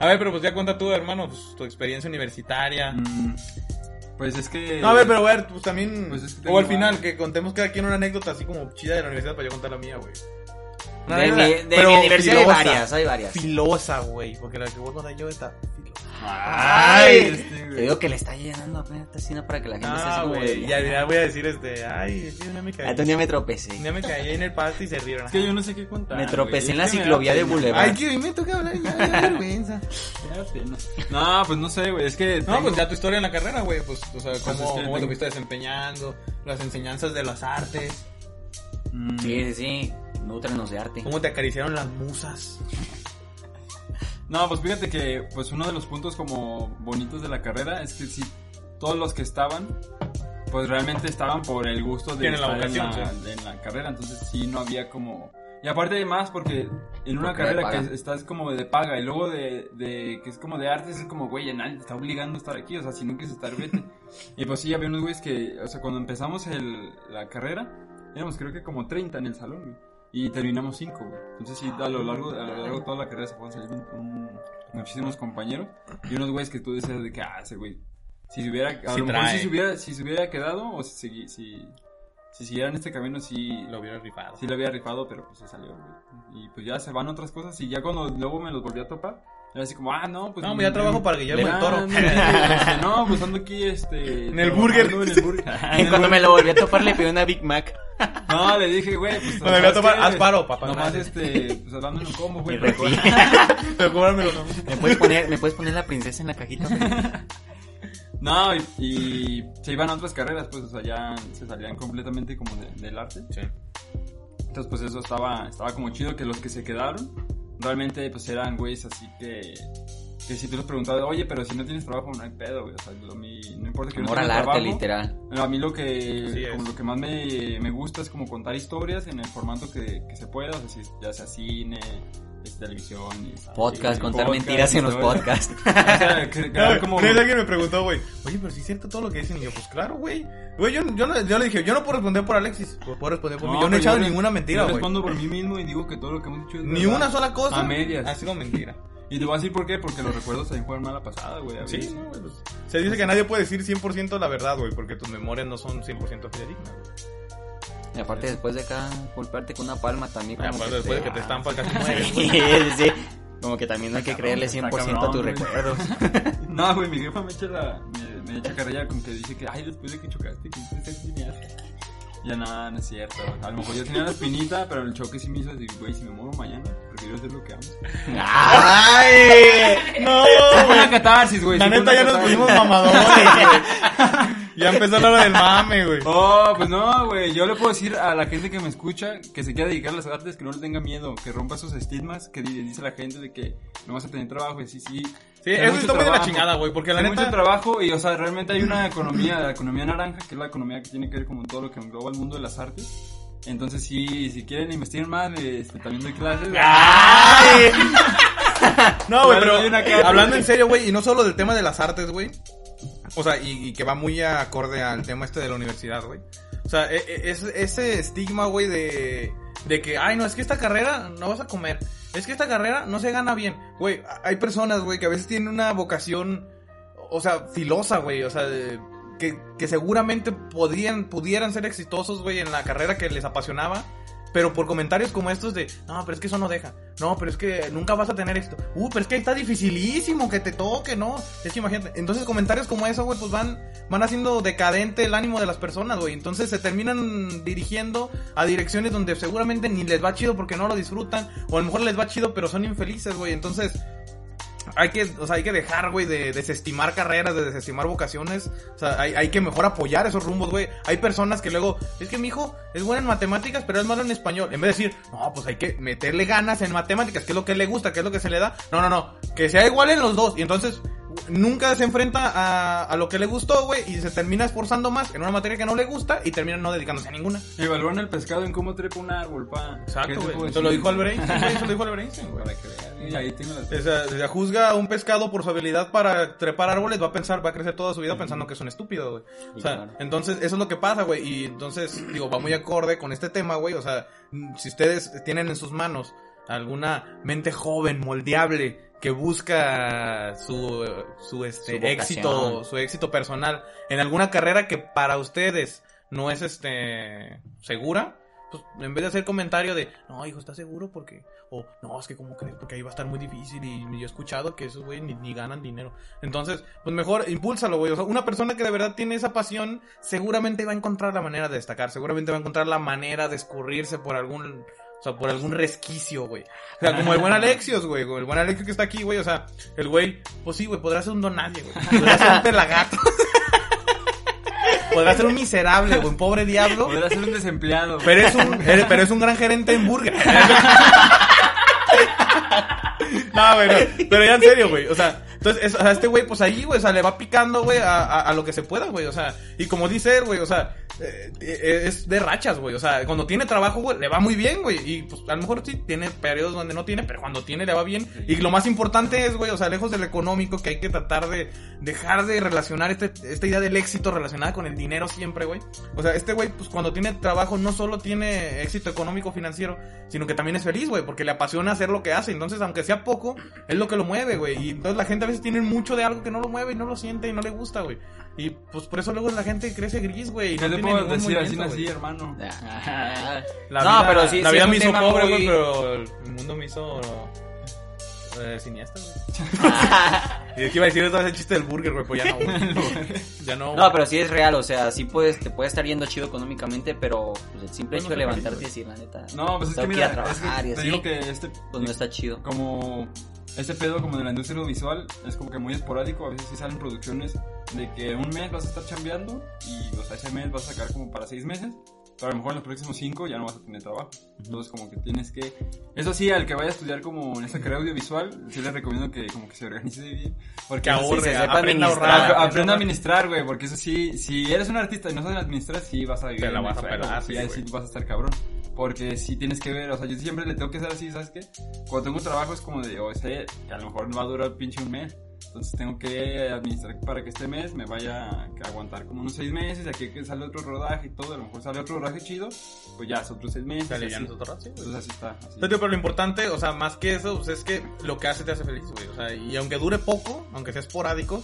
A ver, pero pues ya cuenta tú, hermano, pues, tu experiencia universitaria. Mm, Pues es que. No, a ver, pero a ver, pues también. Pues es que o al final, que contemos cada quien una anécdota así como chida de la universidad para yo contar la mía, güey. De mi, de pero mi universidad hay varias, hay varias. Filosa, güey. Porque la que voy a contar yo está filosa. Ay, Ay. este, Te güey. digo que le está llenando apenas está haciendo para que la gente Ah, como güey. ya voy a decir este. Ay, es que ya me caí. Ya me tropecé. Ya me caí en el pasto y se rieron. Es que yo no sé qué contar. Me tropecé en la ciclovía de. Boulevard. Ay, que hoy me toca hablar ya, ya vergüenza. No, pues no sé, güey. Es que. No, tengo- pues ya tu historia en la carrera, güey. Pues, o sea, cómo, es que cómo te fuiste desempeñando, las enseñanzas de las artes, Mm, Sí, sí, sí. Nútrenos de arte. cómo te acariciaron las musas. No, pues fíjate que pues uno de los puntos como bonitos de la carrera es que sí, todos los que estaban, pues realmente estaban por el gusto de Tienen la estar en, vocación, la, en la carrera, entonces sí no había como... Y aparte hay más porque en una Porque carrera que estás como de paga y luego de, de que es como de artes es como, güey, nadie te está obligando a estar aquí, o sea, si no quieres estar, vete. y pues sí, había unos güeyes que, o sea, cuando empezamos el, la carrera, éramos creo que como 30 en el salón, güey. Y terminamos 5, güey. Entonces sí, a lo largo, a lo largo de toda la carrera se fueron saliendo un- muchísimos compañeros. Y unos güeyes que tú decías de que, ah, ese güey, si se hubiera, a Sí lo mejor si se hubiera, si se hubiera quedado o si, si, si siguiera en este camino, sí, Lo hubiera rifado. sí lo había rifado, pero pues se salió, güey. Y pues ya se van otras cosas y ya cuando luego me los volví a topar, era así como, ah, no, pues... No, pues ya trabajo para Guillermo del Toro. no, este, no, pues ando aquí, este... En el burger. En el burger. En el Cuando me lo volví a topar le pedí una Big Mac. no, le dije, güey, pues. Cuando le voy a ¿sabes tomar, haz paro, papá. Nomás este, pues en un combo, güey. Pero cóbramelo, no. ¿Me puedes poner, ¿Me puedes poner la princesa en la cajita? No, y, y se iban a otras carreras, pues, o sea, ya se salían completamente como de- del arte. Sí. Entonces, pues eso estaba, estaba como chido que los que se quedaron, realmente, pues eran güeyes así que. Que si tú les preguntabas, oye, pero si no tienes trabajo, no hay pedo, güey. O sea, lo, mi- no importa que no Amor al tengas arte, trabajo. literal. No, A mí lo que, como lo que más me, me gusta es como contar historias en el formato que, que se pueda, o sea, si, ya sea cine, televisión, y, Podcast, y contar podcast, mentiras en los podcasts. O sea, que- crear como... Una vez alguien me preguntó, güey, oye, pero si es cierto todo lo que dicen. Y yo, pues claro, güey. Güey, yo, yo, no- yo le dije, yo no puedo responder por Alexis, puedo responder por mí. Yo no he echado ninguna mentira, Yo güey. respondo por mí mismo y digo que todo lo que hemos dicho es Ni verdad. una sola cosa A medias. ha sido mentira. Y te voy a decir por qué, porque los recuerdos también fueron mala pasada, güey. Sí, no, güey, pues, Se dice que nadie puede decir 100% la verdad, güey, porque tus memorias no son 100% fidedignas. Y aparte después de acá golpearte con una palma también. Como aparte, después de que te estampa casi mueres, Sí, sí. Como que también no hay que creerle Está 100% a tus cabrón, recuerdos. No, güey, mi jefa me echa la... Me, me echa carrilla con que dice que, ay, después de que chocaste, que hiciste. Ya nada, no es cierto. A lo mejor yo tenía la espinita, pero el choque sí me hizo decir, güey, si me muero mañana, prefiero hacer lo que amo. ¡Ay! ¡No, Fue una catarsis, güey. La neta ya nos pusimos mamadores, güey. Ya empezó la hora del mame, güey. Oh, pues no, güey. Yo le puedo decir a la gente que me escucha que se quiera dedicar a las artes que no le tenga miedo, que rompa esos estigmas que di- dice la gente de que no vas a tener trabajo. Y sí, sí. Sí, Hay eso está muy de la chingada, güey, porque la Hay neta... mucho trabajo y, o sea, realmente hay una economía, la economía naranja, que es la economía que tiene que ver con todo lo que engloba el mundo de las artes. Entonces, sí, si quieren investigar más, este, también doy clases. ¡Ay! No, güey, pero hablando en serio, güey, y no solo del tema de las artes, güey. O sea, y, que va muy acorde al tema este de la universidad, güey. O sea, e- e- es, ese estigma, güey, de, de que, ay, no, es que esta carrera no vas a comer. Es que esta carrera no se gana bien. Güey, hay personas, güey, que a veces tienen una vocación, o sea, filosa, güey, o sea, de- que, que seguramente podrían, pudieran ser exitosos, güey, en la carrera que les apasionaba. Pero por comentarios como estos de, no, pero es que eso no deja. No, pero es que nunca vas a tener esto. Uh, pero es que está dificilísimo que te toque, ¿no? Es que imagínate. Entonces comentarios como eso, güey, pues van, van haciendo decadente el ánimo de las personas, güey. Entonces se terminan dirigiendo a direcciones donde seguramente ni les va chido porque no lo disfrutan. O a lo mejor les va chido pero son infelices, güey. Entonces, hay que, o sea, hay que dejar, güey, de desestimar carreras, de desestimar vocaciones. O sea, hay, hay que mejor apoyar esos rumbos, güey. Hay personas que luego, es que mi hijo es bueno en matemáticas, pero es malo en español. En vez de decir, no, pues hay que meterle ganas en matemáticas, que es lo que le gusta, que es lo que se le da. No, no, no. Que sea igual en los dos. Y entonces, nunca se enfrenta a, a lo que le gustó, güey, y se termina esforzando más en una materia que no le gusta y termina no dedicándose a ninguna. Evalúan el pescado en cómo trepa un árbol, pa. ¿Qué Exacto, güey. Se lo dijo Albert Einstein, güey, se lo dijo Albert Einstein, güey. Y ahí las... O sea, si se juzga a un pescado por su habilidad para trepar árboles, va a pensar, va a crecer toda su vida pensando que es un estúpido, güey. O sea, Claro. entonces, eso es lo que pasa, güey. Y entonces, digo, va muy acorde con este tema, güey. O sea, si ustedes tienen en sus manos alguna mente joven, moldeable, que busca su, su, este, Su éxito, su éxito personal en alguna carrera que para ustedes no es, este, segura, pues en vez de hacer comentario de, no, hijo, ¿estás seguro? Porque, o, no, es que como crees, porque ahí va a estar muy difícil y, yo he escuchado que esos güey ni, ni ganan dinero. Entonces, pues mejor impúlsalo, güey. O sea, una persona que de verdad tiene esa pasión, seguramente va a encontrar la manera de destacar, seguramente va a encontrar la manera de escurrirse por algún, sea, por algún resquicio, güey. O sea, como el buen Alexios, güey, el buen Alexios que está aquí, güey, o sea, el güey, pues sí, güey, podrá ser un don nadie, güey. Podrá ser un pelagato. podrá ser un miserable, güey, un pobre diablo. Podrá ser un desempleado. Pero es un, eh, pero es un gran gerente en burger. no, güey, no. Pero ya en serio, güey. O sea, entonces, es- o sea, este güey, pues ahí, güey, o sea, le va picando, güey, a, a, a lo que se pueda, güey. O sea, y como dice él, güey, o sea, eh, eh, es de rachas, güey. O sea, cuando tiene trabajo, güey, le va muy bien, güey. Y pues a lo mejor sí tiene periodos donde no tiene, pero cuando tiene le va bien. Y lo más importante es, güey, o sea, lejos del económico, que hay que tratar de dejar de relacionar este, esta idea del éxito relacionada con el dinero siempre, güey. O sea, este güey, pues cuando tiene trabajo, no solo tiene éxito económico financiero, sino que también es feliz, güey, porque le apasiona hacer lo que hace. Entonces, aunque sea poco, es lo que lo mueve, güey. Y entonces la gente a veces tiene mucho de algo que no lo mueve y no lo siente y no le gusta, güey. Y pues por eso luego la gente crece gris, güey. y ¿Qué no tiene puedo decir? Así güey. hermano. La no, vida, pero sí, la sí vida me hizo pobre, muy- güey, pero el mundo me hizo eh, cineasta, güey. Y es que iba a decir otra vez el chiste del burger, güey, pues ya no, güey. Ya no. No, pero sí es real, o sea, sí puedes, te puede estar yendo chido económicamente, pero pues, el simple hecho no de levantarte y decir, la neta, No, pues es que mira, a trabajar es que y te así, digo que este, pues no está chido. como este pedo como de la industria audiovisual es como que muy esporádico, a veces sí salen producciones de que un mes vas a estar chambeando y o sea, ese mes vas a sacar como para seis meses, pero a lo mejor en los próximos cinco ya no vas a tener trabajo. Entonces como que tienes que... Eso sí, al que vaya a estudiar como en esta carrera audiovisual, sí les recomiendo que como que se organice bien. Porque que eso sí ahorre, se sepa aprenda a ahorrar. Ap- Aprende a administrar, güey, porque eso sí, si eres un artista y no sabes administrar, sí vas a vivir Te la vas a pelar, sí, sí vas a estar cabrón. Porque sí tienes que ver, o sea, yo siempre le tengo que ser así, ¿sabes qué? Cuando tengo trabajo es como de, o sea, que a lo mejor no va a durar pinche un mes. Entonces tengo que administrar para que este mes me vaya a aguantar como unos seis meses, y aquí que sale otro rodaje y todo, a lo mejor sale otro rodaje chido, pues ya es otros seis meses. Así. ya sí, güey. Entonces así está. así. Entonces, pero lo importante, o sea, más que eso, pues, es que lo que hace te hace feliz, güey. O sea, y aunque dure poco, aunque sea esporádico,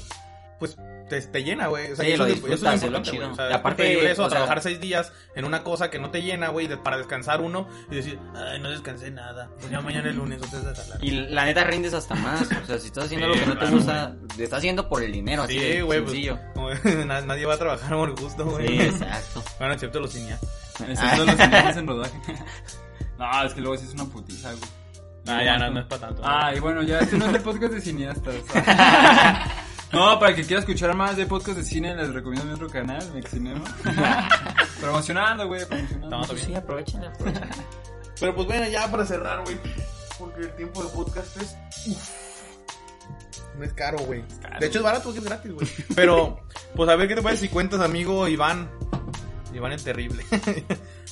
pues te, te llena, güey. O sea, Sí, lo eso, eso es importante, güey. O sea, aparte, eso, o sea- trabajar seis días en una cosa que no te llena, güey, de- para descansar uno y decir, ay, no descansé nada. Pues ya mañana es lunes, ustedes de jalar. Y la neta rindes hasta más, o sea, si estás haciendo Sí, lo que no te claro, gusta, te estás haciendo por el dinero, así Sí, de güey, pues, sencillo. na- nadie va a trabajar por gusto, güey. Sí, exacto. Bueno, excepto los cineastas. Excepto los señores en rodaje. no, es que luego sí es una putiza, güey. Ah, ya, no, no es para tanto. Ah, y bueno, ya este no es el podcast de cineastas. No, para el que quiera escuchar más de podcast de cine, les recomiendo mi otro canal, Mexcinema. promocionando, güey, promocionando. Sí, aprovechen, aprovechen. Pero pues bueno, ya para cerrar, güey. Porque el tiempo del podcast es. no es caro, güey. De hecho es barato porque es gratis, güey. Pero, pues a ver qué te parece si cuentas, amigo Iván. Iván el terrible.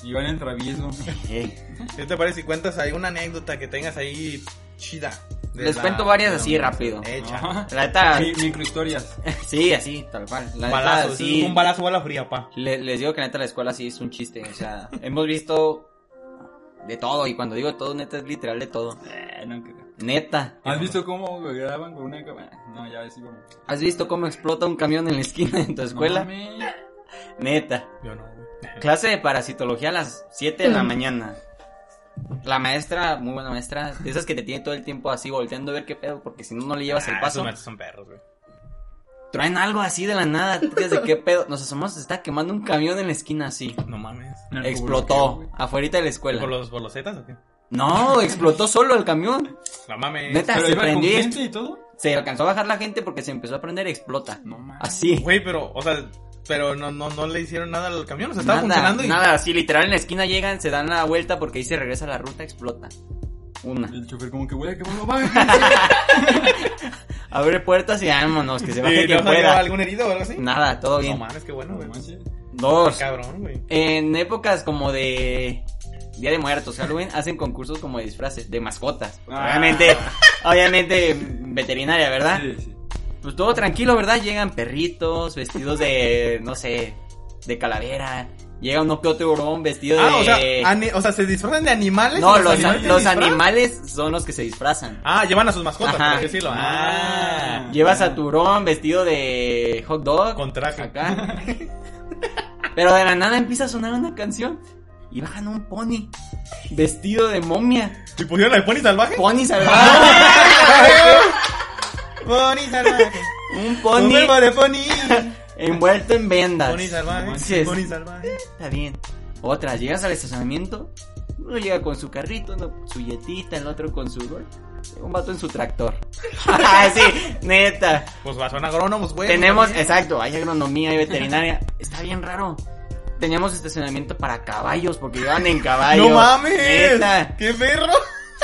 Y van en travieso. ¿Qué te parece si cuentas ahí una anécdota que tengas ahí chida? Les la- cuento varias la así rápido. Hecha. La neta, Mi, microhistorias. sí, así, tal cual. La Un neta, balazo, sí, un balazo a la fría, pa. le- les digo que neta la escuela sí es un chiste, o sea, hemos visto de todo, y cuando digo todo, neta es literal de todo. Eh, no creo. Neta. ¿Has visto cómo graban con una cámara? No, ya ves, sí, vamos. ¿Has visto cómo explota un camión en la esquina de tu escuela? No. Neta. Yo no. Clase de parasitología a las 7 de la mañana. La maestra, muy buena maestra, de esas que te tiene todo el tiempo así volteando a ver qué pedo, porque si no, no le llevas el Ah, paso. son perros, güey. Traen algo así de la nada, tú dices, de qué pedo. Nos asomamos, se está quemando un camión en la esquina así. No mames. Explotó, afuera de la escuela. ¿Por los, por los zetas o qué? No, explotó solo el camión. No mames. Neta, Pero se iba con prendió y todo. se alcanzó a bajar la gente porque se empezó a prender y explota. No mames. Así. Güey, pero, o sea, pero no, no, no le hicieron nada al camión. O sea, estaba nada, funcionando y. nada, así literal en la esquina llegan, se dan la vuelta porque ahí se regresa la ruta, explota. Una. El chofer como que huele a quemado, va. Abre puertas y vámonos, que se ¿Y baje te quien llevar pueda. algún herido o algo así? Nada, todo No bien. mames, qué bueno, güey. Dos. Cabrón, güey. En épocas como de Día de Muertos, Halloween, hacen concursos como de disfraces, de mascotas. Ah. Obviamente, obviamente veterinaria, ¿verdad? Sí, sí. Pues todo tranquilo, ¿verdad? Llegan perritos vestidos de, no sé, de calavera. Llega uno que otro hurón vestido Ah, de... o sea, ani- o sea, ¿se disfrazan de animales? no, ¿Y los, animales los animales son los que se disfrazan. Ah, llevan a sus mascotas, Ajá. por así decirlo. Ah. Llevas a tu hurón vestido de hot dog. Con traje. Acá. Pero de la nada empieza a sonar una canción. Y bajan un pony. Vestido de momia. ¿Y pusieron la de Pony Salvaje? Pony salvaje. Pony Salvaje. un Un pony verbo de Pony. envuelto en vendas. Pony Salvaje. Dices, Pony Salvaje. Está bien. Otra, llegas al estacionamiento. Uno llega con su carrito, uno con su yetita, el otro con su gol. Un vato en su tractor. Ah, sí, neta. Pues va, son agrónomos, güey. Tenemos, también. exacto, hay agronomía, hay veterinaria. Está bien raro. Teníamos estacionamiento para caballos porque iban en caballo. ¡No mames! Neta. ¡Qué perro!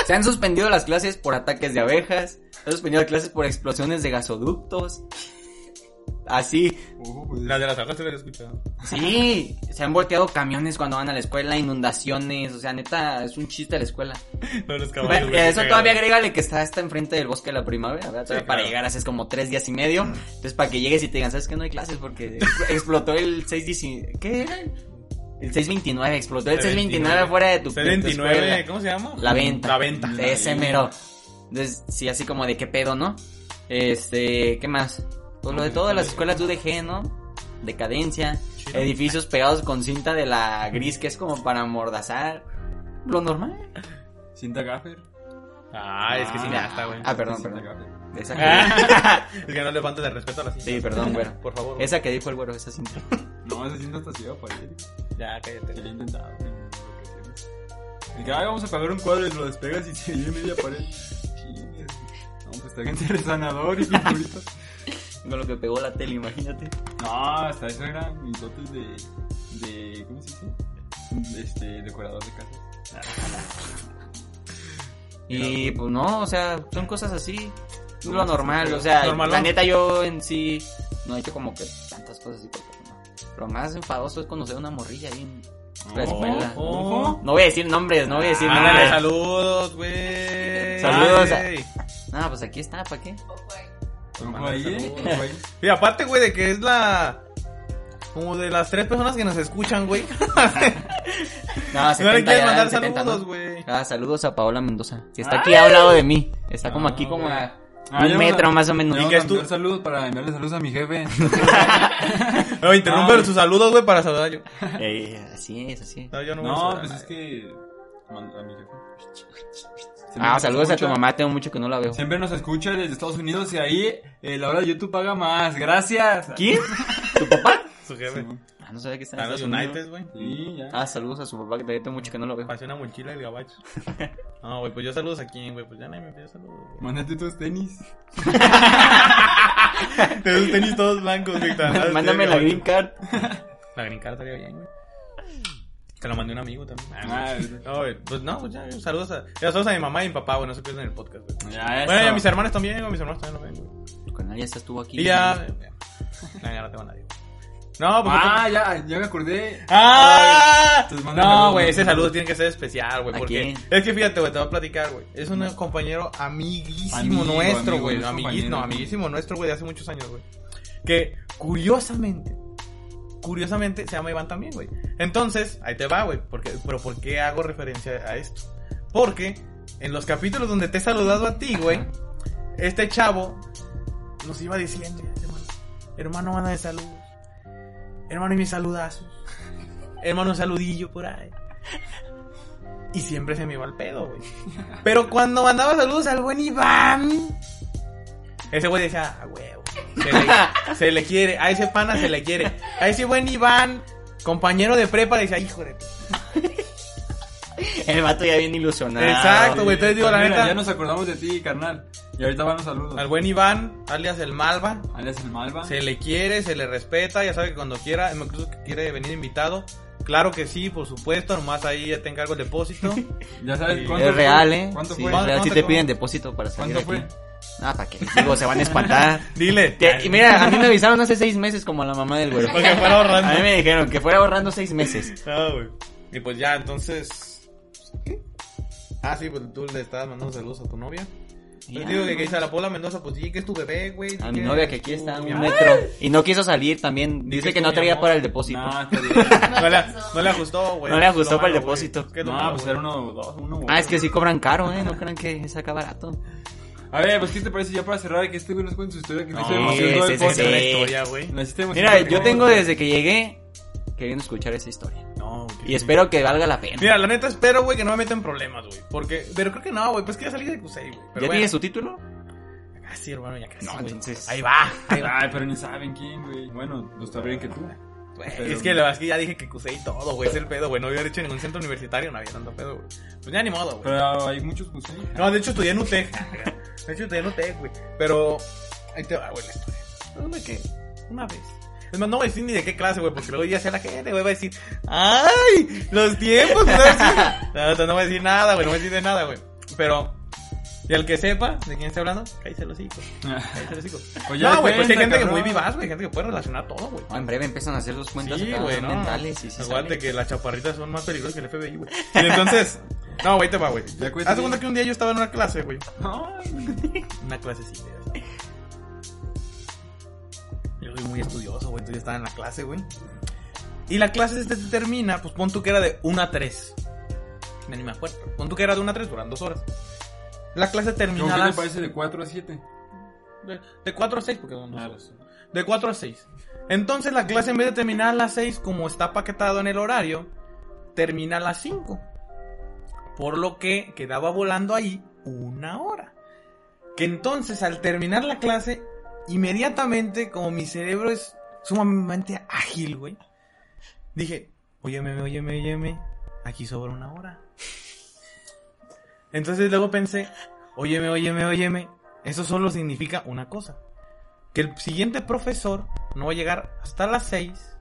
Se han suspendido las clases por ataques de abejas. Se han suspendido las clases por explosiones de gasoductos. Así. Oh, pues, La de las abejas se he escuchado. Sí, se han volteado camiones cuando van a la escuela, inundaciones, o sea, neta, es un chiste la escuela. No, los Bueno, caballos. qué eso todavía agrégale que está hasta enfrente del bosque de la primavera, ¿verdad? Sí, para claro. llegar haces como tres días y medio. Entonces, para que llegues y te digan, ¿sabes qué? No hay clases porque ex- explotó el 619. ¿Qué era? El 629, explotó el 629 afuera de tu, de tu 79, escuela. ¿cómo se llama? La venta. La venta. Ese mero. Entonces, sí, así como de qué pedo, ¿no? Este, ¿qué más? Pues lo de todas las escuelas de UDG, ¿no? Decadencia, Chido. edificios pegados con cinta de la gris que es como para amordazar. Lo normal. Cinta gaffer. Ah, es que sí, ya está, güey. Ah, perdón, perdón. Esa que, es que no le falta de respeto a la cinta. Sí, perdón, güero. Por favor. esa que dijo el güero, esa cinta. No, esa cinta está ciega para él. Ya, cállate. Lo he intentado. que, ay, vamos a pagar un cuadro y lo despegas y se viene media pared. No, pues está gente de sanador y pinturita. Con lo que pegó la tele, imagínate. No, hasta eso era mi dote de, de. ¿Cómo se dice? Este, decorador de casas. Y pues no, o sea, son cosas así. Es lo normal, o sea, Normalón. la neta yo en sí no he hecho como que tantas cosas así. porque, no. Lo más enfadoso es conocer a una morrilla ahí en la escuela. Oh. No voy a decir nombres, no voy a decir nombres. saludos, güey. Saludos a- Ay. No, pues aquí está, ¿para qué? Ojo ahí, Saludos. Ojo ahí. Y aparte, güey, de que es la. Como de las tres personas que nos escuchan, güey. No, No le 70 quieres mandar 70, saludos, ¿no? güey. Ah, saludos a Paola Mendoza, que está aquí a un lado de mí. Está como aquí como a Ah, un metro a- más o menos. ¿Y es tú? saludos para enviarle saludos a mi jefe. No, interrumpe No, sus saludos, güey, para saludar yo. Eh, así es, así es. No, yo no, voy a No, pues a es que. A mi jefe. Ah, saludos a tu mamá, tengo mucho que no la veo. Siempre nos escucha desde Estados Unidos y ahí eh, la hora de YouTube paga más. Gracias. ¿Quién? ¿Tu papá? Su jefe. Sí, Ah, no sabía que está en A los Estados United, Unidos. güey. Sí, ya. Ah, saludos a su papá, que todavía tengo mucho que no lo veo. Pasé una mochila del gabacho. No, güey, pues yo saludos a quién, güey. Pues ya nadie me pide saludos. Mándate tus tenis. De esos tenis todos blancos, güey. Mándame la green card. La green card estaría bien, güey. Que lo mandé un amigo también. Ah, no, güey, pues no, pues ya, saludos a, ya, saludos a mi mamá y mi papá, güey, no se pierdan el podcast, güey. Ya. Bueno, y a mis hermanos también, güey, mis hermanos también lo ven, güey. Tu canal ya estuvo aquí. Y ya, ya, ya no tengo a nadie. No, pues Ah, ya, ya me acordé. ¡Ah! No, güey, ese saludo tiene que ser especial, güey, ¿A porque quién? es que fíjate, güey, te voy a platicar, güey. Es un compañero amiguísimo Amigo, nuestro, güey, no amiguísimo, nuestro, güey, de hace muchos años, güey. Que curiosamente, curiosamente se llama Iván también, güey. Entonces, ahí te va, güey, porque pero ¿por qué hago referencia a esto? Porque en los capítulos donde te he saludado a ti, güey, este chavo nos iba diciendo, hermano, hermano, manda de saludos. Hermano, y mis saludazos. Hermano, un saludillo por ahí. Y siempre se me iba el pedo, güey. Pero cuando mandaba saludos al buen Iván, ese güey decía, ah, huevo. Se le, se le quiere, a ese pana se le quiere. A ese buen Iván, compañero de prepa, decía, hijo de. El vato ya bien ilusionado. Exacto, güey. Entonces digo, la Mira, neta, Ya nos acordamos de ti, carnal. Y ahorita van los saludos. al buen Iván, alias el Malva, Alias el Malva. se le quiere, se le respeta, ya sabe que cuando quiera, incluso que quiere venir invitado, Claro que sí, por supuesto, nomás ahí ya te encargo el depósito. Ya sabes cuánto Es fue? real, ¿eh? ¿Cuánto Sí, fue? es real. ¿Cuánto Si te fue? piden depósito para salir ¿Cuánto aquí. fue? Ah, ¿para qué? Digo, se van a espantar. Dile. Y mira, a mí me avisaron hace seis meses como a la mamá del güey. Porque fuera ahorrando. A mí me dijeron que fuera ahorrando seis meses. Ah, güey. Y pues ya, entonces. Ah, sí, pues tú le estabas mandando saludos a tu novia. Yo Ya. digo que, que dice a la Paula Mendoza, pues sí, que es tu bebé, güey. A mi novia que aquí tu- está a un mi metro. Y no quiso salir también. Dice que no traía para el depósito. No, está bien. No le, no le ajustó, güey. No le ajustó para el güey. depósito. ¿Qué es lo No, malo, pues güey? era uno, dos, uno. Ah, es que sí cobran caro, ¿eh? No crean que saca barato. A ver, pues, ¿qué te parece ya para cerrar? Que este güey nos cuente su historia que No, sí, sí, sí, sí. historia, güey. Mira, yo tengo desde que llegué queriendo escuchar esa historia. No, güey. Y espero que valga la pena. Mira, la neta espero, güey, que no me metan problemas, güey. Porque, pero creo que no, güey, pues que ya salí de Cusey, güey. ¿Ya bueno, tiene su título? Casi, hermano, ya casi. No, güey. entonces- Ahí va, ahí va. Ay, pero ni saben quién, güey. Bueno, lo sabrían que tú. Pero- Es que la verdad es que ya dije que Cusey todo, güey, es el pedo, güey. No había hecho ningún centro universitario, no había tanto pedo, güey. Pues ya ni modo, güey. Pero hay muchos museos. No, de hecho estudié en UTEC. De hecho estudié en UTEC, güey. Pero ahí te va, güey, la historia. Una que, una vez. Es más, no voy a decir ni de qué clase, güey, porque luego ya sea la gente, güey, va a decir, ¡ay! Los tiempos, güey. No, no, no voy a decir nada, güey, no voy a decir de nada, güey. Pero, y al que sepa de quién estoy hablando, cállese los hijos. Cállese los hijos. Pues ya no, güey, pues hay gente que muy cabrón. vivaz, güey, gente que puede relacionar todo, güey. No, en breve empiezan a hacer los cuentas Sí, no. mentales y sí sale. que las chaparritas son más peligrosas que el FBI, güey. Y entonces, no, güey, te va, güey. Haz cuenta que un día yo estaba en una clase, güey. Ay, Una clase sí, güey. Yo soy muy estudioso, güey, entonces yo estaba en la clase, güey. Y la clase este te termina, pues pon tú que era de 1 a 3. Ni me acuerdo. Pon tú que era de 1 a 3, duran dos horas. La clase ¿Cómo termina que a te las... parece de 4 a 7? De, de 4 a 6, porque son dos Ah, horas. De 4 a 6. Entonces la clase en vez de terminar a las 6, como está paquetado en el horario, termina a las 5. Por lo que quedaba volando ahí una hora. Que entonces al terminar la clase, inmediatamente, como mi cerebro es sumamente ágil, güey, dije, óyeme, óyeme, óyeme, aquí sobra una hora. Entonces luego pensé, óyeme, óyeme, óyeme, eso solo significa una cosa. Que el siguiente profesor no va a llegar hasta las 6.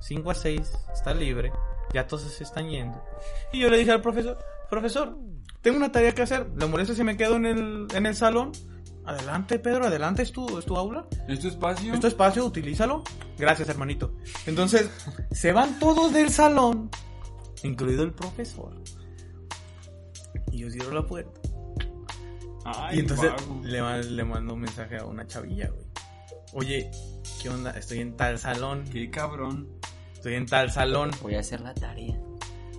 5 a 6, está libre. Ya todos se están yendo. Y yo le dije al profesor, profesor, tengo una tarea que hacer. ¿Le molesta si me quedo en el, en el salón? Adelante, Pedro, adelante, es tu, es tu aula. ¿Es tu espacio? Es tu espacio, utilízalo. Gracias, hermanito. Entonces, se van todos del salón, incluido el profesor. Y yo cierro la puerta. Ay, Y entonces le, le mando un mensaje a una chavilla, güey. Oye, ¿qué onda? Estoy en tal salón. Qué cabrón. Estoy en tal salón. Voy a hacer la tarea.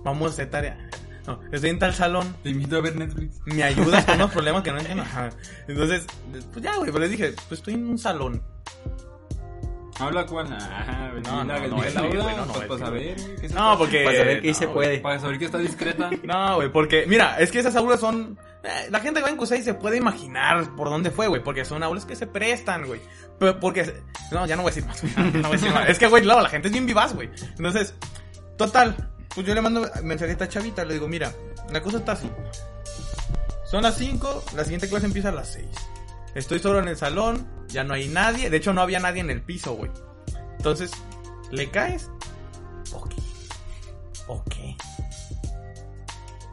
Vamos a hacer tarea. No, estoy en tal salón. Te invito a ver Netflix. ¿Me ayudas con unos problemas que no entiendo? Ajá. Entonces, pues ya, güey. Pero les dije, pues estoy en un salón. Habla cuál. Ah, No, no, Belinda, no, Belinda, él no, güey, no, no, para, saber, ¿qué se No, pasa? porque. Para saber qué no, se güey. puede. Para saber que está discreta. No, güey, porque, mira, es que esas aulas son. eh, la gente que va en Cusey se puede imaginar por dónde fue, güey, porque son aulas que se prestan, güey. Pero porque. No, ya no voy a decir más. No voy a decir más. Es que, güey, claro, la gente es bien vivaz, güey. Entonces, total. Pues yo le mando mensaje a esta chavita, le digo, mira, la cosa está así. Son las 5, la siguiente clase empieza a las 6. Estoy solo en el salón, ya no hay nadie. De hecho, no había nadie en el piso, güey. Entonces, ¿le caes? Ok. Ok.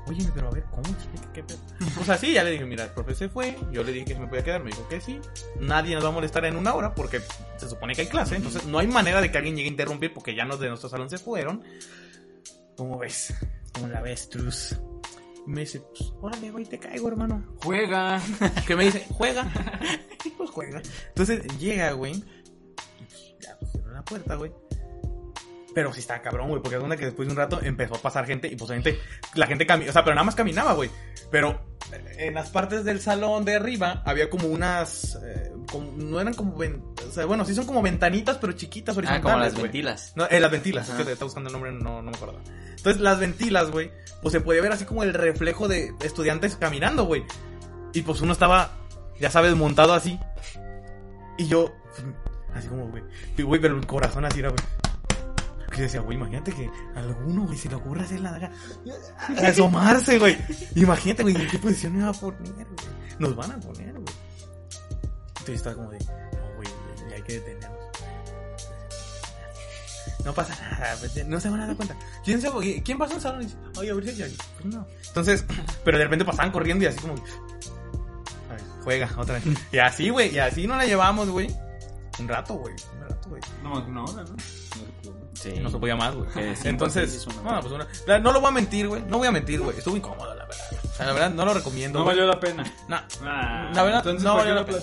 Oye, pero a ver, ¿cómo explica qué pedo? Pues así, ya le dije, mira, el profe se fue, yo le dije que se me podía quedar, me dijo que sí. Nadie nos va a molestar en una hora porque se supone que hay clase, entonces no hay manera de que alguien llegue a interrumpir porque ya los de nuestro salón se fueron. ¿Cómo ves? ¿Cómo la ves, Truz? Y me dice, pues, órale, güey, te caigo, hermano. Juega. Que me dice, juega. pues juega. Entonces llega, güey. y pues, Ya, pues cierra la puerta, güey. Pero sí está cabrón, güey, porque es una que después de un rato empezó a pasar gente y pues la gente, la gente caminaba, o sea, pero nada más caminaba, güey. Pero en las partes del salón de arriba había como unas, eh, como- no eran como, ven- o sea, bueno, sí son como ventanitas, pero chiquitas Ah, horizontales, como las güey. ventilas. No, eh, las ventilas, Ajá. es que te está buscando el nombre, no, no me acuerdo. Entonces, las ventilas, güey, pues se podía ver así como el reflejo de estudiantes caminando, güey. Y pues uno estaba, ya sabes, montado así. Y yo, así como, güey, güey, pero el corazón así era, güey. Que decía, güey, imagínate que a alguno, güey, se le ocurre hacer la asomarse, güey. Imagínate, güey, ¿en qué posición me va a poner, güey? Nos van a poner, güey. Entonces estaba como de, no, güey, hay que detenernos. No pasa nada, pues, no se van a dar cuenta. ¿Quién, se, ¿quién pasó en el salón? Y dice, oye, hay alguien. Pues no. Entonces, pero de repente pasaban corriendo y así como, a ver, juega otra vez. Y así, güey, y así nos la llevamos, güey. Un rato, güey, un rato, güey. No una hora, ¿no? Sí. No se podía más, güey. Entonces, bueno, pues una- la- no lo voy a mentir, güey. No voy a mentir, güey. Estuvo incómodo, la verdad. O sea, la verdad, no lo recomiendo. No valió la pena. No. Ah, La verdad, entonces, no ¿por valió la pena.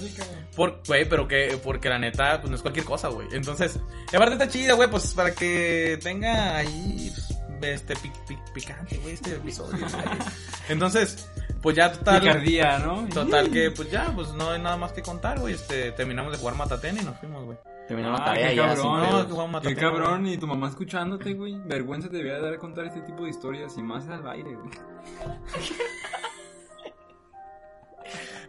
güey, pero que, porque la neta, pues no es cualquier cosa, güey. Entonces, y aparte está chida, güey, pues para que tenga ahí, pues, este, pic- pic- picante, güey, este episodio. güey. Entonces, pues ya total. Picardía, ¿no? Total que, pues ya, pues no hay nada más que contar, güey. Este, terminamos de jugar Matatena y nos fuimos, güey. Terminamos Ah, tarea qué ya. cabrón, no, Qué cabrón, y tu mamá escuchándote, güey. Vergüenza te debería dar a contar este tipo de historias y más al aire, güey.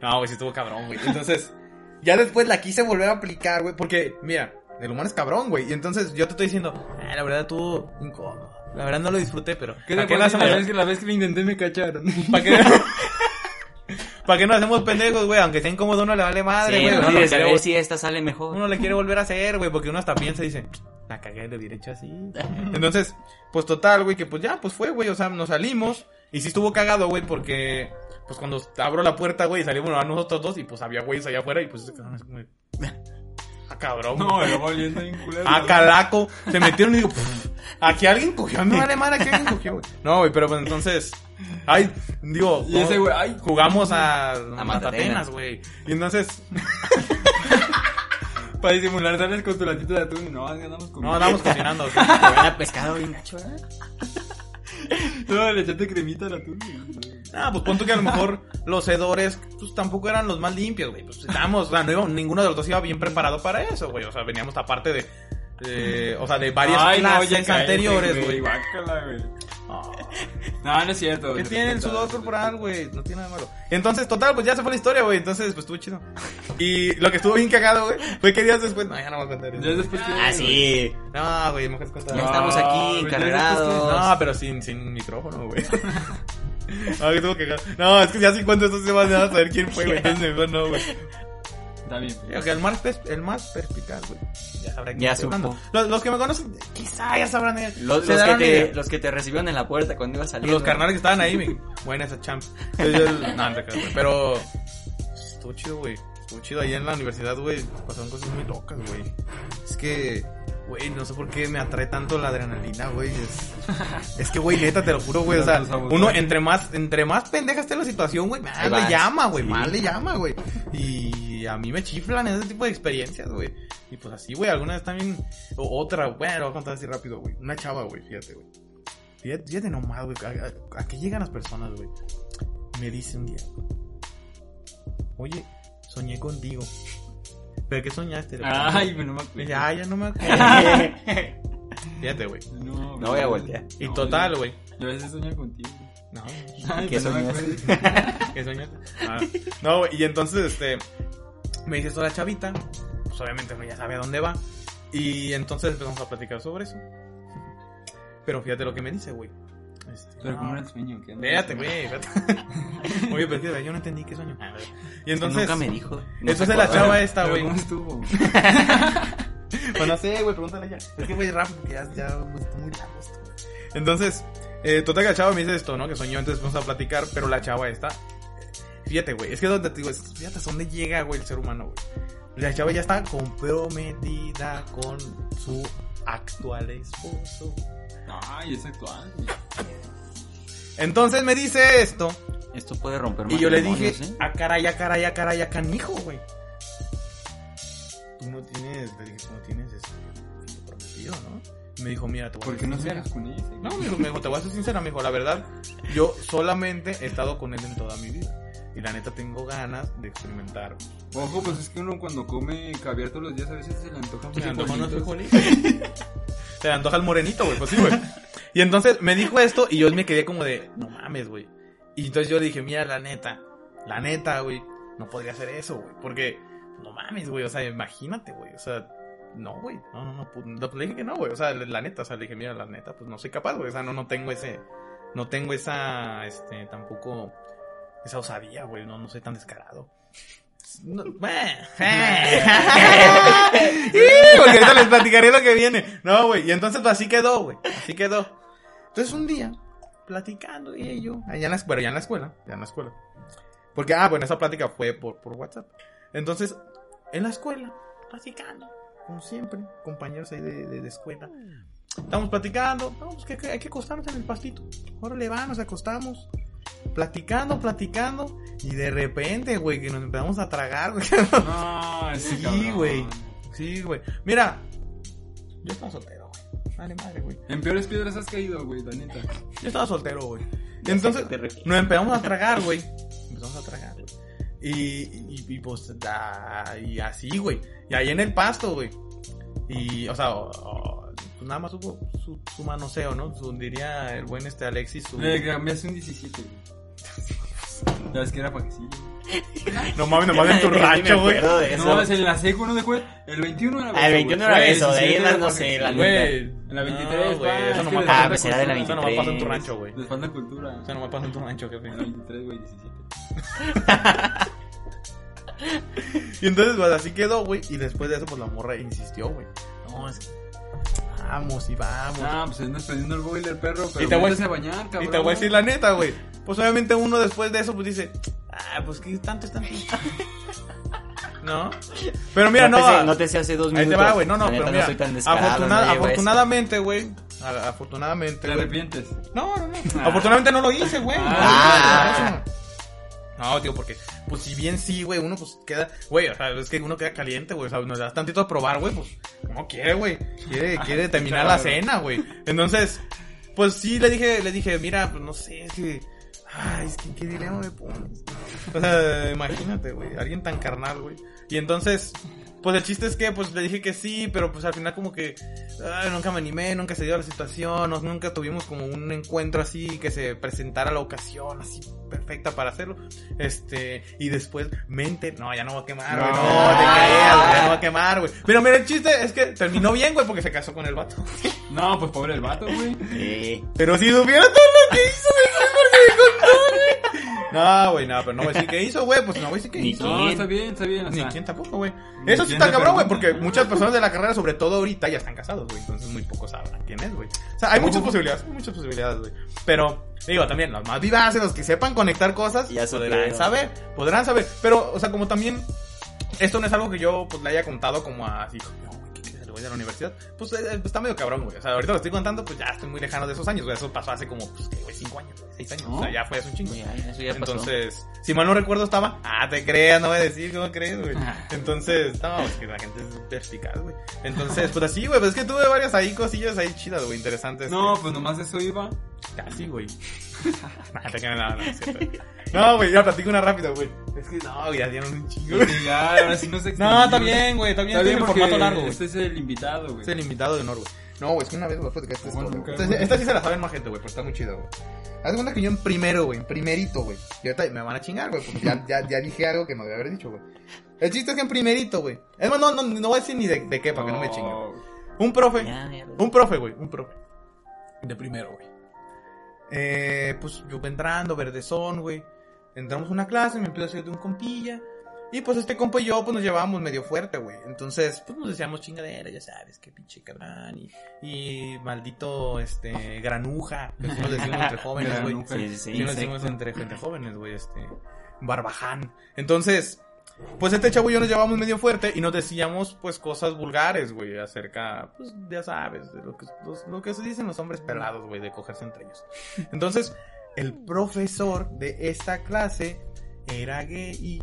No, güey, sí estuvo cabrón, güey. Entonces, ya después la quise volver a aplicar, güey, porque, mira, el humano es cabrón, güey. Y entonces yo te estoy diciendo, ah, la verdad estuvo incómodo. La verdad no lo disfruté, pero. ¿Qué ¿Para qué, no pasa la vez que la vez que lo intenté me cacharon? ¿Para qué, ¿Para qué no hacemos pendejos, güey? Aunque sea incómodo, uno le vale madre, Sí, güey. no a quiere, ver si esta sale mejor. uno le quiere volver a hacer, güey, porque uno hasta piensa y dice, la cagué, le hubiera hecho así. Entonces, pues total, güey, que pues ya, pues fue, güey, o sea, nos salimos. Y sí estuvo cagado, güey, porque, pues cuando abro la puerta, güey, salimos a nosotros dos y pues había güeyes allá afuera y pues se quedaron así como, de, ah, cabrón. No, bien culero. Ah, calaco. Se metieron y digo, "Pff, aquí alguien cogió. Me vale madre que alguien cogió, güey. No, güey, pero pues entonces. Ay, digo. Y ese güey, ay, Jugamos a, a Matatenas. Güey. Y entonces. Para disimular sales con tu latito de atún y no, andamos con No, andamos cocinando. Te van a pescado bien gacho, ¿eh? No, le echaste cremita al atún. Ah, pues punto que a lo mejor los hedores, pues tampoco eran los más limpios, güey. Pues estábamos, o sea, no íbamos- ninguno de los dos iba bien preparado para eso, güey. O sea, veníamos aparte de. de- o sea, de varias Ay, no, clases anteriores, güey. Ah. No, no es cierto. ¿Qué tiene el sudor corporal, güey? No tiene nada malo. Entonces, total, pues ya se fue la historia, güey. Entonces, pues estuvo chido. Y lo que estuvo bien cagado, güey, fue que días después. No, ya no voy a contar eso. después que- Ah, sí. No, güey, mejor contar. Ya estamos aquí, güey, ya encarregados. No, pero sin, sin micrófono, güey. Que cagado. No, es que ya si cuento esto se van a saber quién fue, güey. Entonces, mejor no, güey. Está bien. Sí, ok, el más, pers- el más perspicaz, güey. Ya sabrá quién Ya supo. Los, los que me conocen, quizá ya sabrán. Los, los que idea. te, los que te recibieron en la puerta cuando ibas saliendo. Los carnales que estaban ahí, me buena esa champ. No, no. Pero estuvo chido, güey. Estuvo chido ahí en la universidad, güey. Pasaron cosas muy locas, güey. Es que, güey, no sé por qué me atrae tanto la adrenalina, güey. Es, es que, güey, neta, te lo juro, güey. O sea, uno entre más, entre más pendeja esté la situación, güey, más le llama, güey. Sí. Más le llama, güey. Y a mí me chiflan ese tipo de experiencias, güey. Y pues así, güey, alguna vez también. o otra, bueno, lo voy a contar así rápido, güey. Una chava, güey, fíjate, güey. Fíjate, fíjate nomás, güey. ¿A, a- a qué llegan las personas, güey? Me dice un día, oye, soñé contigo. ¿Pero qué soñaste? Ay, pero no me acuerdo. ay, ya no me acuerdo. Fíjate, güey. No, No voy a voltear. Y No, total, güey. Yo a veces sueño contigo. No, Ay, ¿Qué pero no me soñas? acuerdo. ¿qué soñaste? Ah, no, güey. Y entonces, este, me dice esto la chavita. Pues obviamente, güey, ya sabe a dónde va. Y entonces empezamos a platicar sobre eso. Pero fíjate lo que me dice, güey. Este, Pero como no, era el sueño, ¿qué? Espérate, güey. Oye, que yo no entendí qué sueño. Y entonces. Nunca me dijo. No Eso se es la chava esta, güey. ¿Cómo estuvo? Pues no sé, güey, pregúntale ya. Es que, güey, rápido, porque ya, ya pues, está muy largo esto. güey. Entonces, eh, total que la chava me dice esto, ¿no? Que soñó, entonces vamos a platicar, pero la chava esta. Fíjate, güey, es que donde te digo, fíjate hasta dónde llega, güey, el ser humano, güey. La chava ya está comprometida con su actual esposo. Ay, es actual. Entonces me dice esto, Esto puede romper y yo le dije, ¿eh? a caray, a caray, a caray, a canijo, güey. Tú no tienes, le dije, tú no tienes este, prometido, ¿no? Me dijo, mira, te voy a ¿Por ser qué no sincera. sales con ella? No, me dijo, me dijo, te voy a ser sincera, me dijo, la verdad, yo solamente he estado con él en toda mi vida. Y la neta tengo ganas de experimentar. Ojo, pues es que uno cuando come caviar todos los días a veces se le antojan Se le antojan unos frijolitos. Se le antoja el morenito, güey, pues sí, güey. Y entonces me dijo esto y yo me quedé como de, no mames, güey. Y entonces yo le dije, mira, la neta, la neta, güey, no podría hacer eso, güey. Porque, no mames, güey, o sea, imagínate, güey, o sea, no, güey, no, no, no, pues, no, le dije que no, güey, o sea, la neta, o sea, le dije, mira, la neta, pues no soy capaz, güey, o sea, no, no tengo ese, no tengo esa, este, tampoco, esa osadía, güey, no, no soy tan descarado. No, bueno. Y, Porque ahorita les platicaré lo que viene. No, güey. Y entonces pues, así quedó, güey. Así quedó. Entonces un día, platicando y yo, allá en la escuela, ya en la escuela, ya en la escuela. Porque, ah, bueno, esa plática fue por, por WhatsApp. Entonces, en la escuela, platicando, como siempre, compañeros ahí de, de, de escuela. Estamos platicando, no, pues que, que hay que acostarnos en el pastito. Ahora le va, nos acostamos. Platicando, platicando. Y de repente, güey, que nos empezamos a tragar, güey. No, ese Sí, güey. Sí, güey. Mira, yo estaba soltero, güey. Vale madre, güey. En peores piedras has caído, güey, la neta. Yo estaba soltero, güey. Entonces, nos empezamos a tragar, güey. Empezamos a tragar, güey. Y, y, y, pues, da- y así, güey. Y ahí en el pasto, güey. Y, o sea, o- o- nada más hubo su, su manoseo, ¿no? Su, diría el buen este Alexis, su... Le cambiaste un 17, güey. Ya ves que era para que sí. No mames, nomás en tu rancho, güey. eso. No, es en la secu, ¿no? Después, el 21 era Ah, el 21 era eso, de ahí 17 en las, no sé, la güey. Güey. En la 23, No, güey, eso nomás pasa- Ah, pues era de la cultura. Eso nomás pasa en tu 23. rancho, güey. Les falta cultura. O sea, nomás pasa en tu rancho, jefe. En la 23, güey, 17. Y entonces, pues así quedó, güey. Y después de eso, pues la morra insistió, güey. No, es que vamos y vamos. Ah, pues andas prendiendo el boiler, perro, pero Y te voy a- bañar, cabrón. y te voy a decir la neta, güey. Pues obviamente uno después de eso, pues dice, ah, pues qué tanto es tanto. ¿No? Pero mira, no. no, te, sé- ah, no te sé hace dos Ahí minutos. te va, güey. No, no, pero mira. no soy tan afortuna- afortunadamente, güey. Afortunadamente, Te arrepientes. No, no, no. Afortunadamente no lo hice, güey. No, Ah. No, tío, porque, pues si bien sí, güey, uno pues queda, güey, o sea, es que uno queda caliente, güey, o sea, nos das tantito a probar, güey, pues, uno quiere, güey, quiere, quiere terminar la cena, güey. Entonces, pues sí, le dije, le dije, mira, pues no sé, es que, ay, es que, ¿qué dilema me pones? O sea, imagínate, güey, alguien tan carnal, güey. Y entonces, pues el chiste es que, pues le dije que sí, pero pues al final como que, ay, nunca me animé, nunca se dio la situación, no- nunca tuvimos como un encuentro así que se presentara la ocasión así perfecta para hacerlo. Este, y después, mente, no, ya no va a quemar, güey, no, No. te creas, ya no va a quemar, güey. Pero mira, el chiste es que terminó bien, güey, porque se casó con el vato. No, pues pobre el vato, güey. Sí. Pero si supiera todo lo que hizo, güey, porque me contó, güey. No, güey, no, pero no voy a decir qué hizo, güey, pues no voy a decir qué Ni hizo. No, está bien, está bien. O Ni sea, quién tampoco, güey. Ni Eso sí quién está cabrón, güey, porque muchas personas de la carrera, sobre todo ahorita, ya están casados, güey. Entonces muy pocos sabrán quién es, güey. O sea, hay muchas posibilidades, hay muchas posibilidades, güey. Pero, digo, también, los más vivaces, los que sepan conectar cosas, Ya podrán supieron. saber, podrán saber. Pero, o sea, como también, esto no es algo que yo, pues, le haya contado como así, no, voy a la universidad. Pues, eh, está medio cabrón, güey. O sea, ahorita lo estoy contando, pues, ya estoy muy lejano de esos años, güey. Eso pasó hace como, pues, ¿qué, güey, cinco años, güey, seis años. ¿No? O sea, ya fue hace un chingo. Ya, eso ya pasó. Entonces, si mal no recuerdo estaba, ah, te creas, no voy a decir, ¿cómo crees, güey? Entonces, no, es que la gente es perspicaz, güey. Entonces, pues así, güey, pues es que tuve varias ahí cosillas ahí chidas, güey, interesantes. No, que- pues nomás eso iba. casi, güey. No, no, es cierto. No, güey, ya platico una rápida, güey. Es que no, güey, ya dieron un chingo. güey. Ya, ahora sí no se No, está bien, güey, está bien, Está bien formato largo, güey. este es el invitado, güey. Es el invitado de honor, güey. No, güey, es que una vez voy a platicar esta Bueno, historia, nunca, güey. Esta, güey. sí se la saben más gente, güey, pero está muy chido, güey. Haz cuenta que yo en primero, güey, en primerito, güey. Y ahorita me van a chingar, güey, porque ya, ya, ya dije algo que no debía haber dicho, güey. El chiste es que en primerito, güey. Es más, no, no, no voy a decir ni de, de qué, para que no me chinguen. güey. Un profe, Ya, ya. un profe, güey, un profe. De primero, güey. Eh, pues yo entrando, verdezón, güey. Entramos a una clase, me empiezo a hacer de un compilla. Y pues este compa y yo, pues nos llevábamos medio fuerte, güey. Entonces, pues nos decíamos chingadera, ya sabes, qué pinche cabrón. Y, y maldito, este, granuja. Que nos decimos entre jóvenes, güey. Sí, sí, sí. Nos decimos entre, entre jóvenes, güey, este, barbaján. Entonces, pues este chavo y yo nos llevamos medio fuerte y nos decíamos, pues, cosas vulgares, güey, acerca, pues, ya sabes, de lo que, los- lo que se dicen los hombres pelados, güey, de cogerse entre ellos. Entonces, el profesor de esta clase era gay y,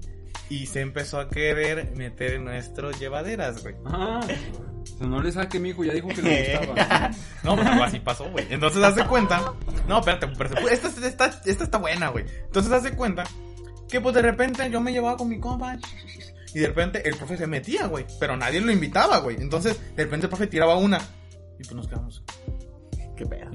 y se empezó a querer meter en nuestros llevaderas, güey. Ah, o sea, no le saque, mijo, ya dijo que le gustaba. No, pues algo así pasó, güey. Entonces hace cuenta. No, espérate, pero esta, esta, esta está buena, güey. Entonces hace cuenta que pues de repente yo me llevaba con mi compa. Y de repente el profe se metía, güey. Pero nadie lo invitaba, güey. Entonces, de repente el profe tiraba una. Y pues nos quedamos. Qué pedo.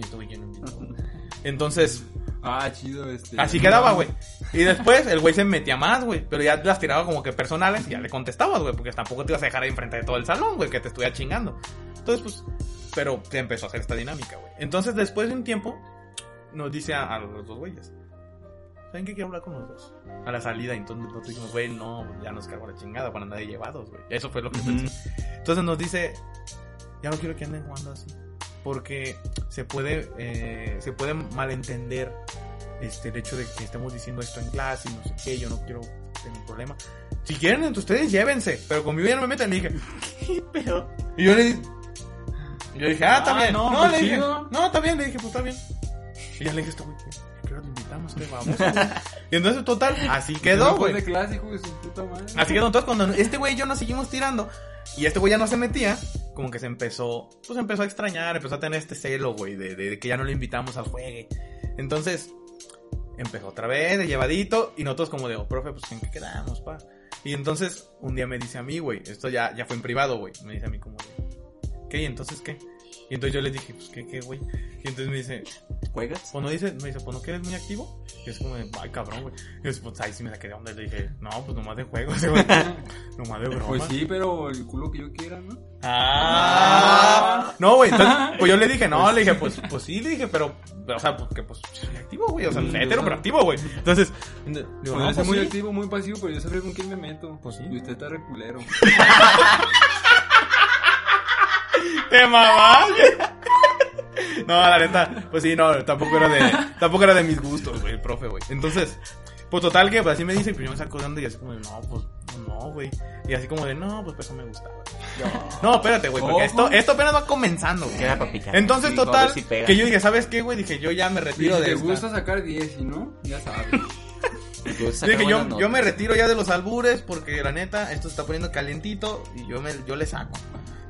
Entonces, Ah, chido, este. así quedaba, güey. Y después el güey se metía más, güey. Pero ya las tiraba como que personales y ya le contestabas, güey. Porque tampoco te ibas a dejar ahí enfrente de todo el salón, güey, que te estuviera chingando. Entonces, pues, pero se empezó a hacer esta dinámica, güey. Entonces, después de un tiempo, nos dice a, a los dos güeyes. ¿Saben qué quiero hablar con los dos? A la salida, entonces nosotros dijimos, güey, no, ya nos cargó la chingada para andar de llevados, güey. Eso fue lo que pensé. Entonces nos dice, ya no quiero que anden jugando así. Porque se puede, eh, se puede malentender este, el hecho de que estemos diciendo esto en clase y no sé qué, yo no quiero tener un problema. Si quieren, entre ustedes llévense, pero conmigo ya no me metan. Le dije, Pero, y yo le dije, yo dije, ah, está Ah, bien. no, No, pues le dije, no, está bien, le dije, pues está bien. Y ya le dije, esto, güey, ¿qué hora lo invitamos? ¿Qué vamos? güey?" y entonces, total, así quedó, güey. Así quedó. Entonces, cuando este güey y yo nos seguimos tirando, y este güey ya no se metía, como que se empezó, pues empezó a extrañar, empezó a tener este celo, güey, de, de- de que ya no lo invitamos al juegue. Entonces, empezó otra vez, de llevadito, y nosotros como de, oh, profe, pues ¿en qué quedamos, pa? Y entonces, un día me dice a mí, güey, esto ya, ya fue en privado, güey, me dice a mí como de, ¿qué? ¿Y entonces qué? Y entonces yo le dije, pues, ¿qué, qué, güey? Y entonces me dice, ¿juegas? pues no dice, me dice, pues no que eres muy activo. Y es como de, ay cabrón, güey. Y yo, pues ahí sí me saqué de onda. Y le dije, no, pues nomás de juego, ese güey. nomás de broma. Pues sí, pero el culo que yo quiera, ¿no? Ah. No, güey. Entonces, pues yo le dije, no, le dije, pues, pues sí, le dije, pero, o sea, porque pues soy activo, güey. O sea, hetero, pero activo, güey. Entonces, digo, Pues no, pues muy sí. activo, muy pasivo, pero yo sé con quién me meto. Pues sí. Y usted está reculero. Te mamaste. No, la neta, pues sí, no, tampoco era de, tampoco era de mis gustos, güey, el profe, güey. Entonces, pues total que pues, así me dice, pues yo me saco de onda y así como de, no, pues, no, güey. Y así como de, no, pues eso me gustaba. No, espérate, güey, porque esto, esto apenas va comenzando, güey. Entonces, Sí, total, si que yo dije, ¿sabes qué, güey? Dije, yo ya me Y si retiro de te esta. gusta sacar 10 y no, ya sabes. Dije, yo, yo me retiro ya de los albures porque la neta, esto se está poniendo calientito y yo, me, yo le saco.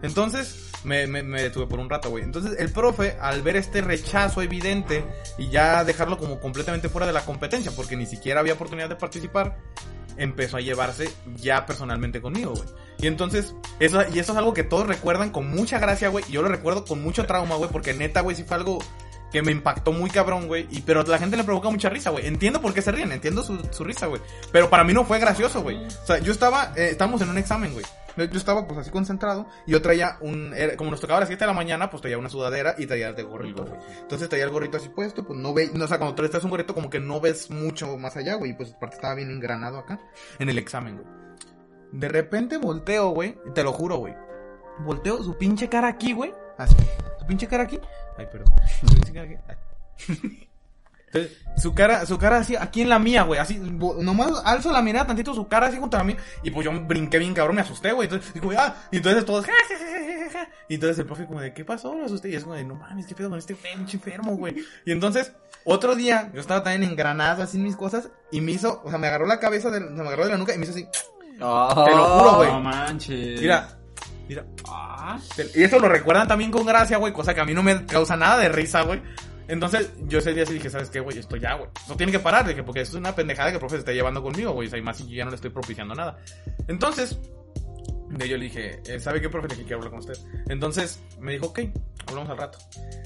Entonces, me, me, me detuve por un rato, güey. Entonces, el profe, al ver este rechazo evidente y ya dejarlo como completamente fuera de la competencia, porque ni siquiera había oportunidad de participar, empezó a llevarse ya personalmente conmigo, güey. Y entonces, eso, y eso es algo que todos recuerdan con mucha gracia, güey. Y yo lo recuerdo con mucho trauma, güey, porque neta, güey, sí fue algo que me impactó muy cabrón, güey. Y pero la gente le provoca mucha risa, güey. Entiendo por qué se ríen, entiendo su, su risa, güey. Pero para mí no fue gracioso, güey. O sea, yo estaba, eh, estábamos en un examen, güey. Yo estaba pues así concentrado y yo traía un, era- como nos tocaba a las 7 de la mañana, pues traía una sudadera y traía el de gorrito, güey. Entonces traía el gorrito así puesto, pues no ve, no, o sea, cuando traes un gorrito como que no ves mucho más allá, güey. Pues aparte estaba bien engranado acá en el examen, güey. De repente volteo, güey, te lo juro, güey. Volteo su pinche cara aquí, güey. Así. Su pinche cara aquí. Ay, perdón. Su pinche cara aquí. Ay. Entonces, su cara, su cara así, aquí en la mía, güey, así, nomás alzo la mirada tantito, su cara así junto a mí, y pues yo brinqué bien cabrón, me asusté, güey, entonces, digo, ah, y entonces todos, ja, ja, ja, ja, ja, ja. y entonces el profe como de, ¿qué pasó? Lo asusté, y es como de, no mames, ¿qué pedo con este pinche enfermo, güey? Y entonces, otro día, yo estaba también engranado así en mis cosas, y me hizo, o sea, me agarró la cabeza, de, me agarró de la nuca, y me hizo así, Oh. Te lo juro, güey. No manches. mira, mira, Ah, y eso lo recuerdan también con gracia, güey, cosa que a mí no me causa nada de risa, güey. Entonces, yo ese día sí dije, ¿sabes qué, güey? Esto ya, güey. Esto tiene que parar, dije, porque eso es una pendejada que el profe se está llevando conmigo, güey. O sea, y más si yo ya no le estoy propiciando nada. Entonces, de yo le dije, eh, ¿sabe qué, profe? Le dije, quiero hablar con usted. Entonces, me dijo, ok, hablamos al rato.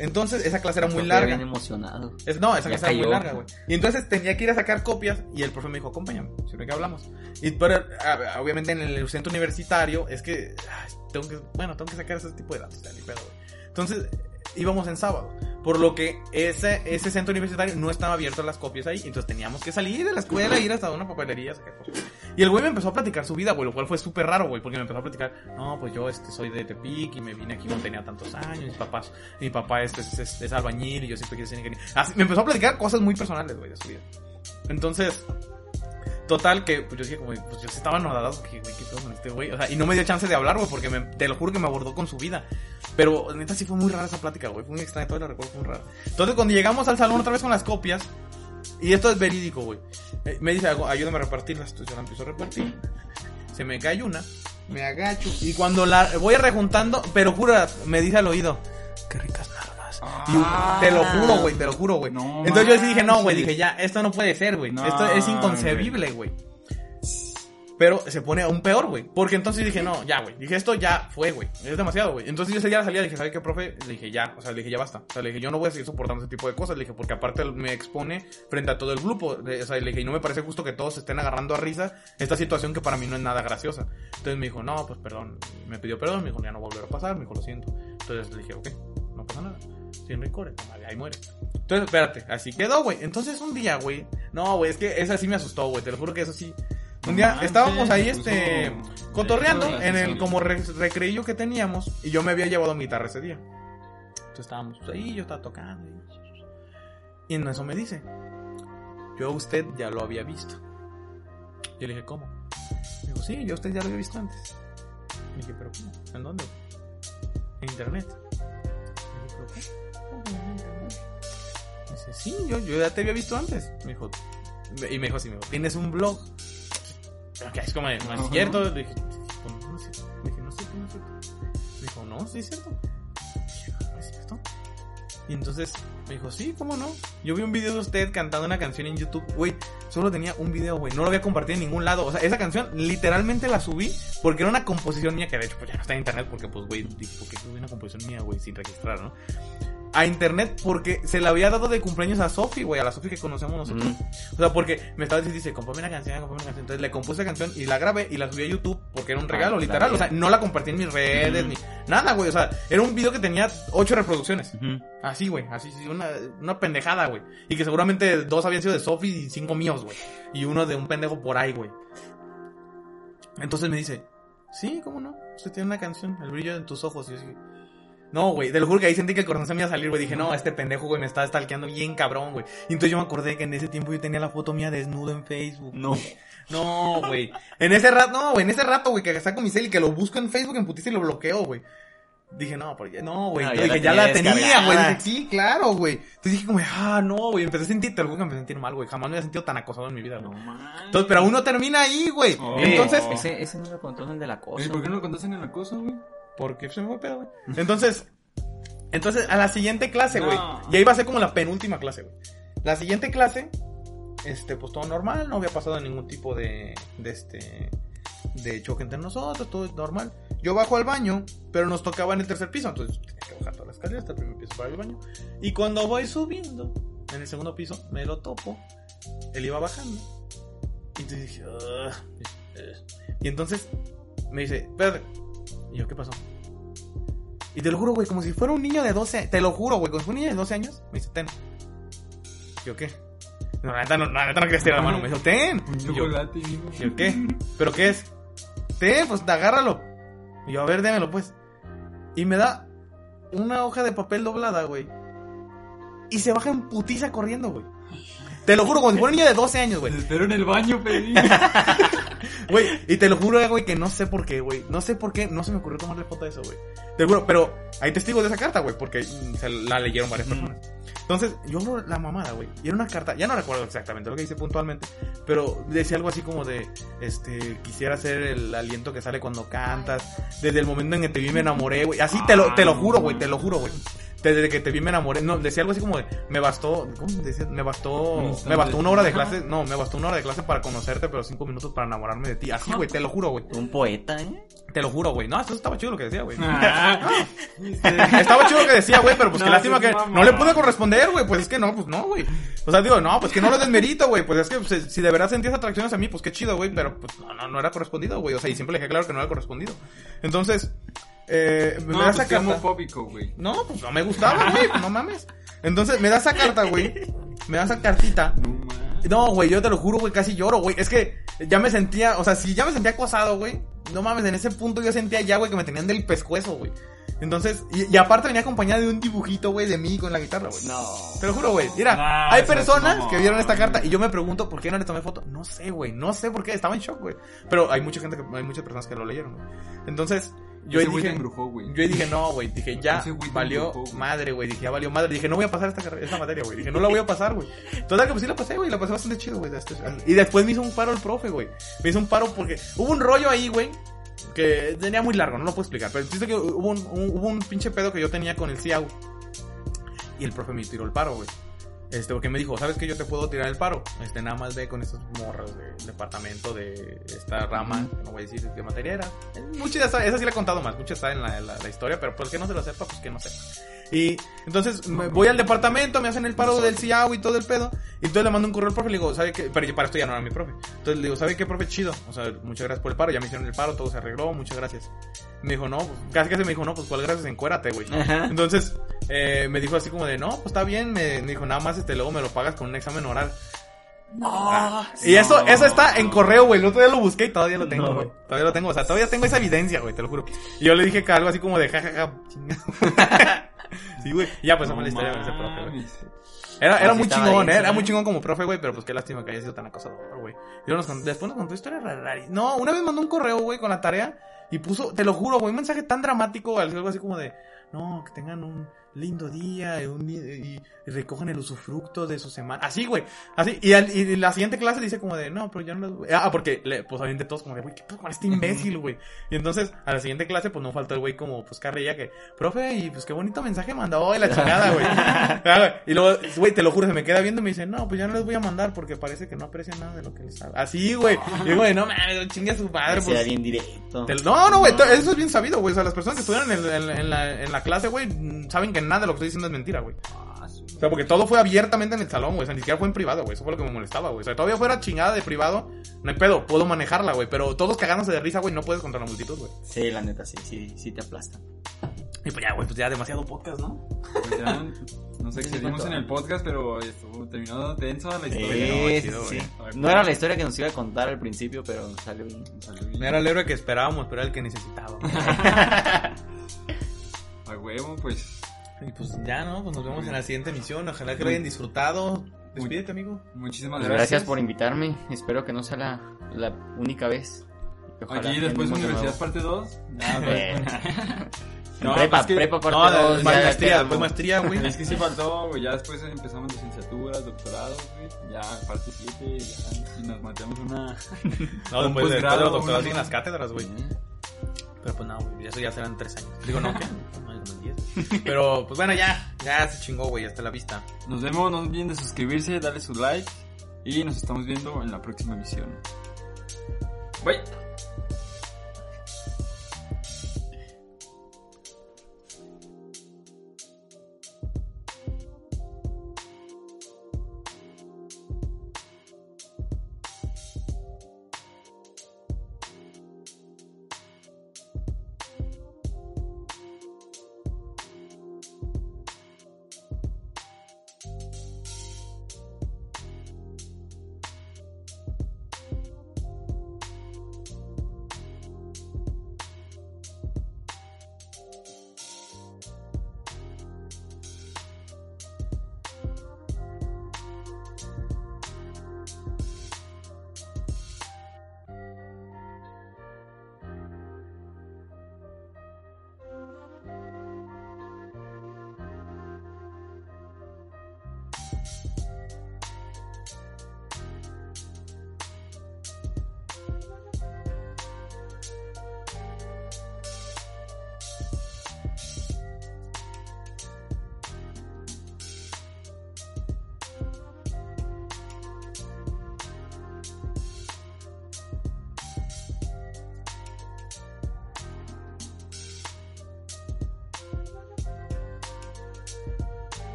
Entonces, esa clase era muy larga. bien emocionado. Es, no, esa Ya clase era muy larga, güey. Y entonces tenía que ir a sacar copias y el profe me dijo, acompáñame, si no que hablamos. Y pero, a- obviamente en el centro universitario es que, ay, tengo que, bueno, tengo que sacar ese tipo de datos, ya, ni pedo, güey. Entonces, íbamos en sábado. Por lo que ese, ese centro universitario no estaba abierto a las copias ahí. Entonces teníamos que salir de la escuela, ir hasta una papelería, sacar cosas. Y el güey me empezó a platicar su vida, güey, lo cual fue súper raro, güey, porque me empezó a platicar, no, pues yo este, soy de Tepic y me vine aquí cuando tenía tantos años, mis papás, mi papá este, es, es, es albañil y yo siempre quise ser ingeniero. Así, me empezó a platicar cosas muy personales, güey, de su vida. Entonces, total que, pues yo dije, como, pues yo sí estaba anodado, porque, güey, qué con este güey, o sea, y no me dio chance de hablar, güey, porque me, te lo juro que me abordó con su vida. Pero, neta, sí fue muy rara esa plática, güey, fue muy extraña, todavía la recuerdo, fue muy rara. Entonces, cuando llegamos al salón otra vez con las copias, y esto es verídico, güey. Eh, Me dice, "Agu- ayúdame a repartirlas. Entonces yo la empiezo a repartir. Se me cae una. Me agacho. Y cuando la voy rejuntando, pero jura, me dice al oído, qué ricas. Ah. Y te lo juro, güey, te lo juro, güey. No Entonces yo sí dije, no, güey, manches. dije, ya, esto no puede ser, güey. No, esto es inconcebible, güey. Pero se pone aún peor, güey. Porque entonces dije, no, ya, güey. Dije, esto ya fue, güey. Es demasiado, güey. Entonces yo ese día la salida le dije, ¿sabe qué, profe? Le dije, ya. O sea, le dije, ya basta. O sea, le dije, yo no voy a seguir soportando ese tipo de cosas. Le dije, porque aparte me expone frente a todo el grupo. O sea, le dije, y no me parece justo que todos se estén agarrando a risa esta situación que para mí no es nada graciosa. Entonces me dijo, no, pues perdón. Me pidió perdón. Me dijo, ya no va a volver a pasar. Me dijo, lo siento. Entonces le dije, ok, no pasa nada. Sin rencor, ahí muere. Entonces, espérate, así quedó, güey. Entonces un día, güey. No, güey, es que esa sí me asustó, güey. Te lo juro que eso sí. Un día estábamos ahí, este, cotorreando en el como re- recreillo que teníamos y yo me había llevado mi guitarra ese día. Entonces estábamos pues, ahí, yo estaba tocando. Y, y en eso me dice, yo a usted ya lo había visto. Yo le dije, ¿cómo? Me dijo, sí, yo a usted ya lo había visto antes. Le dije, ¿pero cómo? ¿En dónde? En internet. Le dije, ¿pero qué? Dice, sí, yo, yo ya te había visto antes. Me dijo, y me dijo así, me dijo, ¿tienes un blog? Ok, es como, no es cierto. Le dije, "¿Cómo no es cierto?". Le dije, no es cierto, no es cierto. Me dijo, no, sí es cierto. Dije, ¿no es cierto? Y entonces me dijo, sí, ¿cómo no? Yo vi un video de usted cantando una canción en YouTube. Güey, solo tenía un video, güey. No lo había compartido en ningún lado. O sea, esa canción literalmente la subí porque era una composición mía que de hecho pues ya no está en internet porque pues, güey, dije, ¿por qué subí una composición mía, güey, sin registrar, no? A internet porque se la había dado de cumpleaños a Sofi, güey, a la Sofi que conocemos nosotros. Mm. O sea, porque me estaba diciendo, dice, compóme una canción, compóme una canción. Entonces le compuse la canción y la grabé y la subí a YouTube porque era un regalo, Ah, literal. O sea, no la compartí en mis redes ni nada, güey. O sea, era un video que tenía ocho reproducciones. Ujú. Así, güey, así, sí, una, una pendejada, güey. Y que seguramente dos habían sido de Sofi y cinco míos, güey. Y uno de un pendejo por ahí, güey. Entonces me dice, sí, ¿cómo no? Usted tiene una canción, El brillo en tus ojos. Y yo así, no, güey, te lo juro que ahí sentí que el corazón se me iba a salir, güey. Dije, no, este pendejo, güey, me está stalkeando bien cabrón, güey. Y entonces yo me acordé que en ese tiempo yo tenía la foto mía desnudo en Facebook. No. No, güey. En ese rato, no, güey, en ese rato, güey, que saco mi cel y que lo busco en Facebook en putiza y lo bloqueo, güey. Dije, no, ya, no, güey. No, dije, la ya la tenía güey. Dije, sí, claro, güey. Entonces dije, como, ah, no, güey. Empecé a sentir, te lo juro que a sentir mal, güey. Jamás me había sentido tan acosado en mi vida, No güey. manches. Entonces, pero aún no termina ahí, güey. Oh. Entonces. Ese, ese no lo contó el de la cosa. Oye, ¿por qué no lo contaste en el acoso, güey? Porque se me fue pedo, güey. Entonces, entonces, a la siguiente clase, güey. No. Y ahí va a ser como la penúltima clase, güey. La siguiente clase, este, pues todo normal, no había pasado ningún tipo de, de este, de choque entre nosotros, todo es normal. Yo bajo al baño, pero nos tocaba en el tercer piso, entonces tenía que bajar todas las escaleras hasta el primer piso para el baño. Y cuando voy subiendo, en el segundo piso, me lo topo, él iba bajando. Y entonces dije, "Ugh, ugh". y entonces me dice, espérate. Y yo, ¿qué pasó? Y te lo juro, güey, como si fuera un niño de 12 Te lo juro, güey, como si fuera un niño de 12 años. Me dice, ten. Y yo, ¿qué? No, la neta no, la neta no quería estirar la mano. Me dijo, ten. Un chocolate. ¿Y yo, qué? ¿Pero qué es? Ten, pues agárralo. Y yo, a ver, démelo, pues. Y me da una hoja de papel doblada, güey. Y se baja en putiza corriendo, güey. Te lo juro, como si fuera un niño de 12 años, güey. Te espero en el baño, pedí. Güey, y te lo juro, güey, que no sé por qué, güey. No sé por qué, no se me ocurrió tomarle foto de eso, güey. Te juro, pero hay testigos de esa carta, güey, porque mm, se la leyeron varias personas. Entonces, yo abro la mamada, güey. Y era una carta, ya no recuerdo exactamente lo que dice puntualmente, pero decía algo así como de, este, quisiera ser el aliento que sale cuando cantas. Desde el momento en que te vi me enamoré, güey. Así te lo, te lo juro, güey, te lo juro, güey. Desde que te vi me enamoré. No, decía algo así como de, me bastó, ¿cómo decía? Me bastó, me bastó una hora de clase, no, me bastó una hora de clase para conocerte, pero cinco minutos para enamorarme de ti. Así, güey, te lo juro, güey. Un poeta, ¿eh? Te lo juro, güey. No, eso estaba chido lo que decía, güey. Ah, Estaba chido lo que decía, güey, pero pues No, qué lástima sí, que mamá. no le pude corresponder, güey. Pues es que no, pues no, güey. O sea, digo, no, pues que no lo desmerito, güey. Pues es que pues, si de verdad sentías atracciones a mí, pues qué chido, güey. Pero pues no, no, no era correspondido, güey. O sea, y siempre le dejé claro que no era correspondido. Entonces, eh, me no, da pues esa carta. homofóbico, güey. No, pues no me gustaba, güey. no mames. Entonces, me da esa carta, güey. Me da esa cartita. No mames. No, güey, yo te lo juro, güey, casi lloro, güey. Es que ya me sentía, o sea, si ya me sentía acosado, güey. No mames, en ese punto yo sentía ya, güey, que me tenían del pescuezo, güey. Entonces, y, y aparte venía acompañada de un dibujito, güey, de mí con la guitarra, güey. No. Te lo juro, güey. Mira, Nah, hay personas que vieron esta carta y yo me pregunto por qué no le tomé foto. No sé, güey. No sé por qué. Estaba en shock, güey. Pero hay mucha gente que, hay muchas personas que lo leyeron, güey. Entonces, yo Ese dije, embrujó, güey. yo ahí dije, no, güey. Dije, ya valió embrujó, madre, güey. Dije, ya valió madre. Dije, no voy a pasar esta, esta materia, güey. Dije, no la voy a pasar, güey. Total que pues sí la pasé, güey. La pasé bastante chido, güey. Este- Y después me hizo un paro el profe, güey. Me hizo un paro porque hubo un rollo ahí, güey. Que tenía muy largo, no lo puedo explicar. Pero el que hubo un, un- hubo un pinche pedo que yo tenía con el CIAU. Y el profe me tiró el paro, güey. Este, porque me dijo, ¿sabes que yo te puedo tirar el paro? Este, nada más ve con estos morros del departamento de esta rama, que no voy a decir de qué materia era. Mucha ya está, esa sí la he contado más, mucha está en la, la- la historia, pero pues que no se lo sepa, pues que no sepa. Y entonces me voy al departamento, me hacen el paro del CIAO y todo el pedo. Y entonces le mando un correo al profe y le digo, ¿sabe qué? Pero yo para esto ya no era mi profe. Entonces le digo, ¿sabe qué, profe? Chido. O sea, muchas gracias por el paro, ya me hicieron el paro, todo se arregló, muchas gracias. Me dijo, no, pues, casi que se me dijo, no, pues cuál gracias, encuérate, güey. Ajá. Entonces, eh, me dijo así como de, no, pues está bien, me, me dijo, nada más este, luego me lo pagas con un examen oral. Ah, y eso, No. eso está en correo, güey. El otro día lo busqué y todavía lo tengo, No. güey. Todavía lo tengo, o sea, todavía tengo esa evidencia, güey, te lo juro. Y yo le dije que algo así como de jajaja, chinga. sí, güey. Ya pues esa fue la historia con ese profe, güey. Era, era muy chingón, bien, eh, era muy chingón como profe, güey, pero pues qué lástima que haya sido tan acosador, güey. Después nos contó historias raras. No, una vez mandó un correo, güey, con la tarea y puso, te lo juro, güey, un mensaje tan dramático, algo así como de, no, que tengan un lindo día y, un di- y recojan el usufructo de su semana. Así, güey, así. Y, al- y la siguiente clase dice como de, no, pero ya no les voy- Ah, porque, le, pues obviamente todos como de, güey, ¿qué pedo con este imbécil, güey? Y entonces, a la siguiente clase, pues no faltó el güey como, pues carrilla que, profe, y pues qué bonito mensaje mandó, y la chingada, güey. Ah, güey. Y luego, güey, te lo juro, se me queda viendo y me dice, no, pues ya no les voy a mandar porque parece que no aprecian nada de lo que les hago. Así, güey. Y güey, no mames, chingue a su madre, Sea pues. bien directo. Te- No, no, güey, eso es bien sabido, güey. O sea, las personas que estuvieron en, en- en la, en la clase, güey, saben que nada de lo que estoy diciendo es mentira, güey. O sea, porque todo fue abiertamente en el salón, güey. O sea, ni siquiera fue en privado, güey. Eso fue lo que me molestaba, güey. O sea, todavía fuera chingada de privado, no hay pedo, puedo manejarla, güey. Pero todos cagándose de risa, güey, no puedes contra la multitud, güey. Sí, la neta, sí, sí, sí te aplastan. Y pues ya, güey, pues ya demasiado podcast, ¿no? pues ya nos excedimos Sí, en el podcast, pero estuvo terminó tenso la Sí, historia. no, sí, sí. No era la historia que nos iba a contar al principio, pero salió bien. Salió bien. No era el héroe que esperábamos, pero era el que necesitábamos. A huevo, pues. Y pues ya, ¿no? Pues nos vemos en la siguiente emisión. Ojalá que lo hayan disfrutado. Despídete, amigo. Muchísimas Pues gracias. gracias por invitarme. Espero que no sea la, la única vez. Ojalá Aquí después Universidad nuevo. parte 2. Eh, No, prepa, pues que- prepa parte No, dos, de- ya maestría, quedamos. después maestría, güey. Es que sí faltó, güey. Ya después empezamos licenciaturas, doctorados, güey. Ya parte 7, ya. Y nos matamos una. No, Un después de los doctorados siguen las cátedras, güey. Pero pues no, güey, eso ya serán tres años. Digo, no, ¿qué? Pero pues bueno, ya, ya se chingó, güey, hasta la vista. Nos vemos, no olviden de suscribirse, darle su like. Y nos estamos viendo en la próxima emisión. Bye.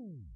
Woo!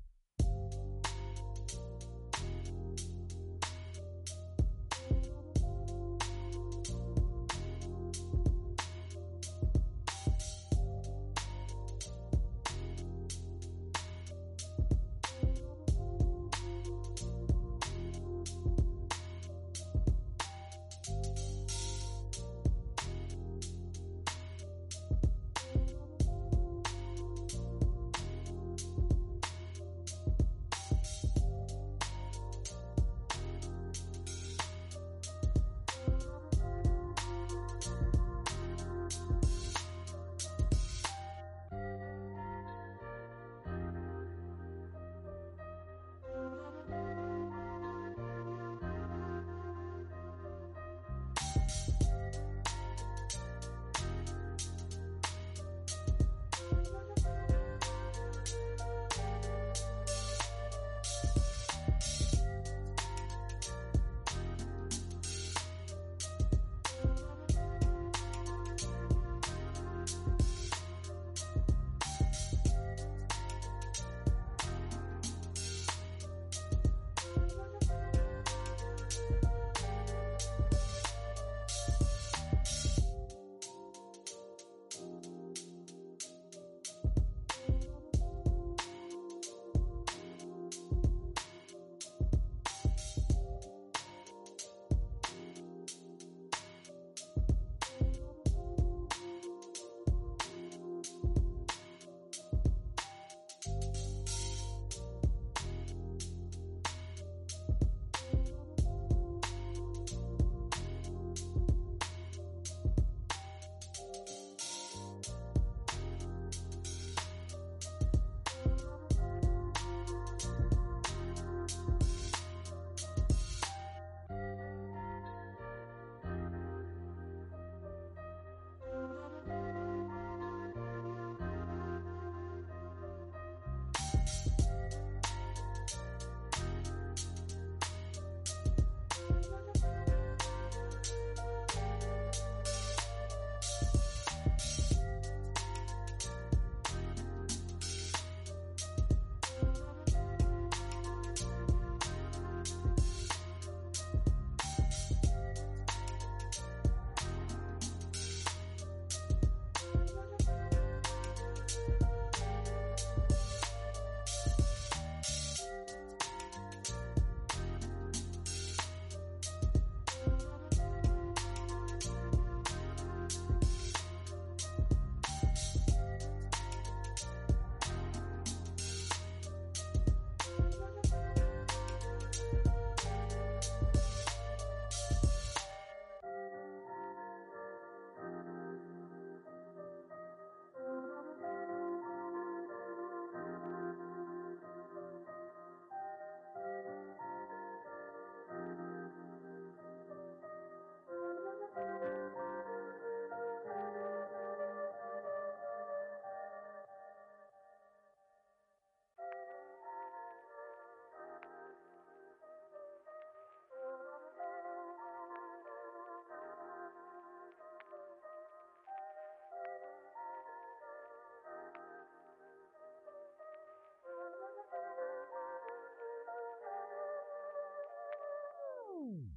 Woo!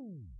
Woo!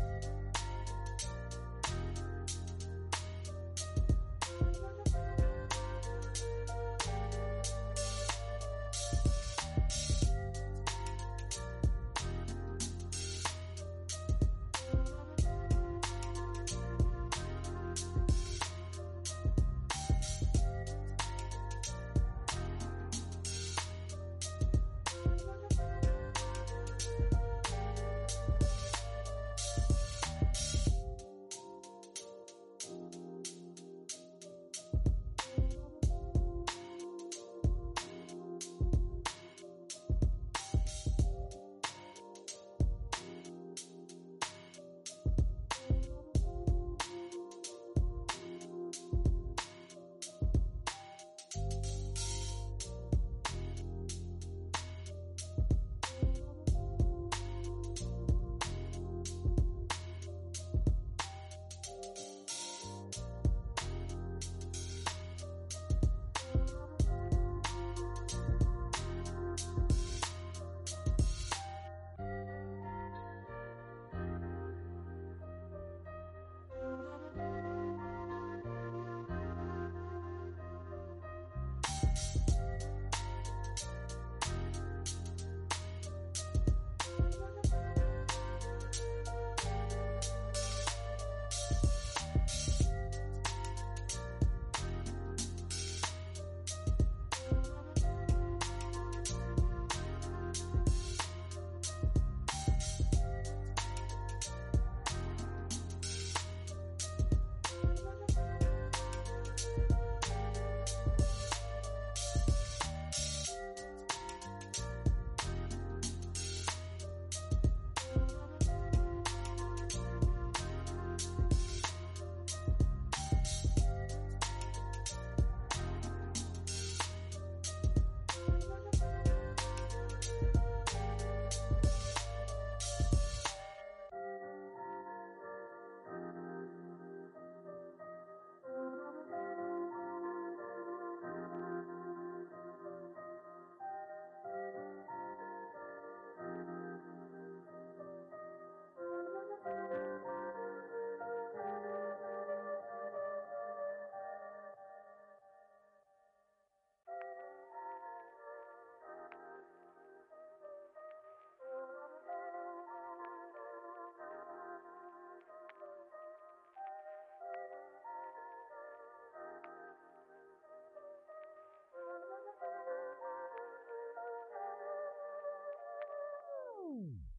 Woo!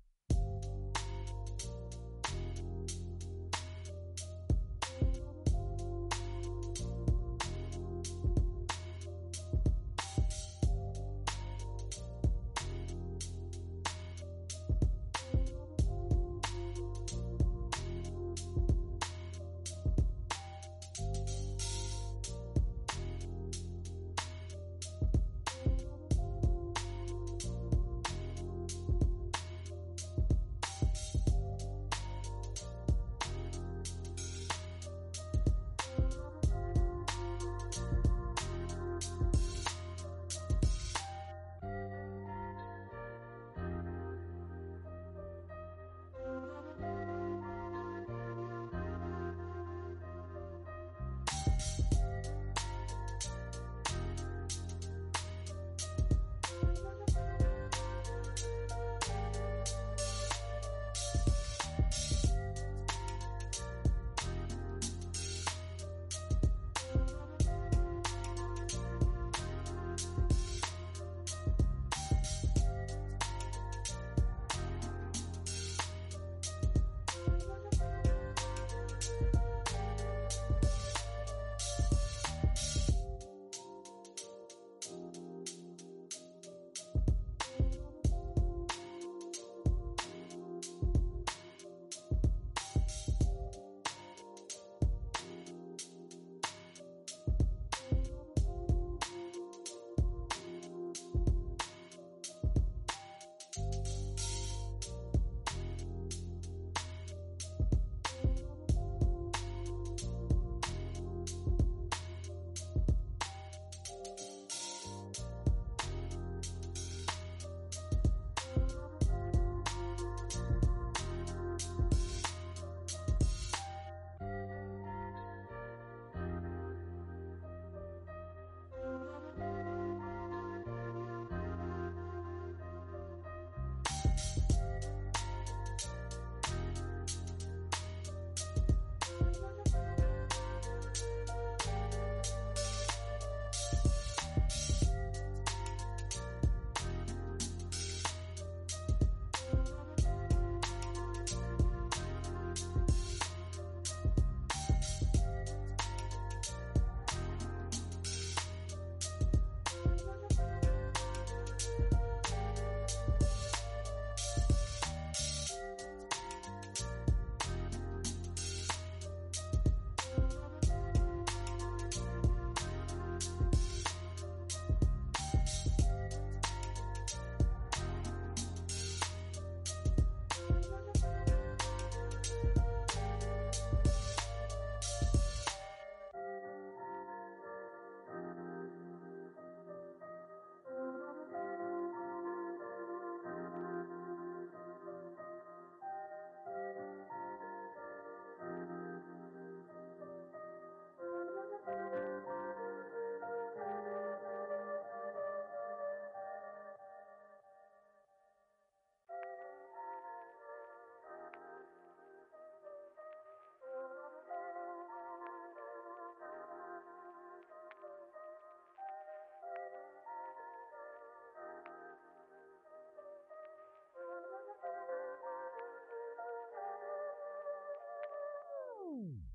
Woo!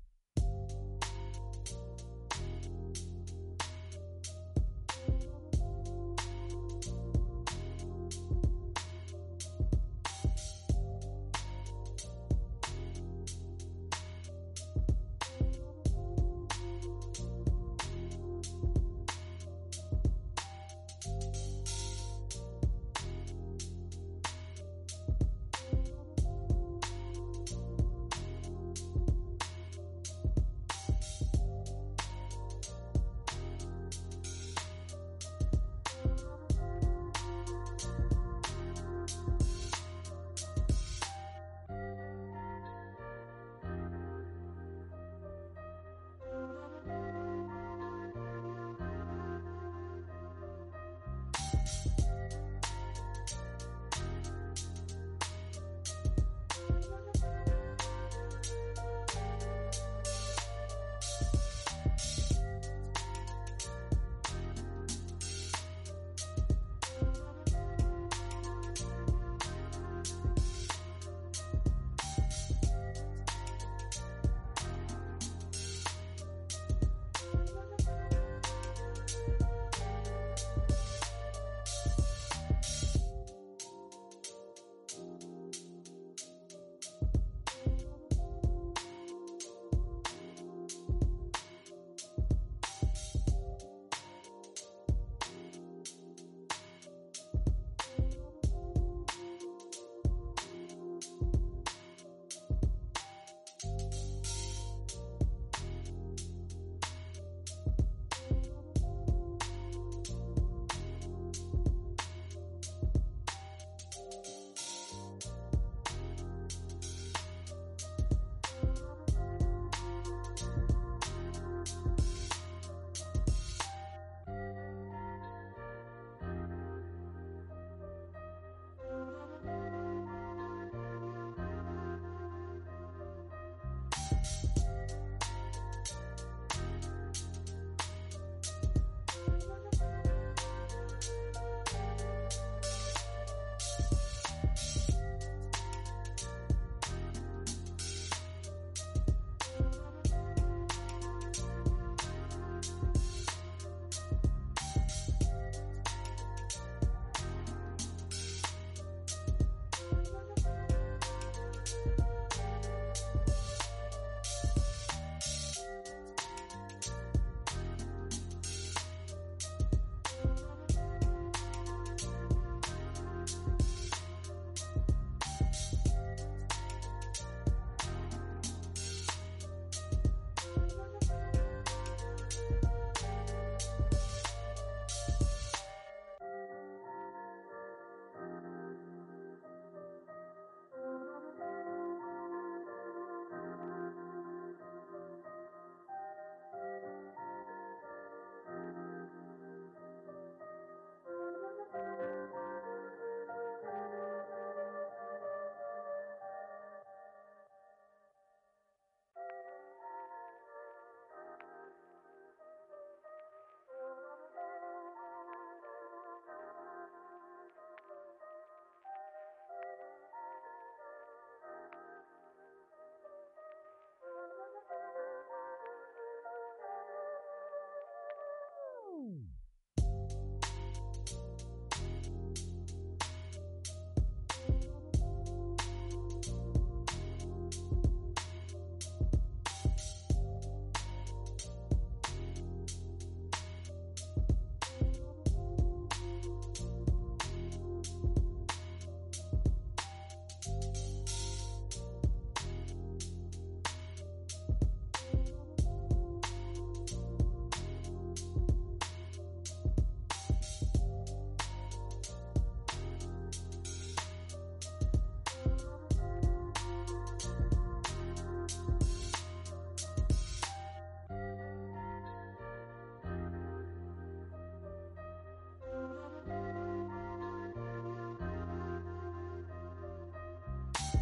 え?